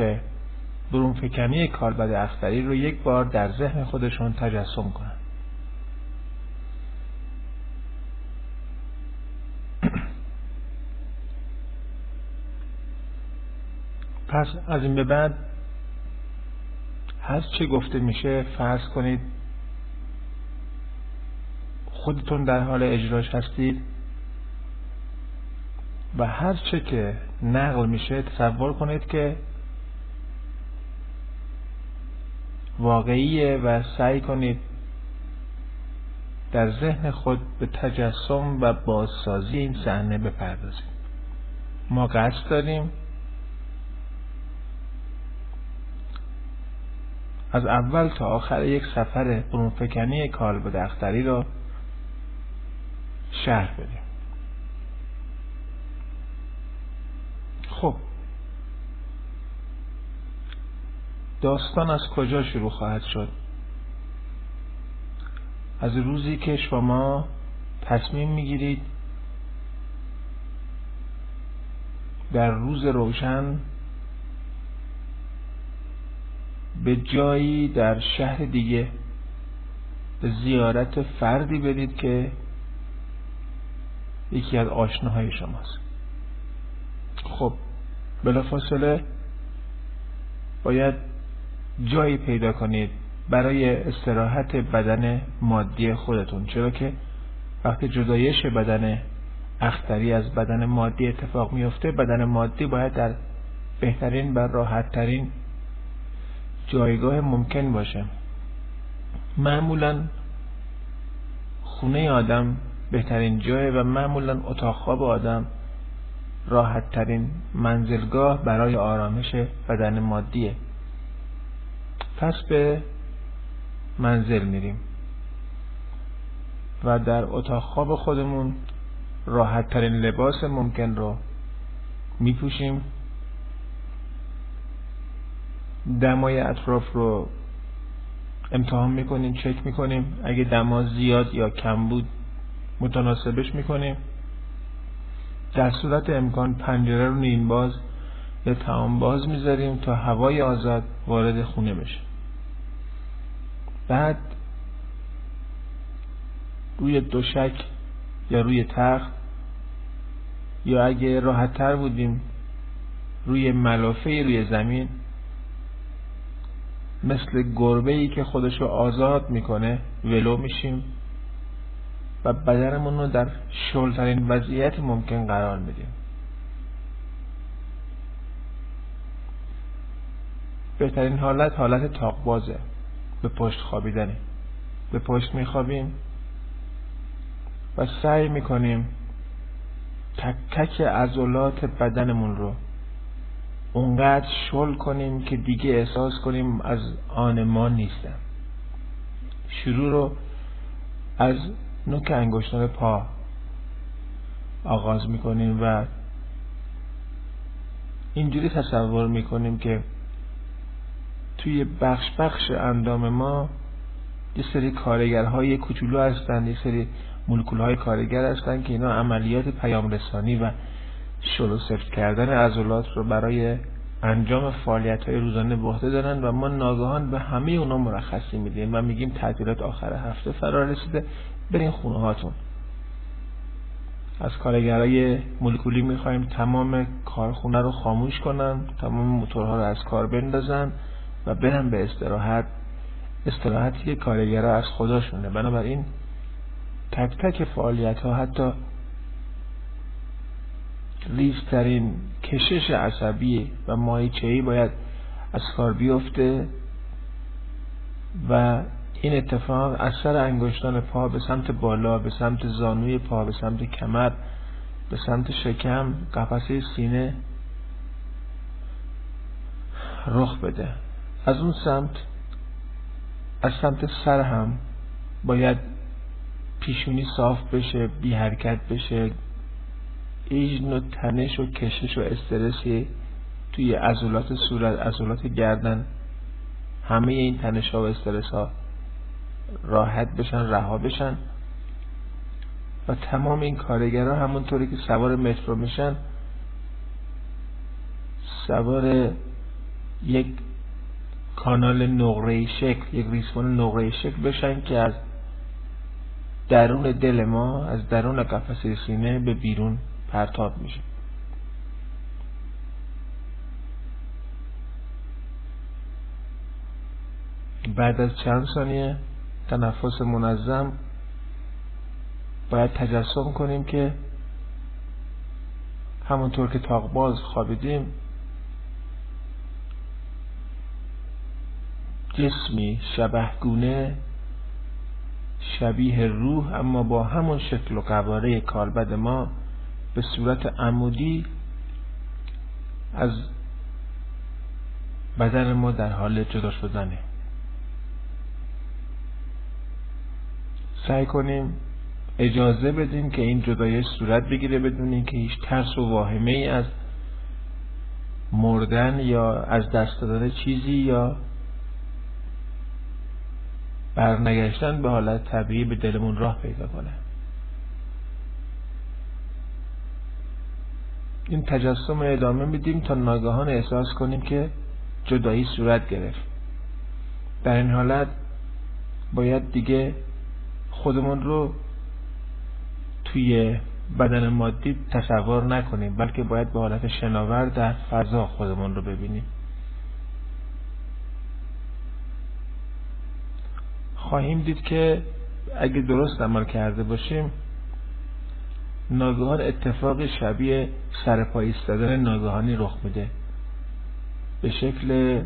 برونفکنی کالبد اختری رو یک بار در ذهن خودشون تجسم کنن. پس از این به بعد هر چه گفته میشه فرض کنید خودتون در حال اجراش هستید و هر چه که نقل میشه تصور کنید که واقعیه و سعی کنید در ذهن خود به تجسم و بازسازی این صحنه بپردازید. ما قصد داریم از اول تا آخر یک سفر برونفکنی کالب دختری را شهر بدیم. خب داستان از کجا شروع خواهد شد؟ از روزی که شما تصمیم می‌گیرید در روز روشن به جایی در شهر دیگه به زیارت فردی برید که یکی از آشناهای شماست. خب بلافاصله باید جایی پیدا کنید برای استراحت بدن مادی خودتون. چرا که وقتی جدایش بدن اختری از بدن مادی اتفاق میفته بدن مادی باید در بهترین و راحتترین جایگاه ممکن باشه. معمولا خونه آدم بهترین جای و معمولا اتاق خواب آدم راحت ترین منزلگاه برای آرامش بدن مادیه. پس به منزل میریم و در اتاق خواب خودمون راحت ترین لباس ممکن رو میپوشیم. دمای اطراف رو امتحان می‌کنیم چک می‌کنیم. اگه دما زیاد یا کم بود متناسبش می‌کنیم. در صورت امکان پنجره رو نیم باز یا تمام باز می‌ذاریم تا هوای آزاد وارد خونه بشه. بعد روی دوشک یا روی تخت یا اگه راحت تر بودیم روی ملافه روی زمین مثل گربه ای که خودش رو آزاد می‌کنه ولو میشیم و بدنمون رو در شلترین وضعیت ممکن قرار میدیم. بهترین حالت حالت تاق بازه به پشت خوابیدنه به پشت میخوابیم و سعی می‌کنیم تک تک عضلات بدنمون رو اونقدر شل کنیم که دیگه احساس کنیم از آن ما نیستن. شروع رو از نوک انگشتان پا آغاز می‌کنیم و اینجوری تصور می‌کنیم که توی بخش بخش اندام ما یه سری کارگرهای کوچولو هستن یه سری مولکول های کارگر هستن که اینا عملیات پیام رسانی و شلو سفت کردن عضلات رو برای انجام فعالیت های روزانه به عهده دارن و ما ناگهان به همه اونا مرخصی میدیم و میگیم تعطیلات آخر هفته فرا رسیده. برین خونه هاتون. از کارگرای مولکولی می‌خوایم تمام کارخونه رو خاموش کنن تمام موتورها رو از کار بندازن. و برن به استراحت. استراحتی کارگرها از خداشونه. بنابراین تک تک فعالیت ها حتی ریزترین کشش عصبی و مایچهی باید از کار بیفته و این اتفاق از سر انگشتان پا به سمت بالا به سمت زانوی پا به سمت کمر به سمت شکم قفسه سینه رخ بده. از اون سمت از سمت سر هم باید پیشونی صاف بشه بی حرکت بشه. هیچ نوع تنش و کشش و استرسی توی عضلات صورت عضلات گردن همه این تنش ها و استرس ها راحت بشن رها بشن. و تمام این کارگرها همونطوری که سوار مترو میشن سوار یک کانال نقره شکل یک ریسمان نقره شکل بشن که از درون دل ما از درون قفسه سینه به بیرون پرتاب میشه. بعد از چند ثانیه تنفس منظم باید تجسم کنیم که همونطور که تاقباز خوابیدیم جسمی شبهگونه شبیه روح اما با همون شکل و قواره کالبد ما به صورت عمودی از بدن ما در حال جدا شدنه. سعی کنیم اجازه بدیم که این جدایش صورت بگیره بدون اینکه هیچ ترس و واهمه ای از مردن یا از دست دادن چیزی یا برنگشتن به حالت طبیعی به دلمون راه پیدا کنه. این تجسم ادامه میدیم تا ناگهان احساس کنیم که جدایی صورت گرفت. در این حالت باید دیگه خودمون رو توی بدن مادی تصور نکنیم بلکه باید به حالت شناور در فضا خودمون رو ببینیم. خواهیم دید که اگه درست عمل کرده باشیم ناگهان اتفاق شبیه سرپایی ایستادن ناگهانی رخ میده. به شکل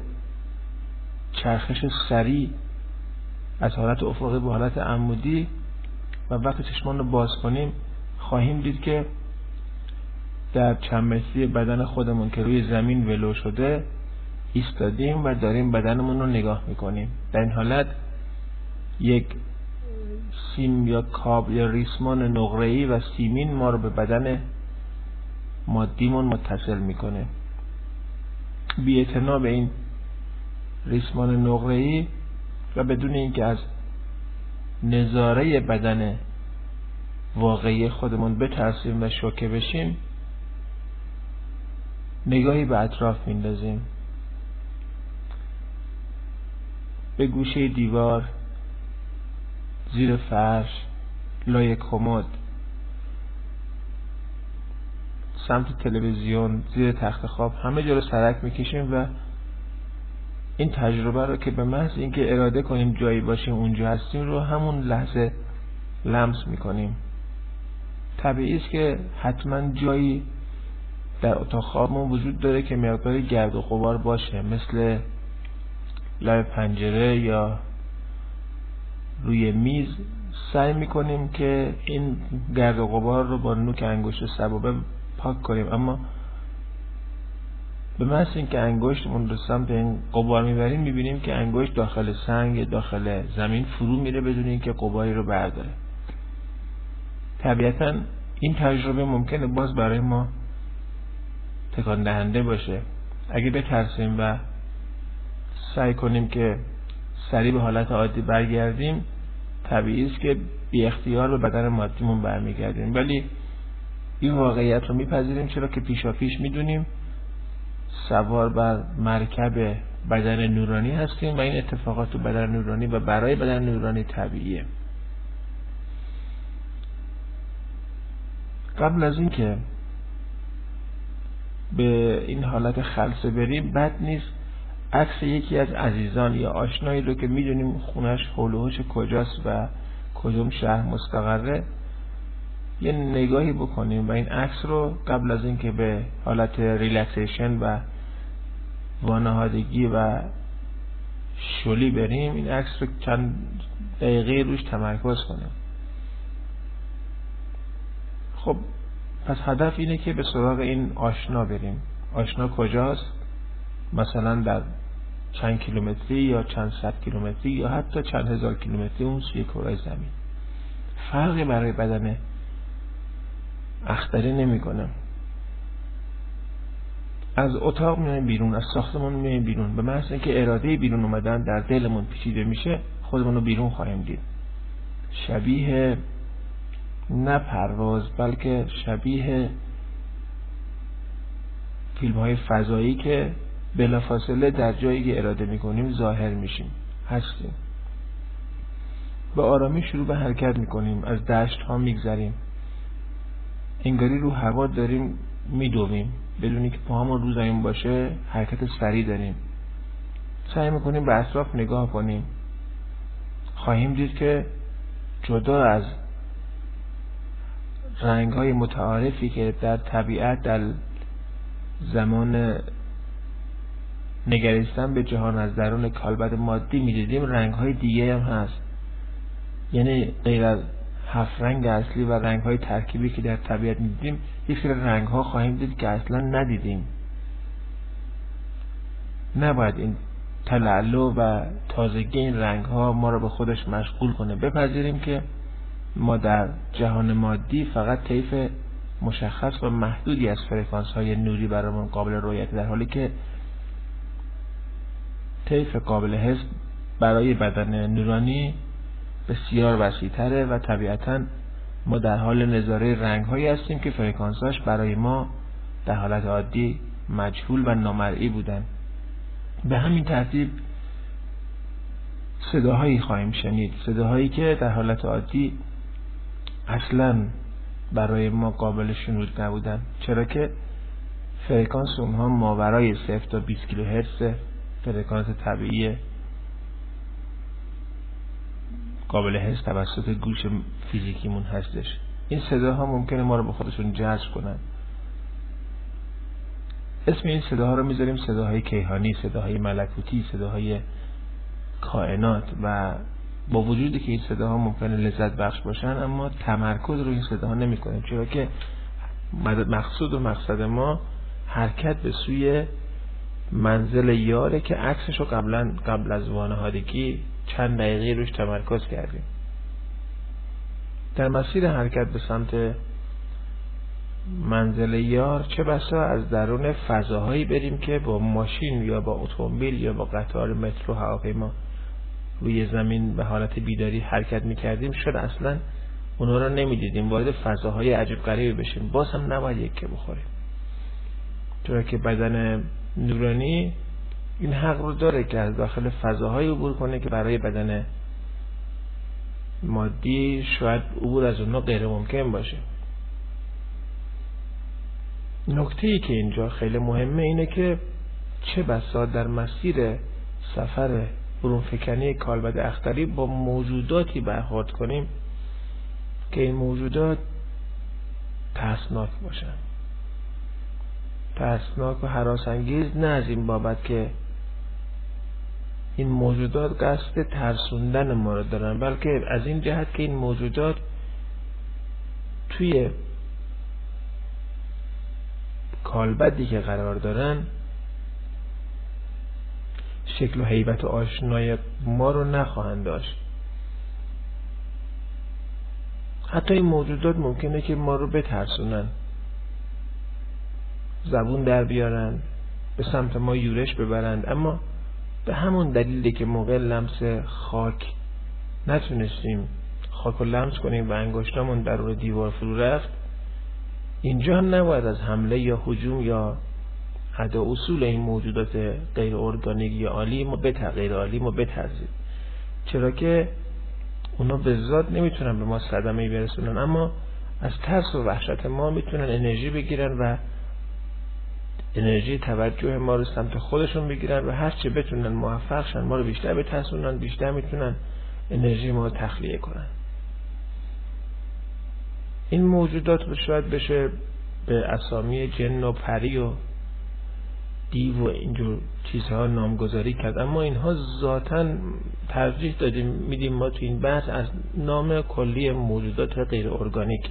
چرخش سریع از حالت افقی به حالت عمودی و وقتی چشمان رو باز کنیم خواهیم دید که در متری بدن خودمون که روی زمین ولو شده ایستادیم و داریم بدنمون رو نگاه می‌کنیم. در این حالت یک سیم یا کاب یا ریسمان نقره‌ای و سیمین ما رو به بدن مادیمون متصل می‌کنه. بی به این ریسمان نقره‌ای و بدون اینکه از نظاره بدن واقعی خودمون بترسیم و شوکه بشیم نگاهی به اطراف میندازیم. به گوشه دیوار زیر فرش لای کمد. سمت تلویزیون زیر تخت خواب همه جا رو سرک می‌کشیم و این تجربه رو که به محض اینکه اراده کنیم جایی باشیم اونجا هستیم رو همون لحظه لمس می‌کنیم. طبیعی است که حتما جایی در اتاق خوابمون وجود داره که مقداری گرد و غبار باشه مثل لای پنجره یا روی میز سعی می‌کنیم که این گرد و غبار رو با نوک انگشت سبابه پاک کنیم. اما به محض اینکه انگشتمون رو سمت این قبار می‌بریم می‌بینیم که انگشت داخل سنگ داخل زمین فرو میره بدون اینکه قباری رو برداره. طبیعتا این تجربه ممکنه باز برای ما تکان دهنده باشه. اگه بترسیم و سعی کنیم که سریع به حالت عادی برگردیم طبیعی است که بی اختیار به بدن مادیمون برمیگردیم. ولی این واقعیت رو میپذیریم چرا که پیشا پیش می‌دونیم سوار بر مرکب بدن نورانی هستیم و این اتفاقات تو بدن نورانی و برای بدن نورانی طبیعیه. قبل از اینکه به این حالت خلصه بریم بد نیست عکس یکی از عزیزان یا آشنایی رو که می‌دونیم خونش حول کجاست و کدوم شهر مستقره یه نگاهی بکنیم و این عکس رو قبل از اینکه به حالت ریلکسیشن و وانهادگی و شلی بریم این عکس رو چند دقیقه روش تمرکز کنیم. خب پس هدف اینه که به سراغ این آشنا بریم. آشنا کجاست؟ مثلا در چند کیلومتری یا چند صد کیلومتری یا حتی چند هزار کیلومتری اون سوی کره زمین. فرقی برای بدن اختری نمی‌کنه. از اتاق میایم بیرون از ساختمان میایم بیرون. به محض اینکه اراده بیرون اومدن در دلمون پیچیده میشه خودمون رو بیرون خواهیم دید. شبیه نه پرواز بلکه شبیه فیلم های فضایی که بلافاصله در جایی که اراده می‌کنیم ظاهر میشیم. هستیم. به آرامی شروع به حرکت می‌کنیم. از دشت ها میگذریم. انگاری رو هوا داریم میدویم بدونی که پاهامون رو زمین باشه حرکت سریع داریم. سعی می‌کنیم به اطراف نگاه کنیم. خواهیم دید که جدا از رنگ های متعارفی که در طبیعت در زمان نگریستن به جهان از درون کالبد مادی می‌دیدیم. رنگ های دیگه هم هست. یعنی غیر از هفت رنگ اصلی و رنگ های ترکیبی که در طبیعت می‌دیدیم یک سری رنگ ها خواهیم دید که اصلا ندیدیم. نباید این تلالو و تازگی این رنگ ها ما رو به خودش مشغول کنه. بپذیریم که ما در جهان مادی فقط طیف مشخص و محدودی از فرکانس های نوری برامون قابل رویت در حالی که طیف قابل حس برای بدن نورانی بسیار وسیعتره و طبیعتا ما در حال نظاره رنگ هایی هستیم که فرکانساش برای ما در حالت عادی مجهول و نامرئی بودن. به همین ترتیب صداهایی خواهیم شنید. صداهایی که در حالت عادی اصلا برای ما قابل شنود نبودن. چرا که فرکانس اونها ماورای 0 تا 20 کیلوهرتز فرکانس طبیعی قابل حس توسط گوش فیزیکیمون هستش. این صداها ممکنه ما رو به خودشون جذب کنن. اسم این صداها رو می‌ذاریم صداهای کیهانی صداهای ملکوتی صداهای کائنات و با وجودی که این صداها ممکنه لذت بخش باشن اما تمرکز رو این صداها نمی کنیم چرا که مقصود و مقصد ما حرکت به سوی منزل یاره که عکسش رو قبلا قبل از وانهادگی چند دقیقه روش تمرکز کردیم. در مسیر حرکت به سمت منزل یار چه بسا از درون فضاهایی بریم که با ماشین یا با اتومبیل یا با قطار مترو هواپیما روی زمین به حالت بیداری حرکت می‌کردیم. شد اصلا اونا رو نمی‌دیدیم. وارد فضاهای عجب غریبی بشیم. باز هم نباید یک که بخوریم. چرا که بدن نورانی این حق رو داره که از داخل فضاهای عبور کنه که برای بدن مادی شاید عبور از اونها غیر ممکن باشه. نکته ای که اینجا خیلی مهمه اینه که چه بسا در مسیر سفر برون فکنی کالبد اختری با موجوداتی برخورد کنیم که این موجودات ترسناک باشن. ترسناک و حراسانگیز نه از این بابت که این موجودات قصد ترسوندن ما رو دارن بلکه از این جهت که این موجودات توی کالبدی که قرار دارن شکل و حیبت آشنای ما رو نخواهند داشت. حتی این موجودات ممکنه که ما رو بترسونن. زبون در بیارن به سمت ما یورش ببرند. اما به همون دلیلی که موقع لمس خاک نتونستیم خاک رو لمس کنیم و انگشتامون در روی دیوار فرو رفت اینجا هم نباید از حمله یا حجوم یا ادا اصول این موجودات غیر ارگانیک یا عالی ما به غیر عالی ما بترزید چرا که اونا به ذات نمی‌تونن به ما صدمه برسونن اما از ترس و وحشت ما می‌تونن انرژی بگیرن و انرژی توجه ما رو سمت خودشون بگیرن و هر چه بتونن موفق شن ما رو بیشتر بترسونن بیشتر می‌تونن انرژی ما رو تخلیه کنن. این موجودات شاید بشه به اسامی جن و پری و دیو و اینجور چیزها نامگذاری کرد. اما اینها ذاتا ترجیح دادیم میدیم ما تو این بحث از نام کلی موجودات غیر ارگانیک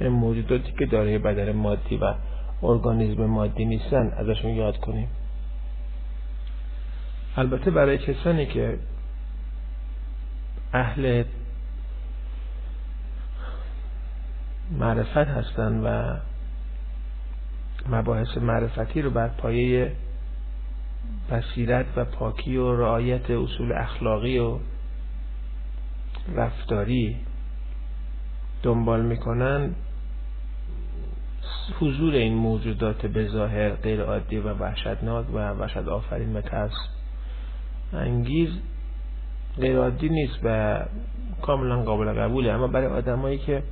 موجوداتی که داره بدن مادی و ارگانیزم مادی نیستن ازشون یاد کنیم. البته برای کسانی که اهل معرفت هستن و مباحث معرفتی رو بر پایه بصیرت و پاکی و رعایت اصول اخلاقی و رفتاری دنبال می‌کنن حضور این موجودات به ظاهر غیر عادی و وحشتناک و وحشت آفرین و ترس انگیز غیر عادی نیست و کاملا قابل قبوله. اما برای آدمایی که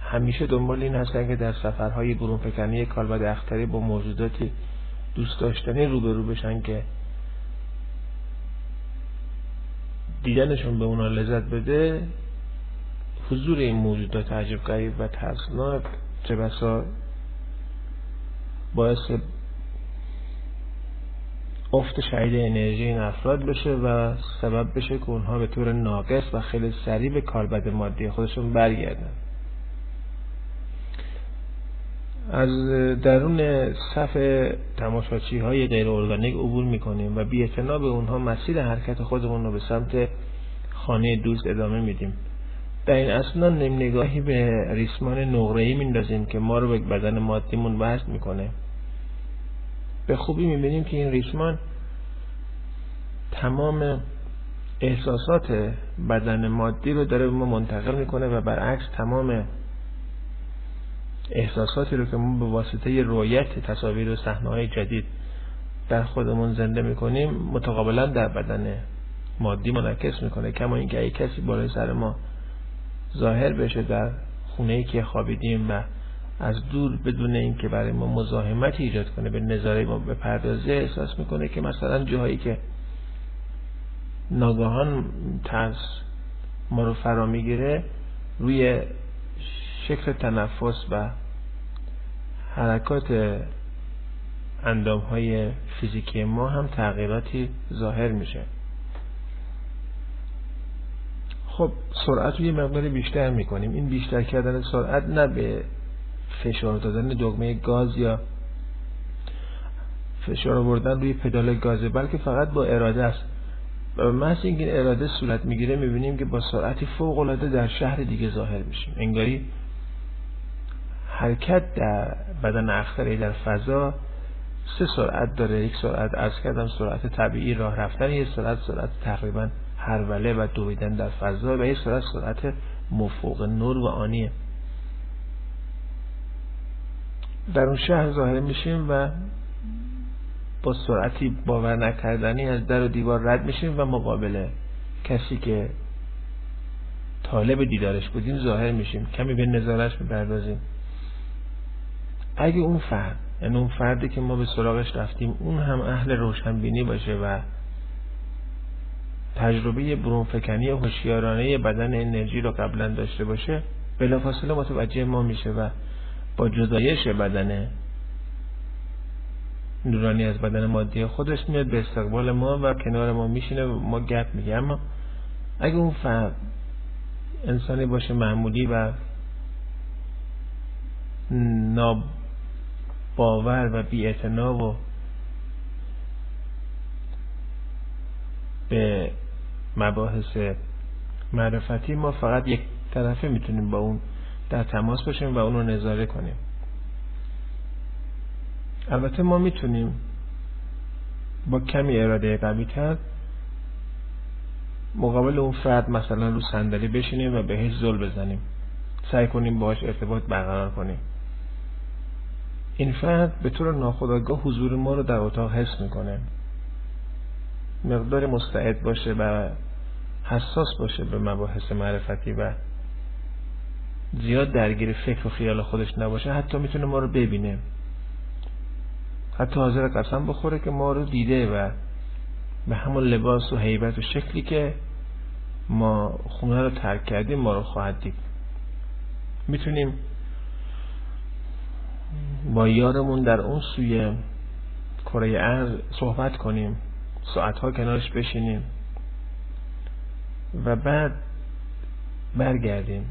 همیشه دنبال این هستن که در سفرهای برون فکنی کالبد اختری با موجوداتی دوست داشتنی روبرو بشن که دیدنشون به اونا لذت بده حضور این موجودات عجیب غریب و ترسناک چه بسا باعث افت شهید انرژی این افراد بشه و سبب بشه که اونها به طور ناقص و خیلی سریع به کالبد مادی خودشون برگردن. از درون صف تماشاچی های غیر ارگانیک عبور می‌کنیم و بی به اونها مسیر حرکت خودمون رو به سمت خانه دوست ادامه میدیم. در این اصلا نیم نگاهی به ریسمان نقره‌ای میندازیم که ما رو به بدن مادیمون وصل می‌کنه. به خوبی می‌بینیم که این ریسمان تمام احساسات بدن مادی رو داره به ما منتقل می‌کنه و برعکس تمام احساساتی رو که ما به واسطه رویت تصاویر و صحنه‌های جدید در خودمون زنده می‌کنیم متقابلا در بدن مادی منعکس می‌کنه. کما اینکه اگه کسی بالای سر ما ظاهر بشه در خونه که خوابیدیم و از دور بدون اینکه برای ما مزاحمت ایجاد کنه به نظاره ما به پردازه احساس می‌کنه که مثلا جاهایی که ناگاهان ترس ما رو فرا می‌گیره روی شکل تنفس و حرکات اندام های فیزیکی ما هم تغییراتی ظاهر میشه. خب سرعت رو یه مقدار بیشتر می‌کنیم. این بیشتر کردن سرعت نه به فشار دادن دگمه گاز یا فشار آوردن روی پدال گازه بلکه فقط با اراده است. و محض اینکه اراده صورت می‌گیره می‌بینیم که با سرعتی فوق العاده در شهر دیگه ظاهر میشیم. انگاری حرکت در بدن اختری در فضا سه سرعت داره. یک سرعت از کردم سرعت طبیعی راه رفتن یک سرعت سرعت تقریبا هروله و دویدن در فضا و یک سرعت سرعت مفوق نور و آنیه. در اون شهر ظاهر میشیم و با سرعتی باور نکردنی از در و دیوار رد میشیم و مقابل کسی که طالب دیدارش بودیم ظاهر میشیم. کمی به نظارش بپردازیم اگه اون فرد یعنی اون فردی که ما به سراغش رفتیم اون هم اهل روشنبینی باشه و تجربه برونفکنی هوشیارانه بدن انرژی رو قبلا داشته باشه بلافاصله متوجه ما میشه و با جدایش بدن نورانی از بدن مادی خودش میاد به استقبال ما و کنار ما میشینه و ما گپ میگه اما اگه اون فرد انسانی باشه معمولی و ناباور و بی و به مباحث معرفتی ما فقط یک طرفه می‌تونیم با اون در تماس باشیم و اون رو نظاره کنیم. البته ما می‌تونیم با کمی اراده قوی تر مقابل اون فرد مثلا رو صندلی بشینیم و بهش زل بزنیم. سعی کنیم باهاش ارتباط برقرار کنیم. این فرد به طور ناخودآگاه حضور ما رو در اتاق حس می‌کنه. مقدار مستعد باشه و حساس باشه به مباحث معرفتی و زیاد درگیر فکر و خیال خودش نباشه حتی می‌تونه ما رو ببینه. حتی حاضر قسم بخوره که ما رو دیده و به همون لباس و حیبت و شکلی که ما خونه رو ترک کردیم ما رو خواهد دید. می‌تونیم با یارمون در اون سوی کره ارز صحبت کنیم. ساعتها کنارش بشینیم. و بعد برگردیم.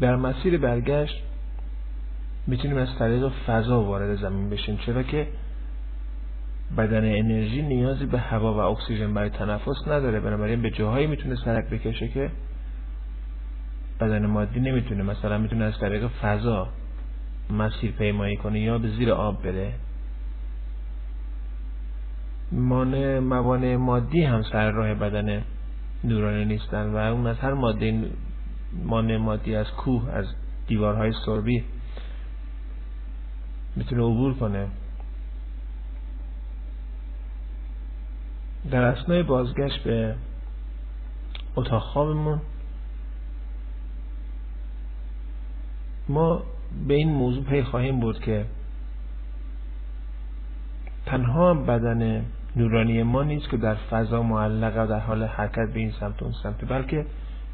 در مسیر برگشت می‌تونیم از طریق فضا وارد زمین بشیم چرا که بدن انرژی نیازی به هوا و اکسیژن برای تنفس نداره. بنابراین به جاهایی می‌تونه سرک بکشه که بدن مادی نمی‌تونه مثلا می‌تونه از طریق فضا مسیر پیمایی کنه یا به زیر آب بره. مانع موانع مادی هم سر راه بدن نورانی نیستن و اون از هر ماده مانع مادی از کوه از دیوارهای سربی می‌تونه عبور کنه. در اسنای بازگشت به اتاق خوابمون ما به این موضوع پی خواهیم بود که تنها بدن نورانی ما نیست که در فضا معلق و در حال حرکت به این سمت اون سمت بلکه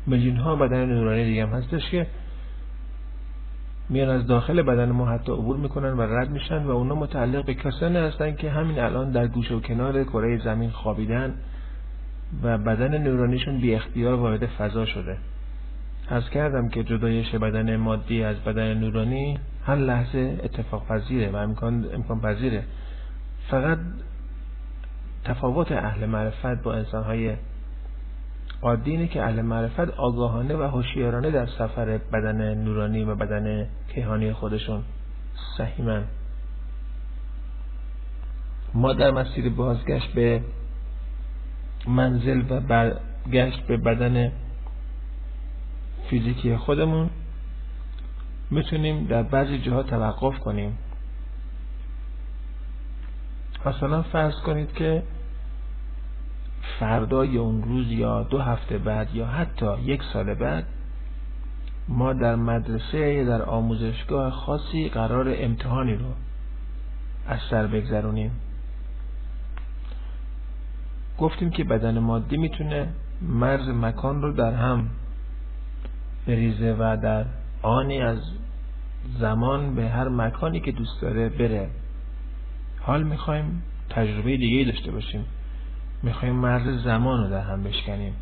میلیون ها بدن نورانی دیگه هم هستش که میان از داخل بدن ما حتی عبور می‌کنن و رد میشن و اونا متعلق به کسانی هستن که همین الان در گوشه و کنار کره زمین خوابیدن و بدن نورانیشون بی اختیار وارد فضا شده. از کردم که جدایش بدن مادی از بدن نورانی هر لحظه اتفاق پذیره و امکان, امکان پذیره. فقط تفاوت اهل معرفت با انسانهای عادی اینه که اهل معرفت آگاهانه و هوشیارانه در سفر بدن نورانی و بدن کیهانی خودشون سهیمن ما در مسیر بازگشت به منزل و برگشت به بدن فیزیکی خودمون می‌تونیم در بعضی جاها توقف کنیم. مثلا فرض کنید که فردا یا اون روز یا دو هفته بعد یا حتی یک سال بعد ما در مدرسه یا در آموزشگاه خاصی قرار امتحانی رو از سر بگذرونیم. گفتیم که بدن مادی می‌تونه مرز مکان رو در هم بریزه و در آنی از زمان به هر مکانی که دوست داره بره. حال می‌خوایم تجربه دیگه داشته باشیم. می‌خوایم مرز زمان رو در هم بشکنیم.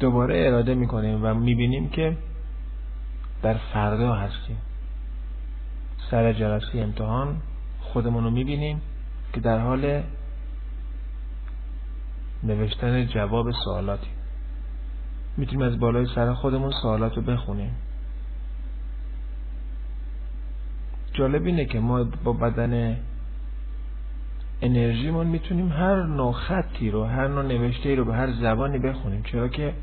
دوباره اراده می‌کنیم و می‌بینیم که در فردا هستیم. سر جلسه امتحان خودمون رو می‌بینیم که در حال نوشتن جواب سوالاتی. می‌تونیم از بالای سر خودمون سوالات رو بخونیم. جالب اینه که ما با بدن انرژیمون می‌تونیم هر نوع خطی رو هر نوع نوشته رو به هر زبانی بخونیم. چرا که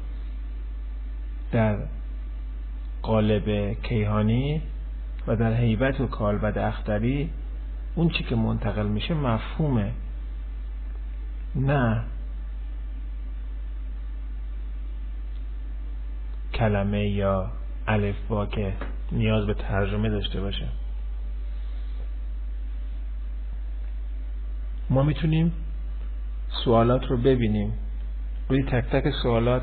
در قالب کیهانی و در حیبت و کالبد اختری اون چی که منتقل میشه مفهومه. نه. کلمه یا الف با که نیاز به ترجمه داشته باشه. ما می‌تونیم سوالات رو ببینیم. روی تک تک سوالات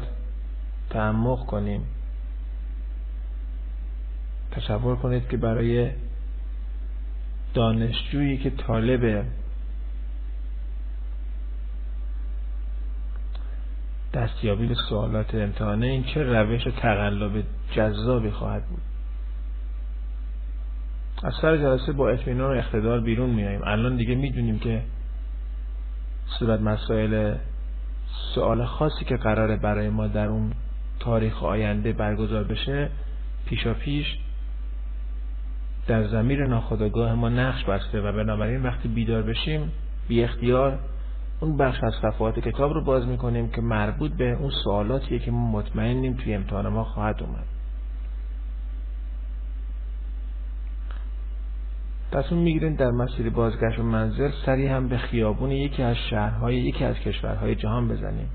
تعمق کنیم. تصور کنید که برای دانشجویی که طالب دستیابی به سوالات امتحانه این چه روش تقلب جذابی خواهد بود؟ از سر جلسه با اطمینان و اقتدار بیرون میاییم. الان دیگه می‌دونیم که صورت مسائل سوال خاصی که قراره برای ما در اون تاریخ آینده برگزار بشه پیشا پیش در زمیر ناخودآگاه ما نقش بسته و بنابراین وقتی بیدار بشیم بی اختیار اون بخش از صفحات کتاب رو باز می‌کنیم که مربوط به اون سوالاتیه که ما مطمئنیم توی امتحان ما خواهد اومد. تصمیم می‌گیرین در مسیر بازگشت و منزل سری هم به خیابون یکی از شهرهای یکی از کشورهای جهان بزنیم.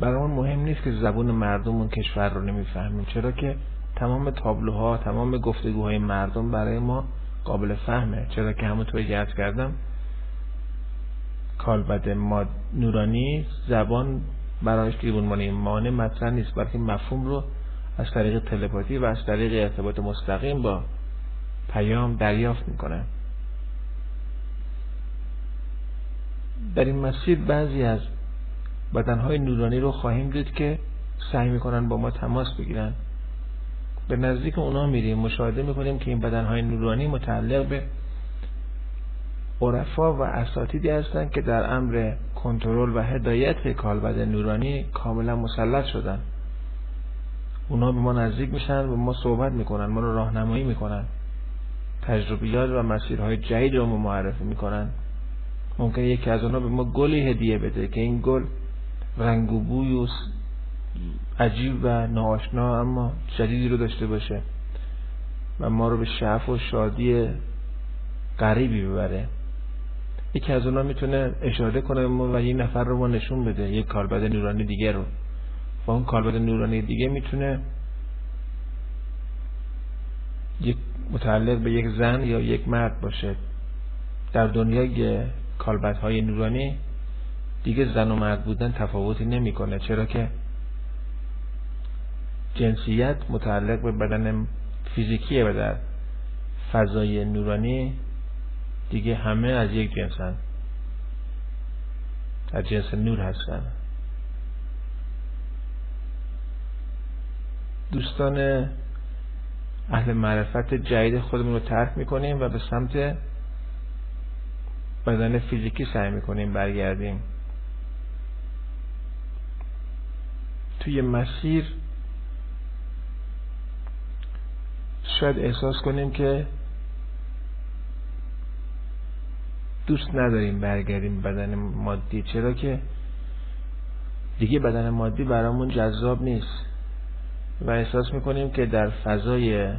برامون مهم نیست که زبون مردم اون کشور رو نمی‌فهمیم چرا که تمام تابلوها تمام گفتگوهای مردم برای ما قابل فهمه. چرا که همونطور که کردم کالبد ما نورانی زبان برایش مانع مانع مطرح نیست بلکه مفهوم رو از طریق تلپاتی و از طریق ارتباط مستقیم با پیام دریافت می‌کنه. در این مسیر بعضی از بدنهای نورانی رو خواهیم دید که سعی می‌کنن با ما تماس بگیرن. به نزدیک اونا میریم مشاهده می‌کنیم که این بدنهای نورانی متعلق به عرفا و اساتیدی هستند که در امر کنترل و هدایت کالبد نورانی کاملا مسلط شدن. اونا به ما نزدیک میشن و ما صحبت می‌کنن ما رو راهنمایی می‌کنن. تجربیات و مسیرهای جدید رو ما معرفی می‌کنن. ممکن یکی از اونا به ما گلی هدیه بده که این گل رنگ و بوی و عجیب و ناآشنا اما جدیدی رو داشته باشه و ما رو به شعف و شادی غریبی ببره. یکی از اونا می‌تونه اشاره کنه ما و یک نفر رو ما نشون بده یک کالبد نورانی دیگه رو. و اون کالبد نورانی دیگه می‌تونه یک متعلق به یک زن یا یک مرد باشه. در دنیای کالبد های نورانی دیگه زن و مرد بودن تفاوتی نمی‌کنه چرا که جنسیت متعلق به بدن فیزیکیه و در فضای نورانی دیگه همه از یک جنسن از جنس نور هستن. دوستان اهل معرفت جدید خودمون رو ترک می‌کنیم و به سمت بدن فیزیکی سعی می‌کنیم برگردیم. توی مسیر شاید احساس کنیم که دوست نداریم برگردیم بدن مادی چرا که دیگه بدن مادی برامون جذاب نیست. و احساس می‌کنیم که در فضای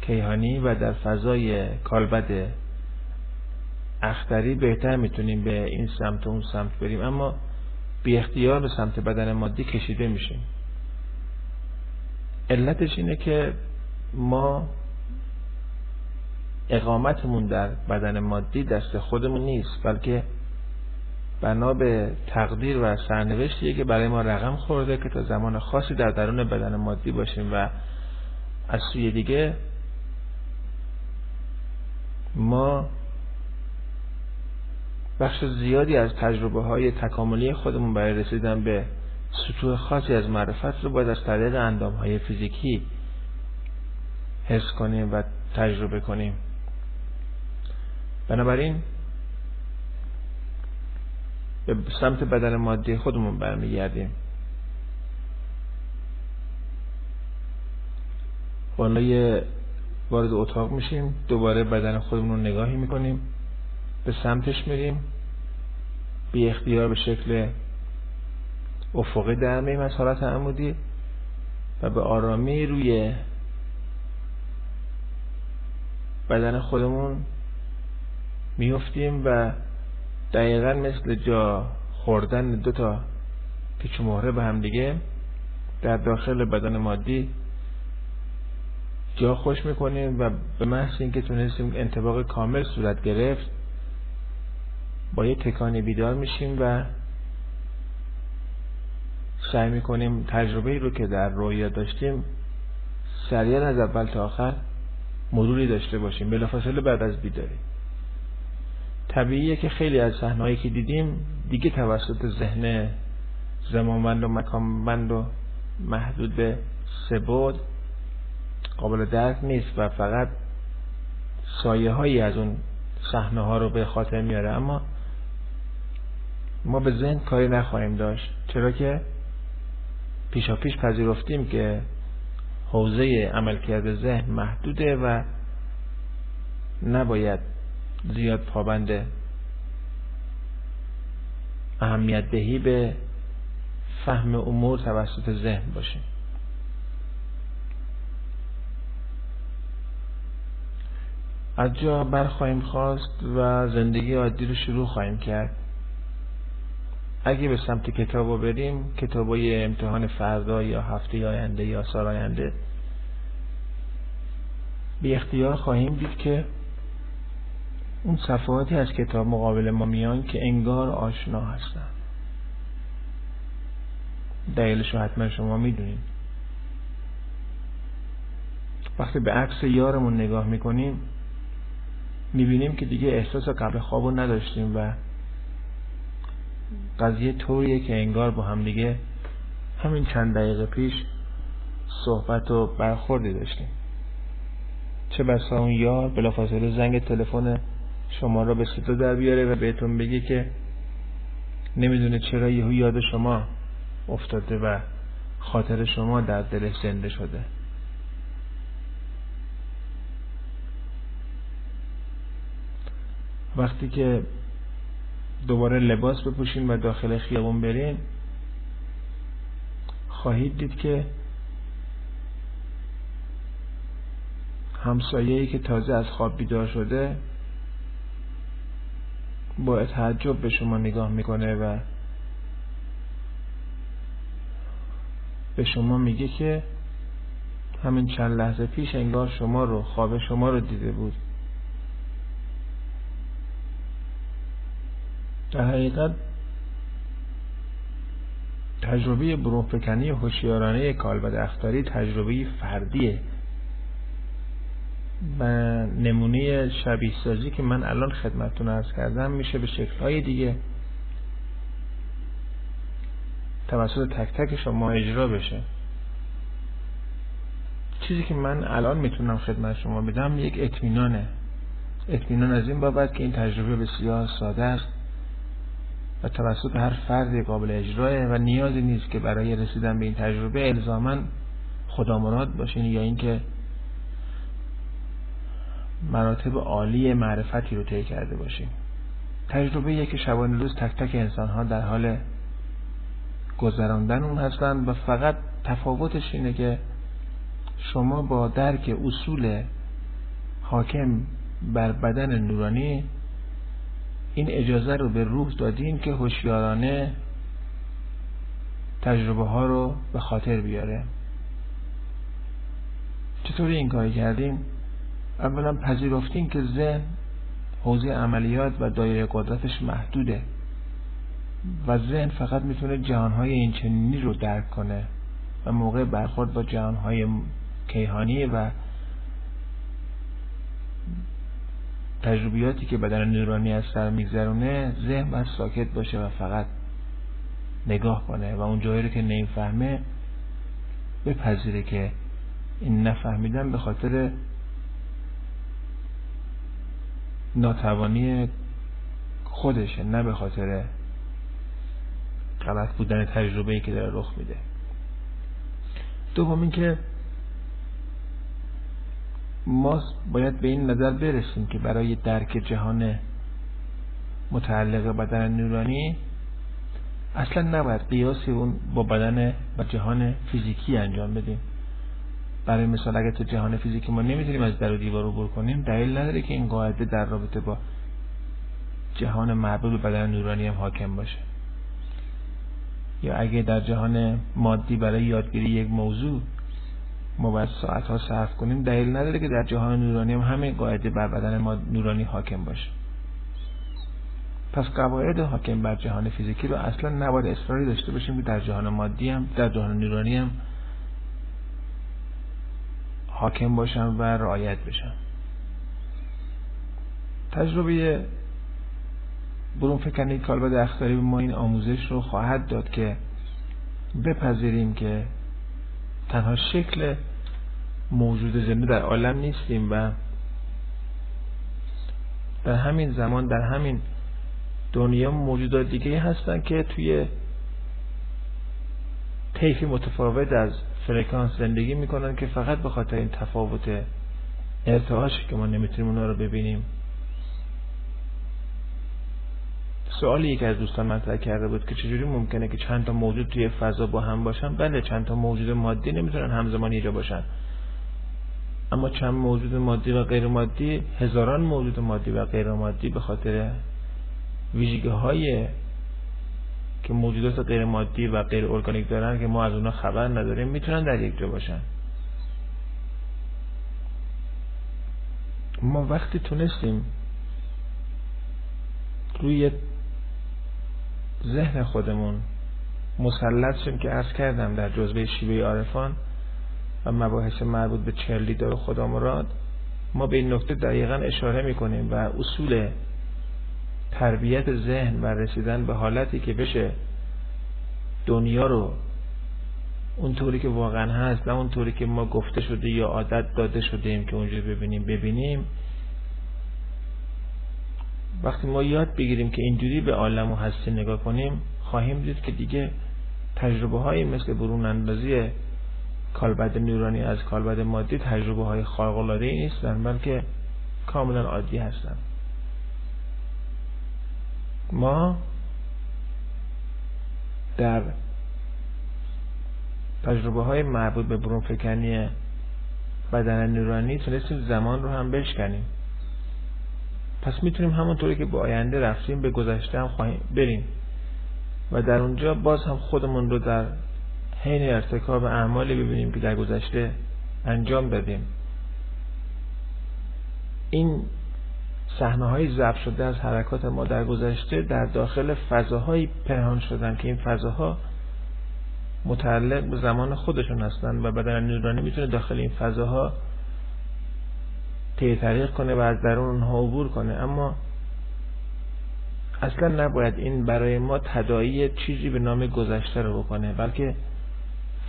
کیهانی و در فضای کالبد اختری بهتر می‌تونیم به این سمت و اون سمت بریم. اما بی اختیار به سمت بدن مادی کشیده میشیم. علتش اینه که ما اقامتمون در بدن مادی دست خودمون نیست بلکه بنا به تقدیر و سرنوشتیه که برای ما رقم خورده که تا زمان خاصی در درون بدن مادی باشیم و از سوی دیگه ما بخش زیادی از تجربه های تکاملی خودمون برای رسیدن به سطوح خاصی از معرفت رو باید از طریق اندام های فیزیکی حس کنیم و تجربه کنیم. بنابراین به سمت بدن مادی خودمون برمیگردیم. بالای وارد اتاق میشیم دوباره بدن خودمون رو نگاهی می‌کنیم به سمتش میریم. بی اختیار به شکل افقی در میم از عمودی و به آرامی روی بدن خودمون میفتیم و دقیقا مثل جا خوردن دو تا پیچ مهره به هم دیگه در داخل بدن مادی جا خوش می‌کنیم و به محض اینکه تونستیم انتباق کامل صورت گرفت با یه تکانی بیدار میشیم و سعی می‌کنیم تجربه رو که در رویا داشتیم سریعا از اول تا آخر مروری داشته باشیم بلافاصله بعد از بیداری. طبیعیه که خیلی از صحنه‌هایی که دیدیم دیگه توسط ذهن زمانبند و مکانبند و محدود به سبود قابل درک نیست و فقط سایه هایی از اون صحنه ها رو به خاطر میاره. اما ما به ذهن کاری نخواهیم داشت چرا که پیشا پیش پذیرفتیم که حوزه عملکرد ذهن محدوده و نباید زیاد پابند اهمیت دهی به فهم امور توسط ذهن باشیم از جا برخواهیم خواست و زندگی عادی رو شروع خواهیم کرد. اگه به سمت کتاب بریم کتاب های امتحان فردا یا هفته آینده یا سال آینده بی اختیار خواهیم دید که اون صفحاتی از کتاب مقابل ما میان که انگار آشنا هستن. دلیلش رو حتما شما می‌دونید وقتی به عکس یارمون نگاه می‌کنیم می‌بینیم که دیگه احساس قبل خوابو نداشتیم و قضیه طوریه که انگار با هم دیگه همین چند دقیقه پیش صحبت و برخوردی داشتیم. چه بسا اون یار بلافاصله زنگ تلفن شما را به صدا در بیاره و بهتون بگه که نمی‌دونه چرا یهو یاد شما افتاده و خاطر شما در دلش زنده شده. وقتی که دوباره لباس بپوشین و داخل خیابون برین خواهید دید که همسایه‌ای که تازه از خواب بیدار شده با تعجب به شما نگاه می‌کنه و به شما میگه که همین چند لحظه پیش انگار شما رو خواب شما رو دیده بود. در حقیقت تجربه بروفکنی هوشیارانه کالبد اختاری تجربه فردیه. نمونه شبیه سازی که من الان خدمتتون ارز کردم میشه به شکلهای دیگه. توسط تک تک شما اجرا بشه. چیزی که من الان می‌تونم خدمت شما بدم یک اطمینانه. اطمینان از این بابت که این تجربه بسیار ساده است و توسط هر فردی قابل اجراه و نیازی نیست که برای رسیدن به این تجربه الزاما خدا مراد باشین یا اینکه مراتب عالی معرفتی رو طی کرده باشیم. تجربه که شبانه روز تک تک انسان ها در حال گذراندن اون هستند و فقط تفاوتش اینه که شما با درک اصول حاکم بر بدن نورانی این اجازه رو به روح دادین که هوشیارانه تجربه ها رو به خاطر بیاره. چطوری این کاری کردیم اولا پذیرفتیم که ذهن حوزه عملیات و دایره قدرتش محدوده و ذهن فقط می‌تونه جهانهای این چنینی رو درک کنه و موقع برخورد با جهانهای کیهانی و تجربیاتی که بدن نورانی از سر میگذرونه ذهن باید ساکت باشه و فقط نگاه کنه و اون جایی رو که نمی‌فهمه بپذیره که این نفهمیدن به خاطر ناتوانی خودشه نه به خاطر غلط بودن تجربه ای که داره رخ میده. دوم اینکه ما باید به این نظر برسیم که برای درک جهان متعلق بدن نورانی اصلا نباید قیاسی اون با بدن و جهان فیزیکی انجام بدیم. برای مثال اگر تو جهان فیزیکی ما نمی‌تونیم از در و دیوار عبور کنیم دلیل نداره که این قاعده در رابطه با جهان مربوط به بدن نورانی هم حاکم باشه. یا اگه در جهان مادی برای یادگیری یک موضوع ما باید ساعت ها صرف کنیم دلیل نداره که در جهان نورانی هم همین قاعده بر بدن ما نورانی حاکم باشه. پس قواعد حاکم بر جهان فیزیکی رو اصلا نباید اصراری داشته باشیم که در جهان مادی هم در جهان نورانی هم حاکم باشن و رعایت بشن تجربه برون فکنی کالبد اختاری به ما این آموزش رو خواهد داد که بپذیریم که تنها شکل موجود زنده در عالم نیستیم و در همین زمان در همین دنیا موجودات دیگه هستن که توی طیفی متفاوت از فرکانس زندگی می‌کنن که فقط به خاطر این تفاوت ارتعاش که ما نمی‌تونیم اونا رو ببینیم. سوالی یکی از دوستان مطرح کرده بود که چجوری ممکنه که چند تا موجود توی فضا با هم باشن؟ بله چند تا موجود مادی نمی‌تونن همزمان اینجا باشن. اما چند موجود مادی و غیر مادی هزاران موجود مادی و غیر مادی به خاطر ویژگی های که موجودات غیر مادی و غیر ارگانیک دارن که ما از اونها خبر نداریم می‌تونن در یک جا باشن. ما وقتی تونستیم روی ذهن خودمون مسلط شیم که عرض کردم در جزوه شیوه عارفان و مباحث مربوط به چرلیدار و خدا مراد ما به این نکته دقیقا اشاره می‌کنیم و اصول تربیت ذهن و رسیدن به حالتی که بشه دنیا رو اونطوری که واقعا هست نه اونطوری که ما گفته شده یا عادت داده شده که اونجا ببینیم ببینیم. وقتی ما یاد بگیریم که اینجوری به عالم و هستی نگاه کنیم خواهیم دید که دیگه تجربه های مثل برون اندازی کالبد نورانی از کالبد مادی تجربه های خارق العاده نیستن بلکه کاملا عادی هستند ما در تجربه های مربوط به برون فکنی بدن نورانی تونستیم زمان رو هم بشکنیم. پس می‌تونیم همونطوری که به آینده رفتیم به گذشته هم خواهیم بریم. و در اونجا باز هم خودمون رو در حین ارتکاب اعمالی ببینیم که در گذشته انجام دادیم. این صحنه های ضبط شده از حرکات ما در گذشته در داخل فضاهایی پنهان شدن که این فضاها متعلق به زمان خودشون هستن و بدن نورانی می‌تونه داخل این فضاها طی کنه و از درون اونها عبور کنه. اما اصلا نباید این برای ما تدایی چیزی به نام گذشته رو بکنه بلکه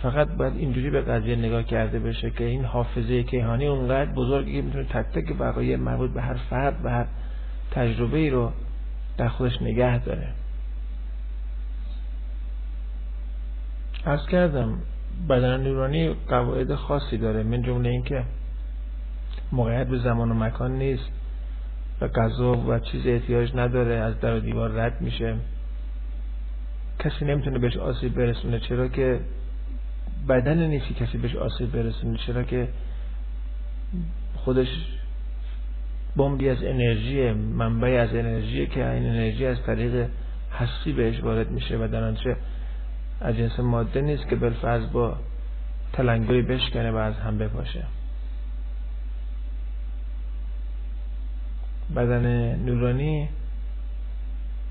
فقط باید اینجوری به قضیه نگاه کرده بشه که این حافظه کیهانی اونقدر بزرگی که می‌تونه تک تک وقایع مربوط به هر فرد و هر تجربه ای رو در خودش نگه داره. از کردم بدن نورانی قواعد خاصی داره من جمله اینکه موقعیت به زمان و مکان نیست و غذا و چیز احتیاج نداره از در و دیوار رد میشه. کسی نمی‌تونه بهش آسیب برسونه چرا که بدن نیستی کسی بهش آسیب برسونه. چرا که خودش بمبی از انرژی منبعی از انرژی که این انرژی از طریق هستی بهش وارد میشه و در آنچه از جنس ماده نیست که بالفرض با تلنگوی بشکنه و از هم بپاشه. بدن نورانی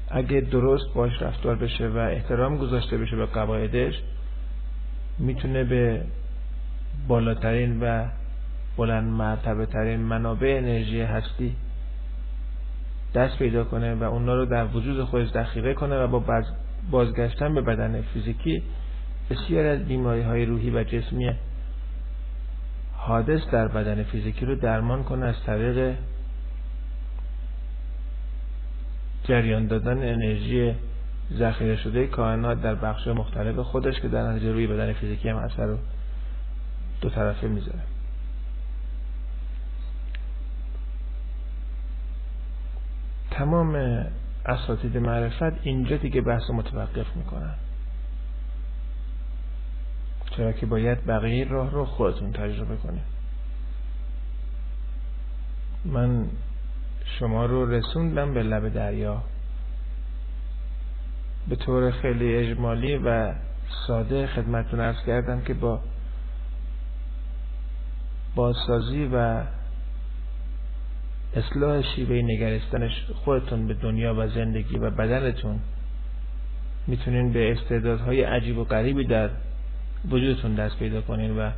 اگه درست باش رفتار بشه و احترام گذاشته بشه به قواعدش می‌تونه به بالاترین و بلند مرتبه ترین منابع انرژی هستی دست پیدا کنه و اونا رو در وجود خودش ذخیره کنه و با بازگشتن به بدن فیزیکی بسیار از بیماری های روحی و جسمی حادث در بدن فیزیکی رو درمان کنه از طریق جریان دادن انرژی ذخیره شده کائنات در بخش مختلف خودش که در نتیجه روی بدن فیزیکی هم اثر رو دو طرفه می‌ذاره. تمام اساتید معرفت اینجا دیگه بحث متوقف می‌کنن. چرا که باید بقیه راه رو خودتون تجربه کنید. من شما رو رسوندم به لب دریا. به طور خیلی اجمالی و ساده خدمتتون ارز کردم که با بازسازی و اصلاح شیوه نگرستنش خودتون به دنیا و زندگی و بدنتون می‌تونین به استعدادهای عجیب و غریبی در وجودتون دست پیدا کنین و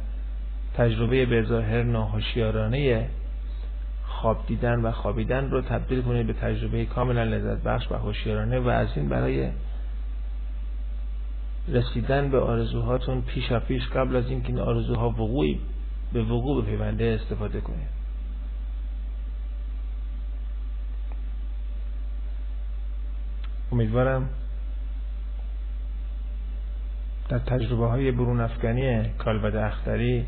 تجربه به ظاهر ناهوشیارانه خواب دیدن و خوابیدن رو تبدیل کنید به تجربه کاملا لذت بخش و هوشیارانه و از این برای رسیدن به آرزوهاتون پیش پیش قبل از اینکه این آرزوها وقوعی به وقوع پیونده استفاده کنید. امیدوارم در تجربه های برون افغانی کالبد اختری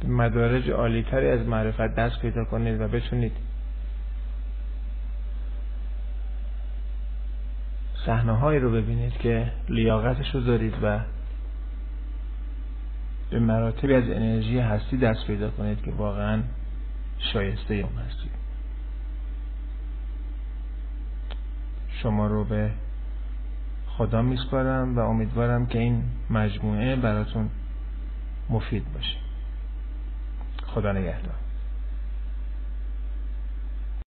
به مدارج عالیتری از معرفت دست پیدا کنید و بتونید صحنه هایی رو ببینید که لیاقتش رو دارید و به مراتبی از انرژی هستی دست پیدا کنید که واقعا شایسته اون هستید شما رو به خدا میسپارم و امیدوارم که این مجموعه براتون مفید باشه. خدا نگهدار.